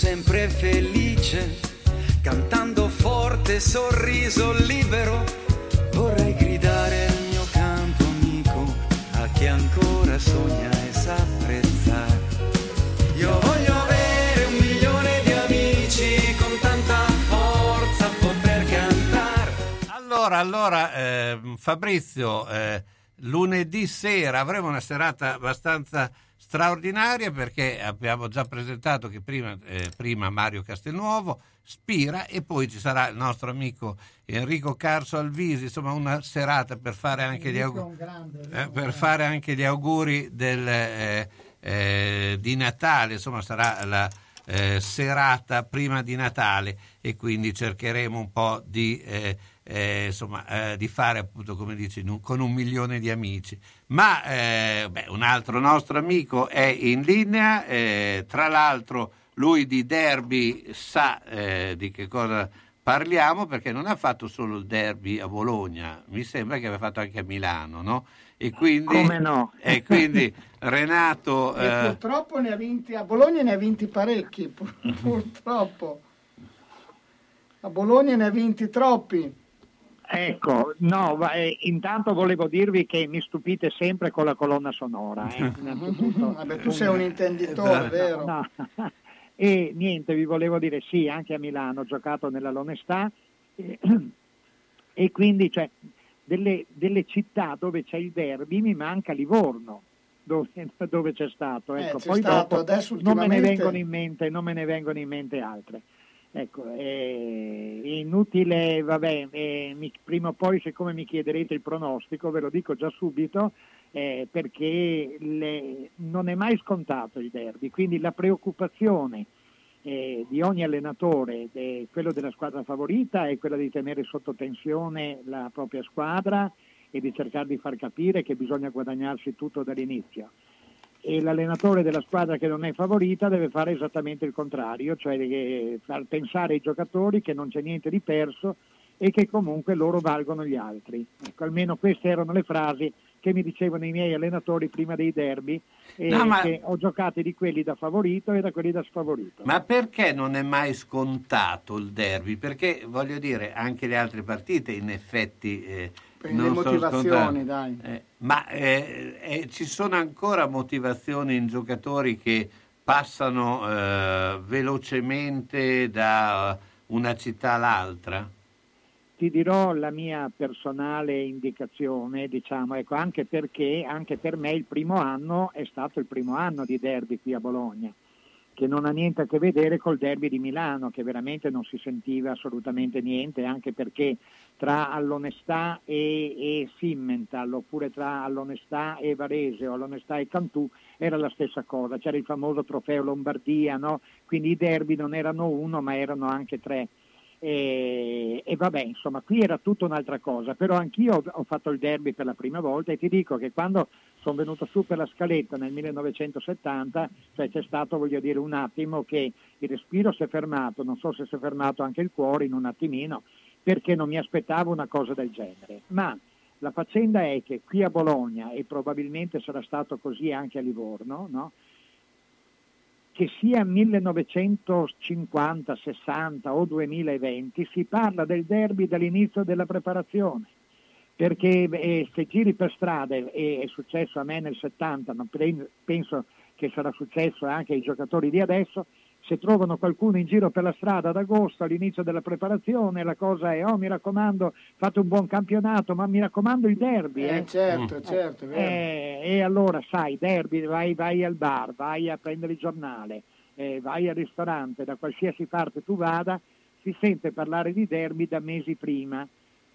Sempre felice, cantando forte, sorriso libero. Vorrei gridare il mio canto amico a chi ancora sogna e sa apprezzare. Io voglio avere un milione di amici con tanta forza poter cantare. Allora, allora ehm, Fabrizio, eh, lunedì sera avremo una serata abbastanza straordinaria perché abbiamo già presentato che prima, eh, prima Mario Castelnuovo, Spira e poi ci sarà il nostro amico Enrico Carso Alvisi, insomma una serata per fare anche, gli, auguri, grande, eh, per fare anche gli auguri del, eh, eh, di Natale, insomma sarà la eh, serata prima di Natale e quindi cercheremo un po' di, eh, insomma, eh, di fare appunto come dici con un milione di amici. Ma eh, beh, un altro nostro amico è in linea, eh, tra l'altro lui di derby sa eh, di che cosa parliamo perché non ha fatto solo il derby a Bologna, mi sembra che aveva fatto anche a Milano, no? E quindi, Come no? E quindi Renato... E eh, purtroppo ne ha vinti, a Bologna ne ha vinti parecchi, pur- purtroppo. A Bologna ne ha vinti troppi. Ecco, no, ma, eh, intanto volevo dirvi che mi stupite sempre con la colonna sonora. eh, innanzitutto. Vabbè, tu sei un intenditore, vero? No. E niente, vi volevo dire sì, anche a Milano ho giocato nella Lonestà eh, e quindi cioè, delle, delle città dove c'è il derby mi manca Livorno. Dove, dove c'è stato, Eh, ecco. c'è poi stato, dopo adesso non me ne vengono in mente, non me ne vengono in mente altre. Ecco, è inutile, vabbè, eh, mi- prima o poi siccome mi chiederete il pronostico, ve lo dico già subito, eh, perché le- non è mai scontato il derby, quindi la preoccupazione eh, di ogni allenatore, de- quello della squadra favorita, è quella di tenere sotto tensione la propria squadra e di cercare di far capire che bisogna guadagnarsi tutto dall'inizio e l'allenatore della squadra che non è favorita deve fare esattamente il contrario, cioè far pensare ai giocatori che non c'è niente di perso e che comunque loro valgono gli altri. Ecco, almeno queste erano le frasi che mi dicevano i miei allenatori prima dei derby, e No, ma- che ho giocato di quelli da favorito e da quelli da sfavorito. Ma perché non è mai scontato il derby? Perché voglio dire, anche le altre partite in effetti eh, Per non le motivazioni, dai. Eh, ma eh, eh, ci sono ancora motivazioni in giocatori che passano eh, velocemente da una città all'altra? ti dirò la mia personale indicazione, diciamo, ecco, anche perché anche per me il primo anno è stato il primo anno di derby qui a Bologna, che non ha niente a che vedere col derby di Milano, che veramente non si sentiva assolutamente niente, anche perché tra all'onestà e, e Simmental, oppure tra all'onestà e Varese o all'onestà e Cantù era la stessa cosa, c'era il famoso trofeo Lombardia, no? quindi i derby non erano uno ma erano anche tre. E, e vabbè, insomma, qui era tutta un'altra cosa, però anch'io ho, ho fatto il derby per la prima volta e ti dico che quando sono venuto su per la scaletta nel 1970, cioè c'è stato, voglio dire, un attimo che il respiro si è fermato, non so se si è fermato anche il cuore in un attimino, perché non mi aspettavo una cosa del genere. Ma la faccenda è che qui a Bologna, e probabilmente sarà stato così anche a Livorno, no? che sia 1950, 60 o 2020 si parla del derby dall'inizio della preparazione. Perché eh, se giri per strada, e è successo a me nel 70, ma penso che sarà successo anche ai giocatori di adesso, se trovano qualcuno in giro per la strada ad agosto all'inizio della preparazione, la cosa è, oh mi raccomando, fate un buon campionato, ma mi raccomando il derby. Eh, eh. certo, certo, è vero. Eh, e allora sai, derby, vai, vai al bar, vai a prendere il giornale, eh, vai al ristorante, da qualsiasi parte tu vada, si sente parlare di derby da mesi prima,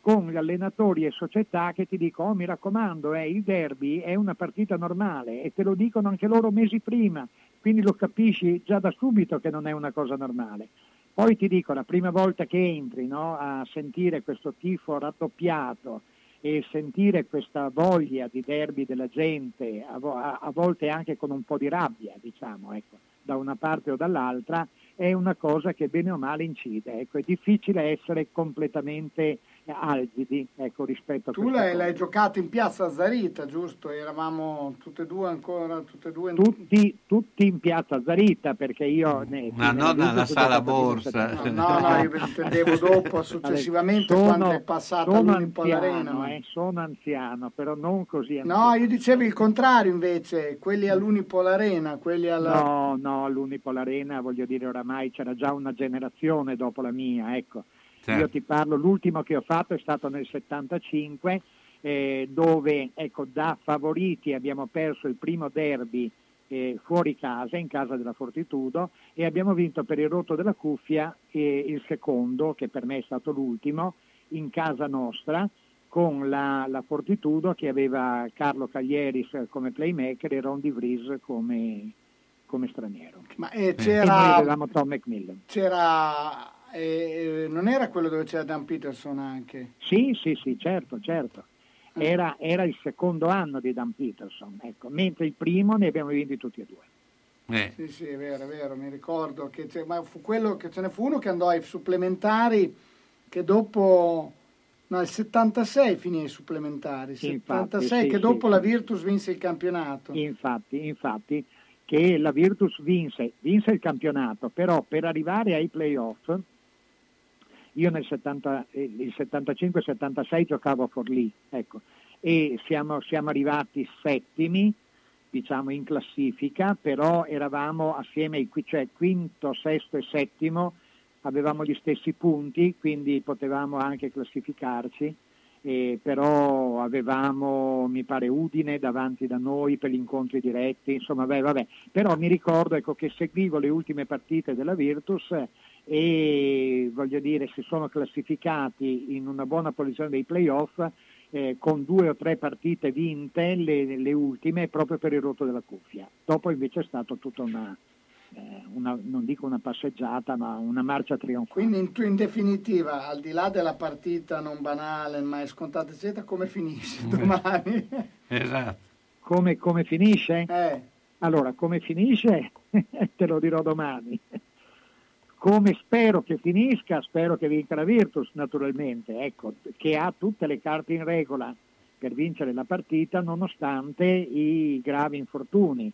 con gli allenatori e società che ti dicono, oh mi raccomando, eh, il derby è una partita normale e te lo dicono anche loro mesi prima, quindi lo capisci già da subito che non è una cosa normale. Poi ti dico, la prima volta che entri no, a sentire questo tifo raddoppiato e sentire questa voglia di derby della gente, a, vo- a- a volte anche con un po' di rabbia, diciamo, ecco, da una parte o dall'altra, è una cosa che bene o male incide. Ecco, è difficile essere completamente algidi ecco, rispetto a Tu l'hai, l'hai giocato in piazza Zarita, giusto? Eravamo tutte e due ancora, tutte e due in... tutti, tutti in piazza Zarita perché io ne, Ma ne- non ne- alla ne- sala borsa. No, no, io intendevo dopo, successivamente, Sono- quando è passata sono anziano, Arena. eh, sono anziano, però non così anziano. No, io dicevo il contrario invece, quelli all'Unipol Arena, quelli alla... No, no, all'Unipol Arena voglio dire oramai c'era già una generazione dopo la mia, ecco. Certo. Io ti parlo, l'ultimo che ho fatto è stato nel 75, eh, dove ecco, da favoriti abbiamo perso il primo derby eh, fuori casa, in casa della Fortitudo, e abbiamo vinto per il rotto della cuffia eh, il secondo, che per me è stato l'ultimo, in casa nostra, con la, la Fortitudo che aveva Carlo Caglieris come playmaker e Ron Di Vries come, come straniero. Ma eh, E noi c'era... avevamo Tom McMillan. c'era eh, non era quello dove c'era Dan Peterson anche? Sì, sì, sì, certo, certo. Mm. Era, era il secondo anno di Dan Peterson, ecco, mentre il primo ne abbiamo vinti tutti e due. Eh. Sì, sì, è vero, è vero, mi ricordo che, c'è- ma fu quello che ce ne fu uno che andò ai supplementari che dopo no, il 76 finì ai supplementari, infatti, 76 sì, che sì, dopo sì. la Virtus vinse il campionato. Infatti, infatti, che la Virtus vinse, vinse il campionato, però per arrivare ai playoff, io nel 70 eh, 75-76 giocavo a Forlì, ecco, e siamo, siamo arrivati settimi, diciamo in classifica, però eravamo assieme ai cioè quinto, sesto e settimo, avevamo gli stessi punti, quindi potevamo anche classificarci. Eh, però avevamo, mi pare, Udine davanti da noi per gli incontri diretti, insomma, beh, vabbè. Però mi ricordo ecco, che seguivo le ultime partite della Virtus e voglio dire, si sono classificati in una buona posizione dei playoff eh, con due o tre partite vinte, le, le ultime, proprio per il rotto della cuffia. Dopo invece è stato tutta una, una- non dico una passeggiata, ma una marcia trionfale. Quindi in, tu- in definitiva, al di là della partita non banale, mai scontata, eccetera, come finisce domani? Esatto. Come, come finisce? Eh. Allora, come finisce? Te lo dirò domani. Come spero che finisca, spero che vinca la Virtus, naturalmente, ecco, che ha tutte le carte in regola per vincere la partita nonostante i gravi infortuni.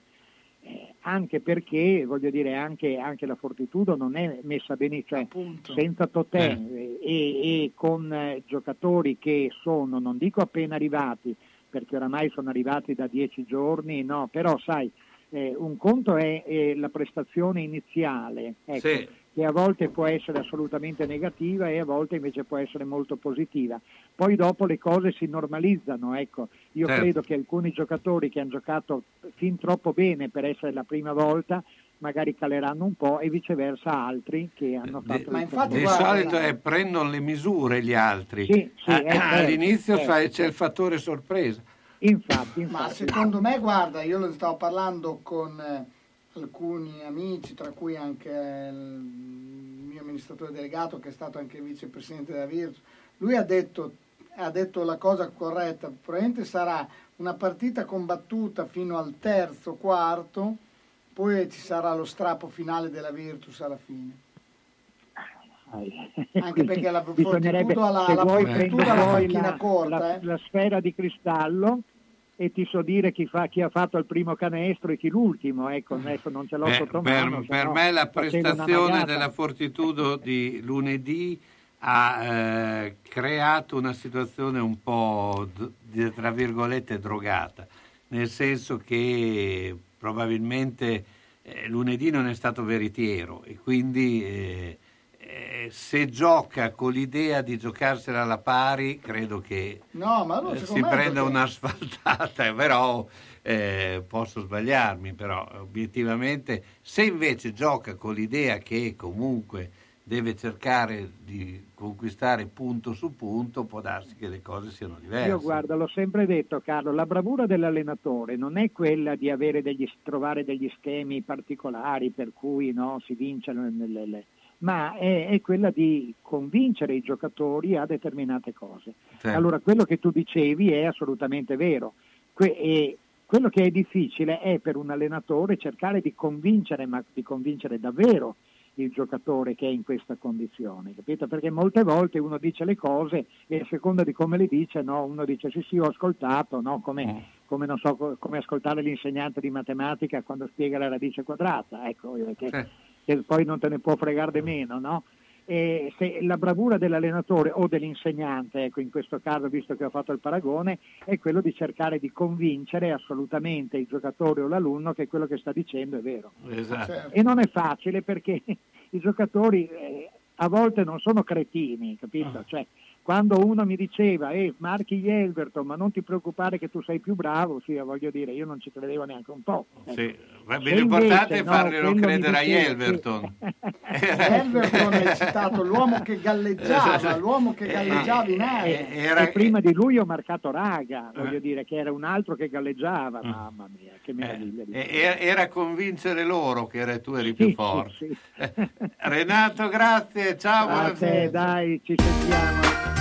Eh, anche perché, voglio dire, anche, anche, la Fortitudo non è messa benissimo, cioè, senza Totè eh. e, e, con eh, giocatori che sono, non dico appena arrivati, perché oramai sono arrivati da dieci giorni, no, però sai, eh, un conto è, è, la prestazione iniziale, ecco, sì. Che a volte può essere assolutamente negativa e a volte invece può essere molto positiva. Poi dopo le cose si normalizzano, ecco. io certo. credo che alcuni giocatori che hanno giocato fin troppo bene per essere la prima volta magari caleranno un po' e viceversa altri che hanno fatto Ma infatti, di solito è, prendono le misure gli altri sì, sì, eh, all'inizio eh, c'è il fattore sorpresa infatti, infatti, ma secondo me guarda io lo stavo parlando con eh, alcuni amici tra cui anche il mio amministratore delegato che è stato anche vicepresidente della Virtus lui ha detto, ha detto la cosa corretta probabilmente sarà una partita combattuta fino al terzo quarto poi ci sarà lo strappo finale della Virtus alla fine. Anche perché la Fortitudo ha la, la, Fortitudo la macchina corta. La, eh. la, sfera di cristallo e ti so dire chi, fa, chi, ha fatto il primo canestro e chi l'ultimo, ecco, adesso non ce l'ho Beh, sotto per, mano. Per me la prestazione della Fortitudo di lunedì ha eh, creato una situazione un po' tra virgolette drogata, nel senso che probabilmente eh, lunedì non è stato veritiero e quindi eh, eh, se gioca con l'idea di giocarsela alla pari credo che no, no, eh, si prenda perché... un'asfaltata, però eh, posso sbagliarmi, però obiettivamente se invece gioca con l'idea che comunque deve cercare di conquistare punto su punto, può darsi che le cose siano diverse. Io guarda, l'ho sempre detto Carlo, la bravura dell'allenatore non è quella di degli, trovare degli schemi particolari per cui no, si vincono nelle, le, ma è, è, quella di convincere i giocatori a determinate cose. Sì. Allora, quello che tu dicevi è assolutamente vero. Que- e quello che è difficile è per un allenatore cercare di convincere, ma di convincere davvero il giocatore che è in questa condizione, capito? Perché molte volte uno dice le cose e a seconda di come le dice, no, uno dice sì sì ho ascoltato, no? come, mm. come, so, come, ascoltare l'insegnante di matematica quando spiega la radice quadrata, ecco, che, eh. Che poi non te ne può fregare di meno, no? E se la bravura dell'allenatore o dell'insegnante, ecco, in questo caso, visto che ho fatto il paragone, è quello di cercare di convincere assolutamente il giocatore o l'alunno che quello che sta dicendo è vero. Esatto. E non è facile perché i giocatori eh, a volte non sono cretini, capito? Ah. Cioè, quando uno mi diceva, eh, marchi gli Elverton, ma non ti preocupare che tu sei più bravo, sì, voglio dire, io non ci credevo neanche un po'. Ecco. Sì. L'importante è farglielo no, credere agli Elverton. Sì. Elverton è citato l'uomo che galleggiava, esatto. l'uomo che galleggiava in aria. Era... E prima di lui ho marcato Raga, voglio eh. dire, che era un altro che galleggiava, mm. mamma mia, che meraviglia. Eh. Era convincere loro che tu eri sì, più forte. Renato, grazie, ciao. Grazie, dai, ci sentiamo.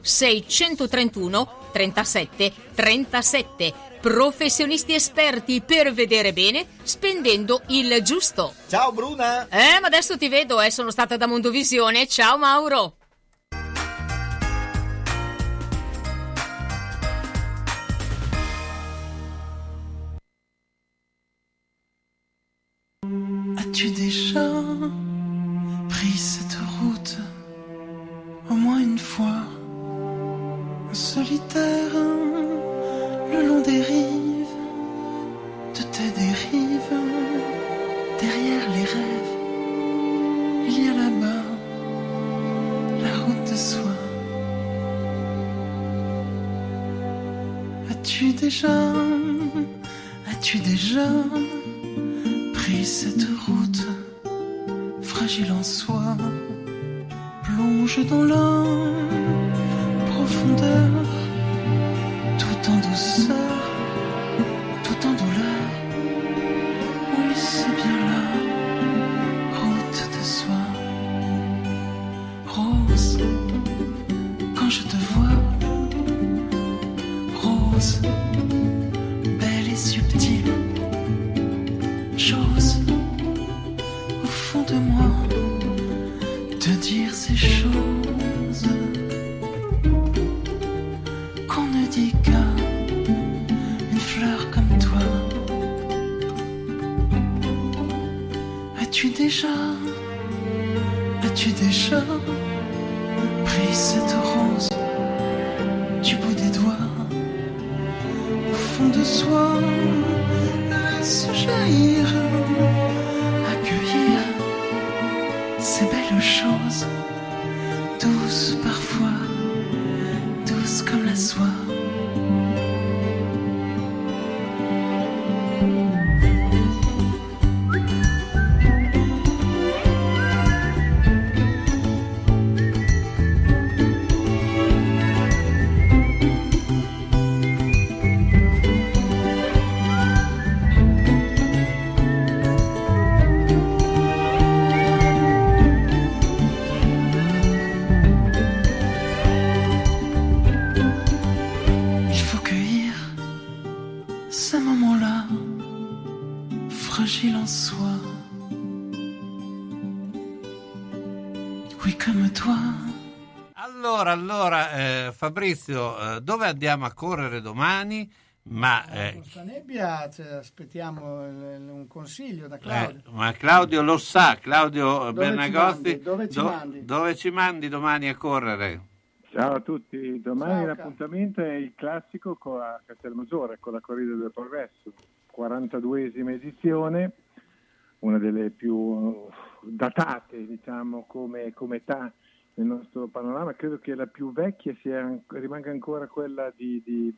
631 37 37. Professionisti esperti per vedere bene spendendo il giusto. Ciao Bruna! Eh, ma adesso ti vedo, eh, sono stata da Mondovisione. Ciao Mauro! As-tu déjà pris cette route au moins une fois solitaire le long des rives de tes dérives derrière les rêves il y a là-bas la route de soi. As-tu déjà as-tu déjà pris cette route fragile en soi? Plonge dans la tout en douceur Fabrizio, eh, dove andiamo a correre domani? Ma, eh, Corsa Nebbia cioè, aspettiamo il- il- un consiglio da eh, Claudio. ma Claudio lo sa, Claudio Dove ci Bernagosti, mandi? Dove ci do- mandi? dove ci mandi domani a correre? Ciao a tutti, domani Ciao, l'appuntamento è il classico con a Castelmaggiore con la Corrida del Progresso, 42esima edizione, una delle più datate diciamo come, come età nel nostro panorama, credo che la più vecchia sia, an- rimanga ancora quella di, di,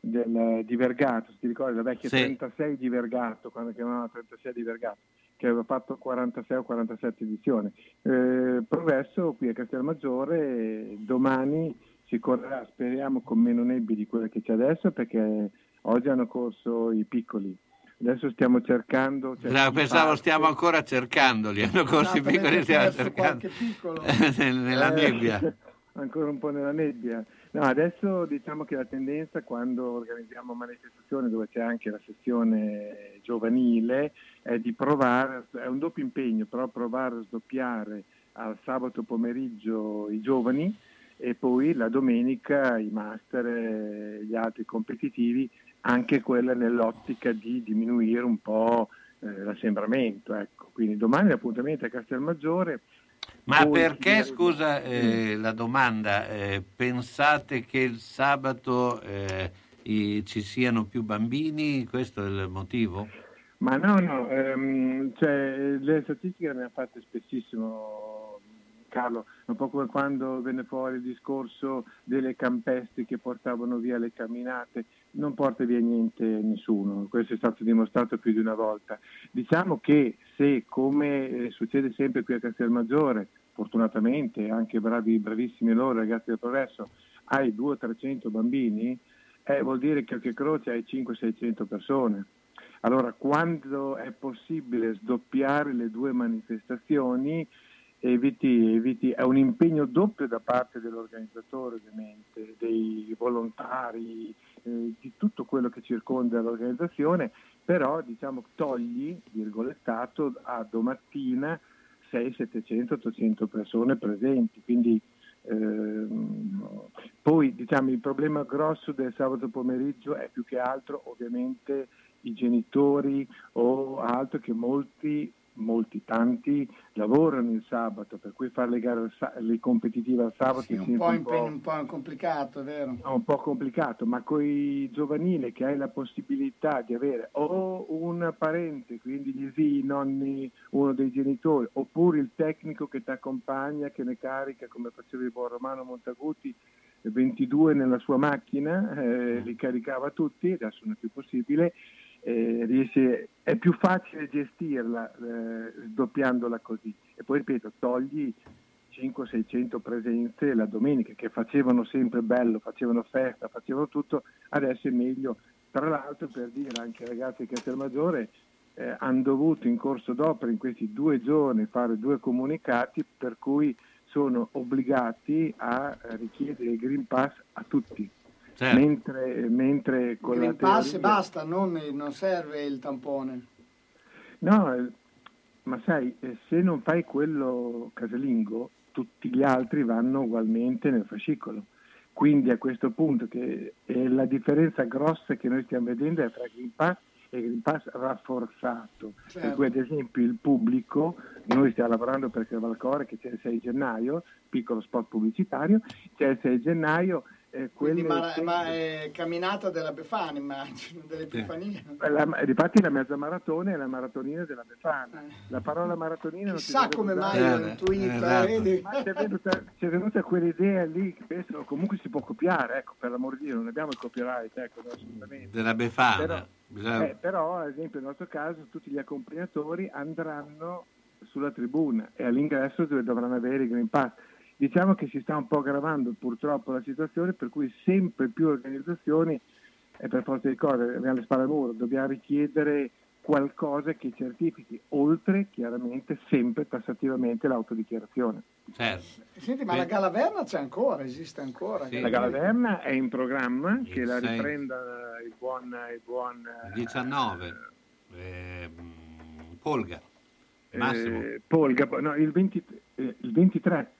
del- di Vergato, se ti ricordi la vecchia Sì. 36 di Vergato, quando chiamavano 36 di Vergato, che aveva fatto 46 o 47 edizioni. Eh, progresso qui a Castelmaggiore, domani si correrà, speriamo con meno nebbie di quelle che c'è adesso, perché oggi hanno corso i piccoli. Adesso stiamo cercando... cioè, No, pensavo parte- stiamo ancora cercandoli, hanno corsi piccoli, stiamo cercando nella Eh, nebbia. ancora un po' nella nebbia. No, adesso diciamo che la tendenza quando organizziamo manifestazioni dove c'è anche la sezione giovanile è di provare, è un doppio impegno, però provare a sdoppiare al sabato pomeriggio i giovani e poi la domenica i master e gli altri competitivi, anche quella nell'ottica di diminuire un po' eh, l'assembramento. Ecco. Quindi domani l'appuntamento è a Castelmaggiore. Ma perché, scusa eh, la domanda, eh, pensate che il sabato eh, i- ci siano più bambini? Questo è il motivo? Ma no, no, ehm, cioè, le statistiche ne ha fatte spessissimo Carlo, un po' come quando venne fuori il discorso delle campesti che portavano via le camminate, non porta via niente nessuno, questo è stato dimostrato più di una volta. Diciamo che se, come eh, succede sempre qui a Castelmaggiore, fortunatamente anche bravi, bravissimi loro ragazzi del progresso, hai 200-300 bambini, eh, vuol dire che a Occhio Croce hai 500-600 persone. Allora, quando è possibile sdoppiare le due manifestazioni, eviti, eviti, è un impegno doppio da parte dell'organizzatore, ovviamente, dei volontari, eh, di tutto quello che circonda l'organizzazione, però diciamo togli, virgolettato, a domattina 600, 700, 800 persone presenti. Quindi ehm, poi diciamo il problema grosso del sabato pomeriggio è più che altro ovviamente i genitori o altro che molti, molti, tanti lavorano il sabato, per cui fare le gare le competitive al sabato Sì, è un po', un impegno, un po' complicato, vero? è un po' complicato, ma con i giovanili che hai la possibilità di avere o un parente, quindi gli zii, i nonni, uno dei genitori, oppure il tecnico che ti accompagna, che ne carica, come faceva il buon Romano Montaguti, 22 nella sua macchina, eh, li caricava tutti, adesso non è più possibile, eh, riesce- è più facile gestirla eh, sdoppiandola così. E poi ripeto, togli 500-600 presenze la domenica che facevano sempre bello, facevano festa, facevano tutto, adesso è meglio. Tra l'altro per dire anche ai ragazzi di Castelmaggiore eh, hanno dovuto in corso d'opera in questi due giorni fare due comunicati per cui sono obbligati a eh, richiedere il Green Pass a tutti. Certo. Mentre, mentre con Green la Pass e teoria- basta, non, non serve il tampone. No, eh, ma sai, eh, se non fai quello casalingo, tutti gli altri vanno ugualmente nel fascicolo. Quindi a questo punto che la differenza grossa che noi stiamo vedendo è tra Green Pass e Green Pass rafforzato. Per Certo. cui ad esempio il pubblico, noi stiamo lavorando per Cavalcore che c'è il 6 gennaio, piccolo spot pubblicitario, c'è il 6 gennaio, eh, Quindi ma, ma è camminata della Befana, immagino, dell'Epifania. La, difatti la mezza maratona è la maratonina della Befana. La parola maratonina non si Chissà come mai l'ho intuita, esatto. vedi? Ma c'è venuta, c'è venuta quell'idea lì che penso comunque si può copiare, ecco, per l'amor di Dio, non abbiamo il copyright, ecco, no, assolutamente. Della Befana. Però, Bisogna- eh, però, ad esempio, nel nostro caso, tutti gli accompagnatori andranno sulla tribuna e all'ingresso dove dovranno avere il Green Pass. Diciamo che si sta un po' aggravando purtroppo la situazione per cui sempre più organizzazioni, e per forza di cose, abbiamo le spalle al muro, dobbiamo richiedere qualcosa che certifichi, oltre chiaramente sempre tassativamente l'autodichiarazione. Certo. Senti, ma la Galaverna c'è ancora, esiste ancora? La Galaverna è in programma, che Il la sei. riprenda il buon, il buon eh, 19. ehm, Polga. Massimo. eh, Polga, no, il, 20 eh, il 23.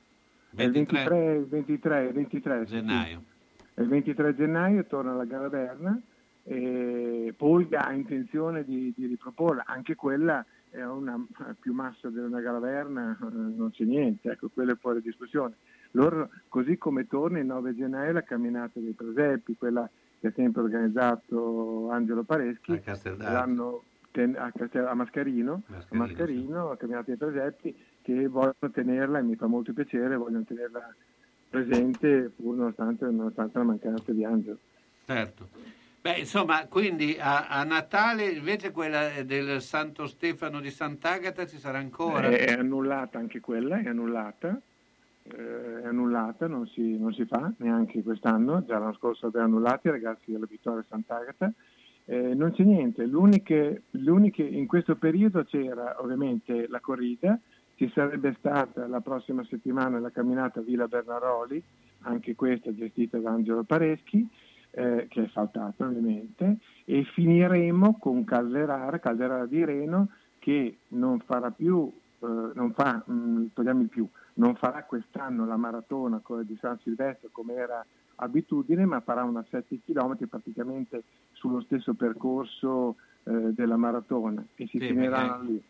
È Il 23? 23, il 23, il 23 sì, Gennaio. sì. Il 23 gennaio torna alla Galaverna e Polga ha intenzione di, di riproporla, anche quella è una più massa della Galaverna, eh, non c'è niente, ecco, quella è fuori discussione. Loro, così come torna il 9 gennaio la camminata dei presepi, quella che ha sempre organizzato Angelo Pareschi, A ten- a, Castel- a Mascarino, Mascarino, a Mascarino, la camminata dei presepi, che vogliono tenerla, e mi fa molto piacere, vogliono tenerla presente pur nonostante, nonostante la mancanza di Angelo. Certo. Beh, insomma, quindi a, a Natale invece quella del Santo Stefano di Sant'Agata ci sarà ancora? È, è annullata anche quella, è annullata, eh, è annullata, non si, non si fa neanche quest'anno, già l'anno scorso aveva annullati i ragazzi della Vittoria Sant'Agata. Eh, non c'è niente, l'uniche, l'uniche- in questo periodo c'era ovviamente la corrida, ci sarebbe stata la prossima settimana la camminata Villa Bernaroli, anche questa gestita da Angelo Pareschi, eh, che è saltato ovviamente, e finiremo con Calderara, Calderara di Reno, che non farà più, eh, non fa, mh, togliamo il più, non farà quest'anno la maratona di San Silvestro come era abitudine, ma farà una 7 km praticamente sullo stesso percorso eh, della maratona e si Sì, finirà lì.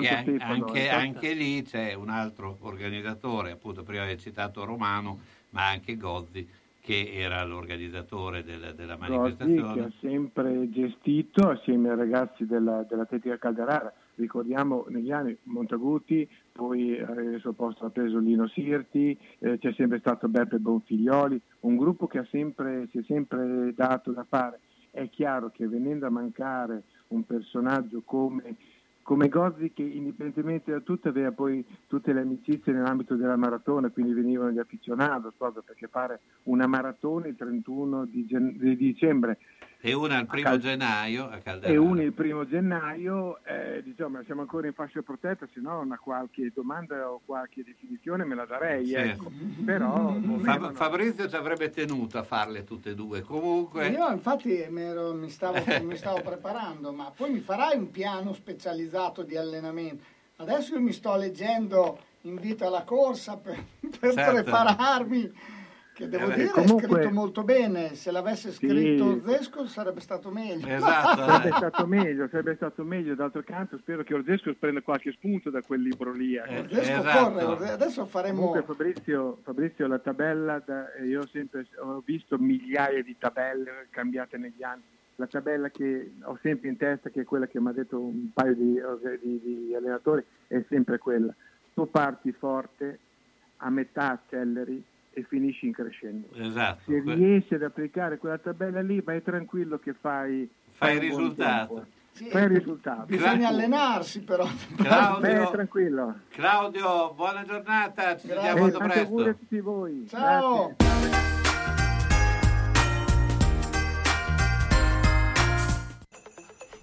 Perché anche, anche lì c'è un altro organizzatore, appunto prima hai citato Romano, ma anche Gozzi, che era l'organizzatore del- della Gozzi che manifestazione. ha sempre gestito assieme ai ragazzi della, dell'Atletica Calderara. Ricordiamo negli anni Montaguti, poi eh, al suo posto ha preso Lino Sirti, eh, c'è sempre stato Beppe Bonfiglioli, un gruppo che ha sempre, si è sempre dato da fare. È chiaro che venendo a mancare un personaggio come, come Gozzi che indipendentemente da tutto aveva poi tutte le amicizie nell'ambito della maratona, quindi venivano gli afficionados proprio perché fare una maratona il 31 di, gen- di dicembre E una il primo Cal- gennaio a Calderara. e una il primo gennaio, eh, diciamo, siamo ancora in fascia protetta, se no una qualche domanda o qualche definizione me la darei, Sì. ecco. però volevano- Fabrizio ci avrebbe tenuto a farle tutte e due. Comunque, Io infatti mi, ero- mi stavo, mi stavo preparando, ma poi mi farai un piano specializzato di allenamento. Adesso io mi sto leggendo Invito alla corsa per, per Certo. prepararmi, che devo Eh dire comunque- è scritto molto bene. Se l'avesse Sì. scritto Zesco sarebbe stato meglio. Esatto. Sarebbe stato meglio, sarebbe stato meglio. D'altro canto, spero che Orzesco prenda qualche spunto da quel libro lì. ecco. Orzesco esatto. corre, adesso faremo... Comunque Fabrizio, Fabrizio, la tabella, da- eh, io ho sempre ho visto migliaia di tabelle cambiate negli anni. La tabella che ho sempre in testa, che è quella che mi ha detto un paio di, di- di allenatori, è sempre quella. Tu parti forte, a metà acceleri e finisci in crescendo. esatto. Se que- riesci ad applicare quella tabella lì, vai tranquillo che fai, Fai il risultato. Sì, Fai il risultato. Bisogna allenarsi però. Beh, Claudio, tranquillo. Claudio, buona giornata, ci Grazie. vediamo molto tanti auguri a presto. tutti voi. Ciao.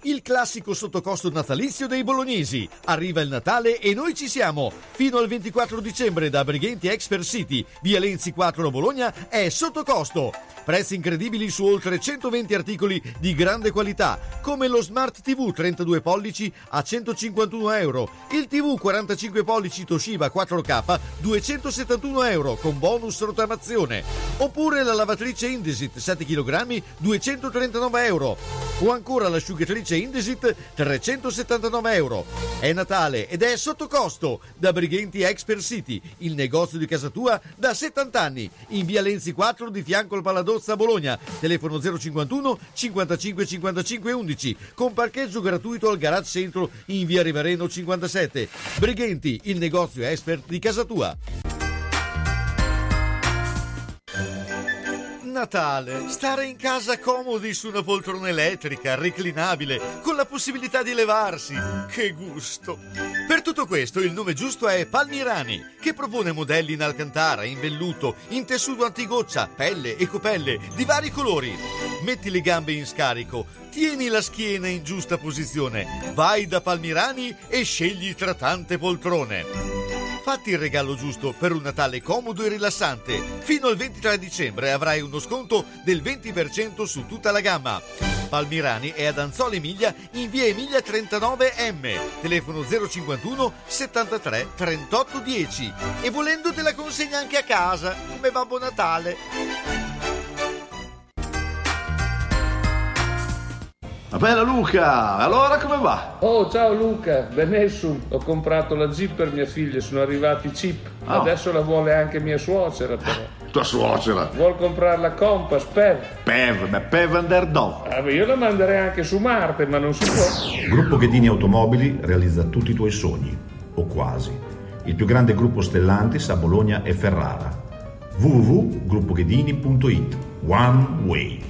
Il classico sottocosto natalizio dei bolognesi. Arriva il Natale e noi ci siamo. Fino al 24 dicembre da Brighenti Expert City, via Lenzi 4 a Bologna, è sotto costo. Prezzi incredibili su oltre 120 articoli di grande qualità, come lo Smart TV 32 pollici a 151 euro, il TV 45 pollici Toshiba 4K 271 euro con bonus rottamazione, oppure la lavatrice Indesit 7 kg 239 euro, o ancora l'asciugatrice Indesit 379 euro. È Natale ed è sotto costo da Brighenti Expert City, il negozio di casa tua da 70 anni, in via Lenzi 4 di fianco al Paladozza a Bologna, telefono 051 55 55 11, con parcheggio gratuito al garage centro in via Rivareno 57. Brighenti, il negozio expert di casa tua. Natale, stare in casa comodi su una poltrona elettrica, reclinabile, con la possibilità di levarsi. Che gusto! Per tutto questo il nome giusto è Palmirani, che propone modelli in alcantara, in velluto, in tessuto antigoccia, pelle e copelle di vari colori. Metti le gambe in scarico, tieni la schiena in giusta posizione, vai da Palmirani e scegli tra tante poltrone. Fatti il regalo giusto per un Natale comodo e rilassante. Fino al 23 dicembre avrai uno sconto del 20% su tutta la gamma. Palmirani è ad Anzola Emilia in via Emilia 39M. Telefono 051 73 38 10. E volendo te la consegna anche a casa, come Babbo Natale. Ma bella Luca, allora come va? Oh, ciao Luca, benissimo. Ho comprato la Jeep per mia figlia, sono arrivati i chip. Ah. Adesso la vuole anche mia suocera però. Tua suocera. Vuol comprare la Compass Pev. Pev, ma Pev Underdog. Ah, beh, io la manderei anche su Marte, ma non si può. Gruppo Ghedini Automobili realizza tutti i tuoi sogni, o quasi. Il più grande gruppo Stellantis a Bologna e Ferrara. www.gruppoghedini.it One Way.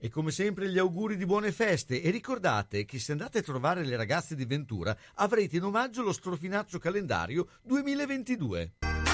E come sempre gli auguri di buone feste e ricordate che se andate a trovare le ragazze di Ventura avrete in omaggio lo strofinaccio calendario 2022.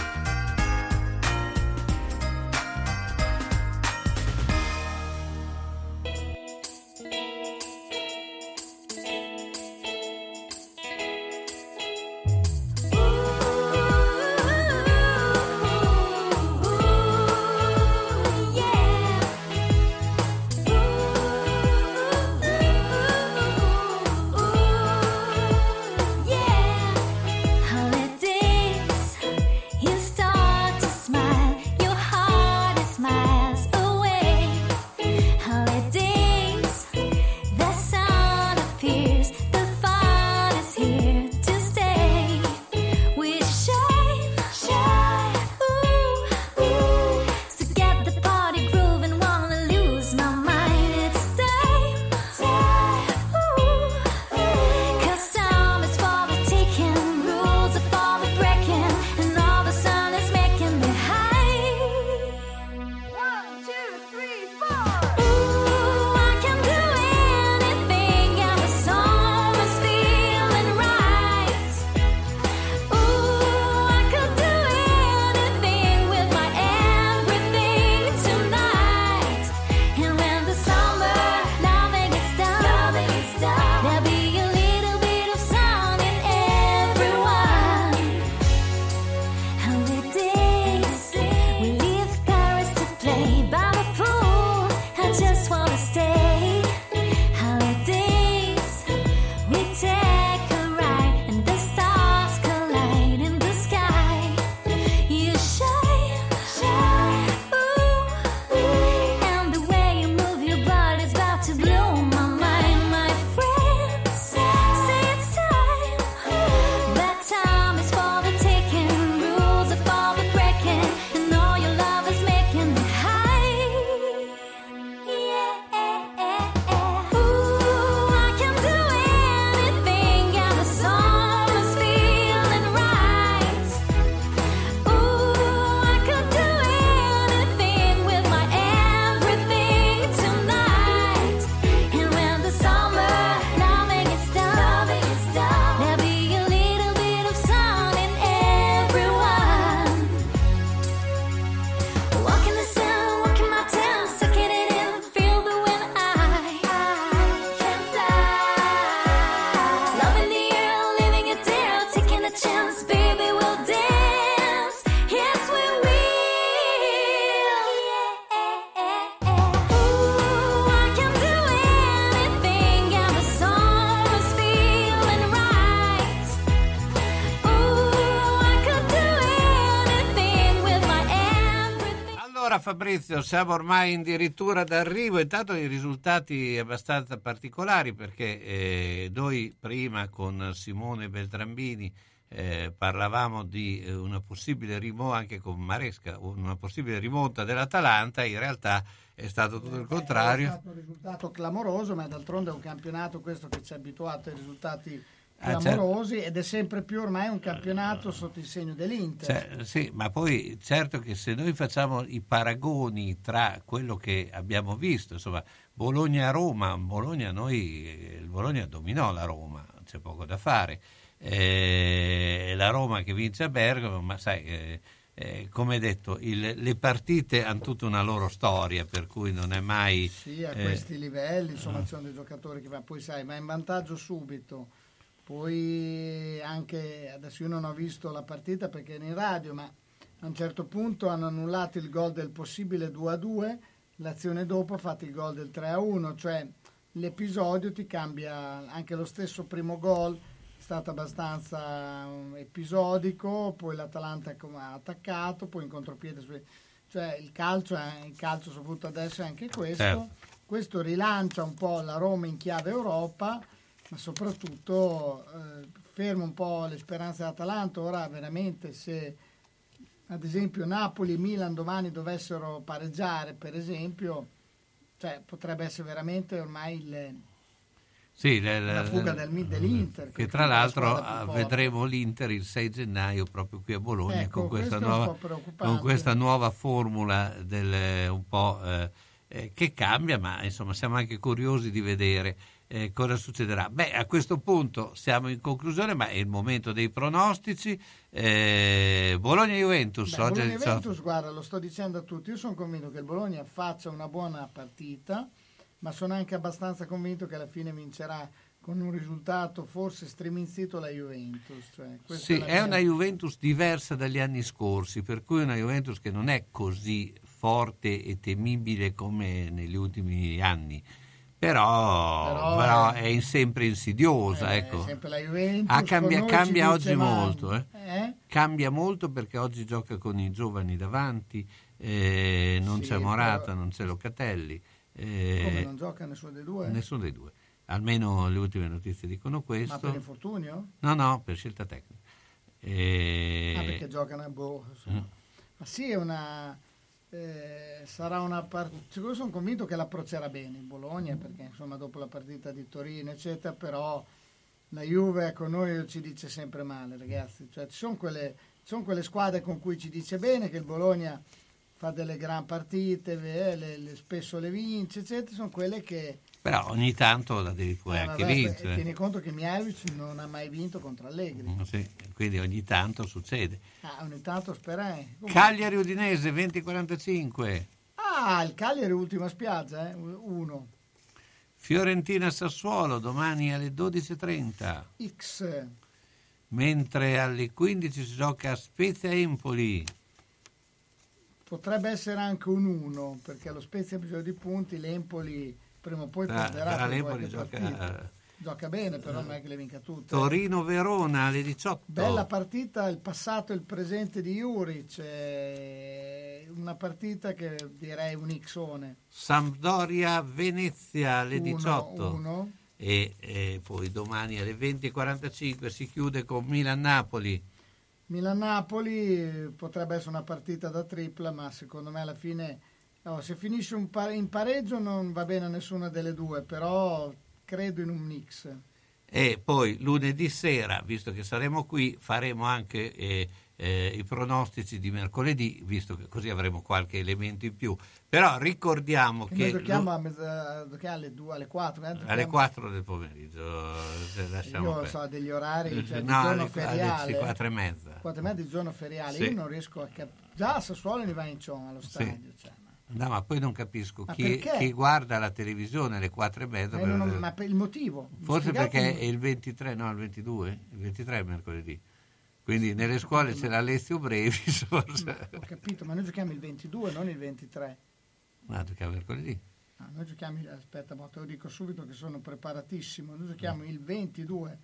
Fabrizio, siamo ormai addirittura d'arrivo, intanto i risultati abbastanza particolari perché eh, noi prima con Simone Beltrambini eh, parlavamo di eh, una possibile rimonta, anche con Maresca, una possibile rimonta dell'Atalanta, in realtà è stato tutto il È contrario. stato un risultato clamoroso, ma d'altronde è un campionato questo che ci ha abituato ai risultati Ah, certo. clamorosi ed è sempre più ormai un campionato sotto il segno dell'Inter. Cioè, sì, ma poi certo che se noi facciamo i paragoni tra quello che abbiamo visto, insomma, Bologna-Roma, Bologna noi, eh, il Bologna dominò la Roma, c'è poco da fare. Eh, la Roma che vince a Bergamo, ma sai, eh, eh, come detto, il- le partite hanno tutta una loro storia, per cui non è mai... Sì, a eh, questi livelli, insomma, ci sono dei giocatori che va, poi sai, va in vantaggio subito. Poi anche, adesso io non ho visto la partita perché ero in radio, ma a un certo punto hanno annullato il gol del possibile 2 a 2, l'azione dopo ha fatto il gol del 3 a 1, cioè l'episodio ti cambia anche lo stesso primo gol è stato abbastanza um, episodico, poi l'Atalanta ha attaccato, poi in contropiede cioè il calcio, è- il calcio soprattutto adesso è anche questo. Certo. Questo rilancia un po' la Roma in chiave Europa, ma soprattutto eh, ferma un po' le speranze dell'Atalanta. Ora veramente se ad esempio Napoli e Milan domani dovessero pareggiare, per esempio, cioè, potrebbe essere veramente ormai il, Sì, le- la fuga del, dell'Inter. che tra la l'altro ah, vedremo l'Inter il 6 gennaio proprio qui a Bologna Ecco, con, questa nuova, con questa nuova formula del, un po', eh, eh, che cambia, ma insomma siamo anche curiosi di vedere eh, cosa succederà. Beh, a questo punto siamo in conclusione, ma è il momento dei pronostici. Eh, Bologna-Juventus, Beh, oggi alle Bologna 18. Juventus, guarda, lo sto dicendo a tutti, io sono convinto che il Bologna faccia una buona partita, ma sono anche abbastanza convinto che alla fine vincerà con un risultato forse striminzito la Juventus. Cioè, Sì, è mia- una Juventus diversa dagli anni scorsi, per cui una Juventus che non è così forte e temibile come negli ultimi anni, però, Però però è- è sempre insidiosa. eh, ecco. è sempre la Juventus. Ah, cambia cambia oggi molto, eh. Eh? cambia molto perché oggi gioca con i giovani davanti, eh, non Sì, c'è Morata, però- non c'è Locatelli. eh, Come non gioca nessuno dei due? Nessuno dei due. Almeno le ultime notizie dicono questo. Ma per infortunio? No, no, per scelta tecnica. E- Ah, perché giocano a boh. Mm. Ma sì, è una. Eh, sarà una partita. Sono convinto che l'approccerà bene in Bologna, perché insomma dopo la partita di Torino, eccetera, però la Juve con noi ci dice sempre male, ragazzi. Cioè, ci sono quelle, ci sono quelle squadre con cui ci dice bene che il Bologna fa delle gran partite, le- le- spesso le vince, eccetera. Sono quelle che. Però ogni tanto la devi poi eh, anche vabbè, vincere. Tieni conto che Mihailovic non ha mai vinto contro Allegri. Mm, sì, quindi ogni tanto succede. Ah, ogni tanto spera. eh. Comunque- Cagliari Udinese 2045, Ah, il Cagliari ultima spiaggia, eh? uno. Fiorentina Sassuolo domani alle 12.30, X. mentre alle 15 si gioca a Spezia Empoli. Potrebbe essere anche un 1, perché lo Spezia ha bisogno di punti, l'Empoli prima o poi Tra- perderà. tra l'Empoli gioca- partita. Gioca bene, però non è che le vinca tutte. Torino Verona alle 18. Bella partita, il passato e il presente di Juric. eh, Una partita che direi un Xone. Sampdoria Venezia alle Uno, 18. uno. E, e poi domani alle 20.45 si chiude con Milan-Napoli. Milan-Napoli potrebbe essere una partita da tripla, ma secondo me alla fine, no, se finisce un pa- in pareggio non va bene a nessuna delle due, però credo in un mix. E poi lunedì sera, visto che saremo qui, faremo anche eh, eh, i pronostici di mercoledì, visto che così avremo qualche elemento in più. Però ricordiamo Che che noi giochiamo lu- a mezza- che alle, due, alle 4. alle 4 del pomeriggio lasciamo Io perdere. so degli orari, cioè di no, alle, alle feriale. 4 e mezza. 4 e mezza di giorno feriale, Sì. io non riesco a capire. Già a Sassuolo ne va in ciò allo Sì. stadio. Cioè. No, ma poi non capisco Ma chi, chi guarda la televisione alle 4 e mezza. Eh, per- ma per il motivo? Forse perché è il 23, no, il 22? Il 23 è mercoledì. Quindi nelle scuole c'è l'Alessio Brevis, forse. Ho capito, ma noi giochiamo il 22, non il 23. No, giochiamo mercoledì. No, noi giochiamo, aspetta, ma te lo dico subito che sono preparatissimo. Noi giochiamo il 22.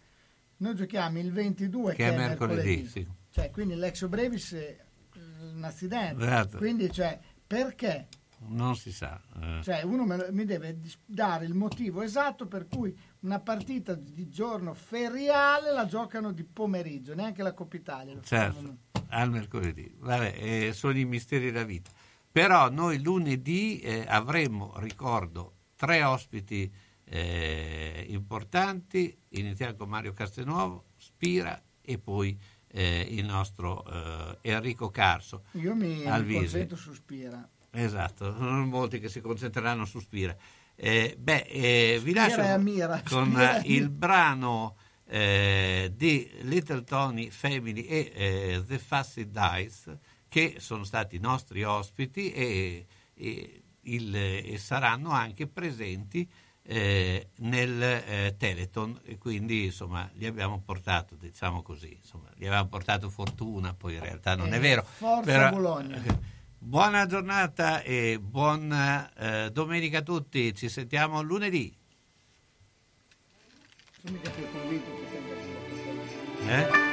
Noi giochiamo il 22 Che è mercoledì, sì. Cioè, quindi l'ex Brevis è eh, un accidente. Esatto. Quindi, cioè, perché? Non si sa. eh. Cioè, uno me mi deve dare il motivo esatto per cui una partita di giorno feriale la giocano di pomeriggio, neanche la Coppa Italia. lo fanno. Certo, al mercoledì. Vabbè, eh, sono i misteri della vita. Però noi lunedì eh, avremo, ricordo, tre ospiti eh, importanti. Iniziamo con Mario Castelnuovo, Spira e poi eh, il nostro eh, Enrico Carso. Io mi, concentro su Spira. Esatto, sono molti che si concentreranno su Spira. Eh, beh, eh, vi lascio con Spira eh, il brano eh, di Little Tony Family e eh, The Fussy Dice, che sono stati i nostri ospiti e, e il- e saranno anche presenti eh, nel eh, Teleton e quindi insomma gli abbiamo portato diciamo così insomma, gli abbiamo portato fortuna poi in realtà non eh, è vero forza però, Bologna buona giornata e buona eh, domenica a tutti ci sentiamo lunedì eh?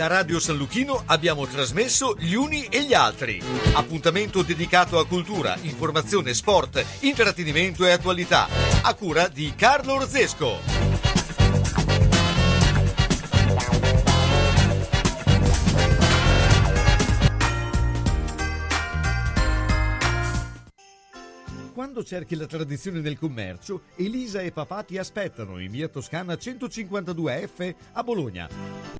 da Radio San Luchino abbiamo trasmesso Gli Uni e gli Altri. Appuntamento dedicato a cultura, informazione, sport, intrattenimento e attualità. A cura di Carlo Orzesco. Quando cerchi la tradizione del commercio, Elisa e papà ti aspettano in via Toscana 152F a Bologna.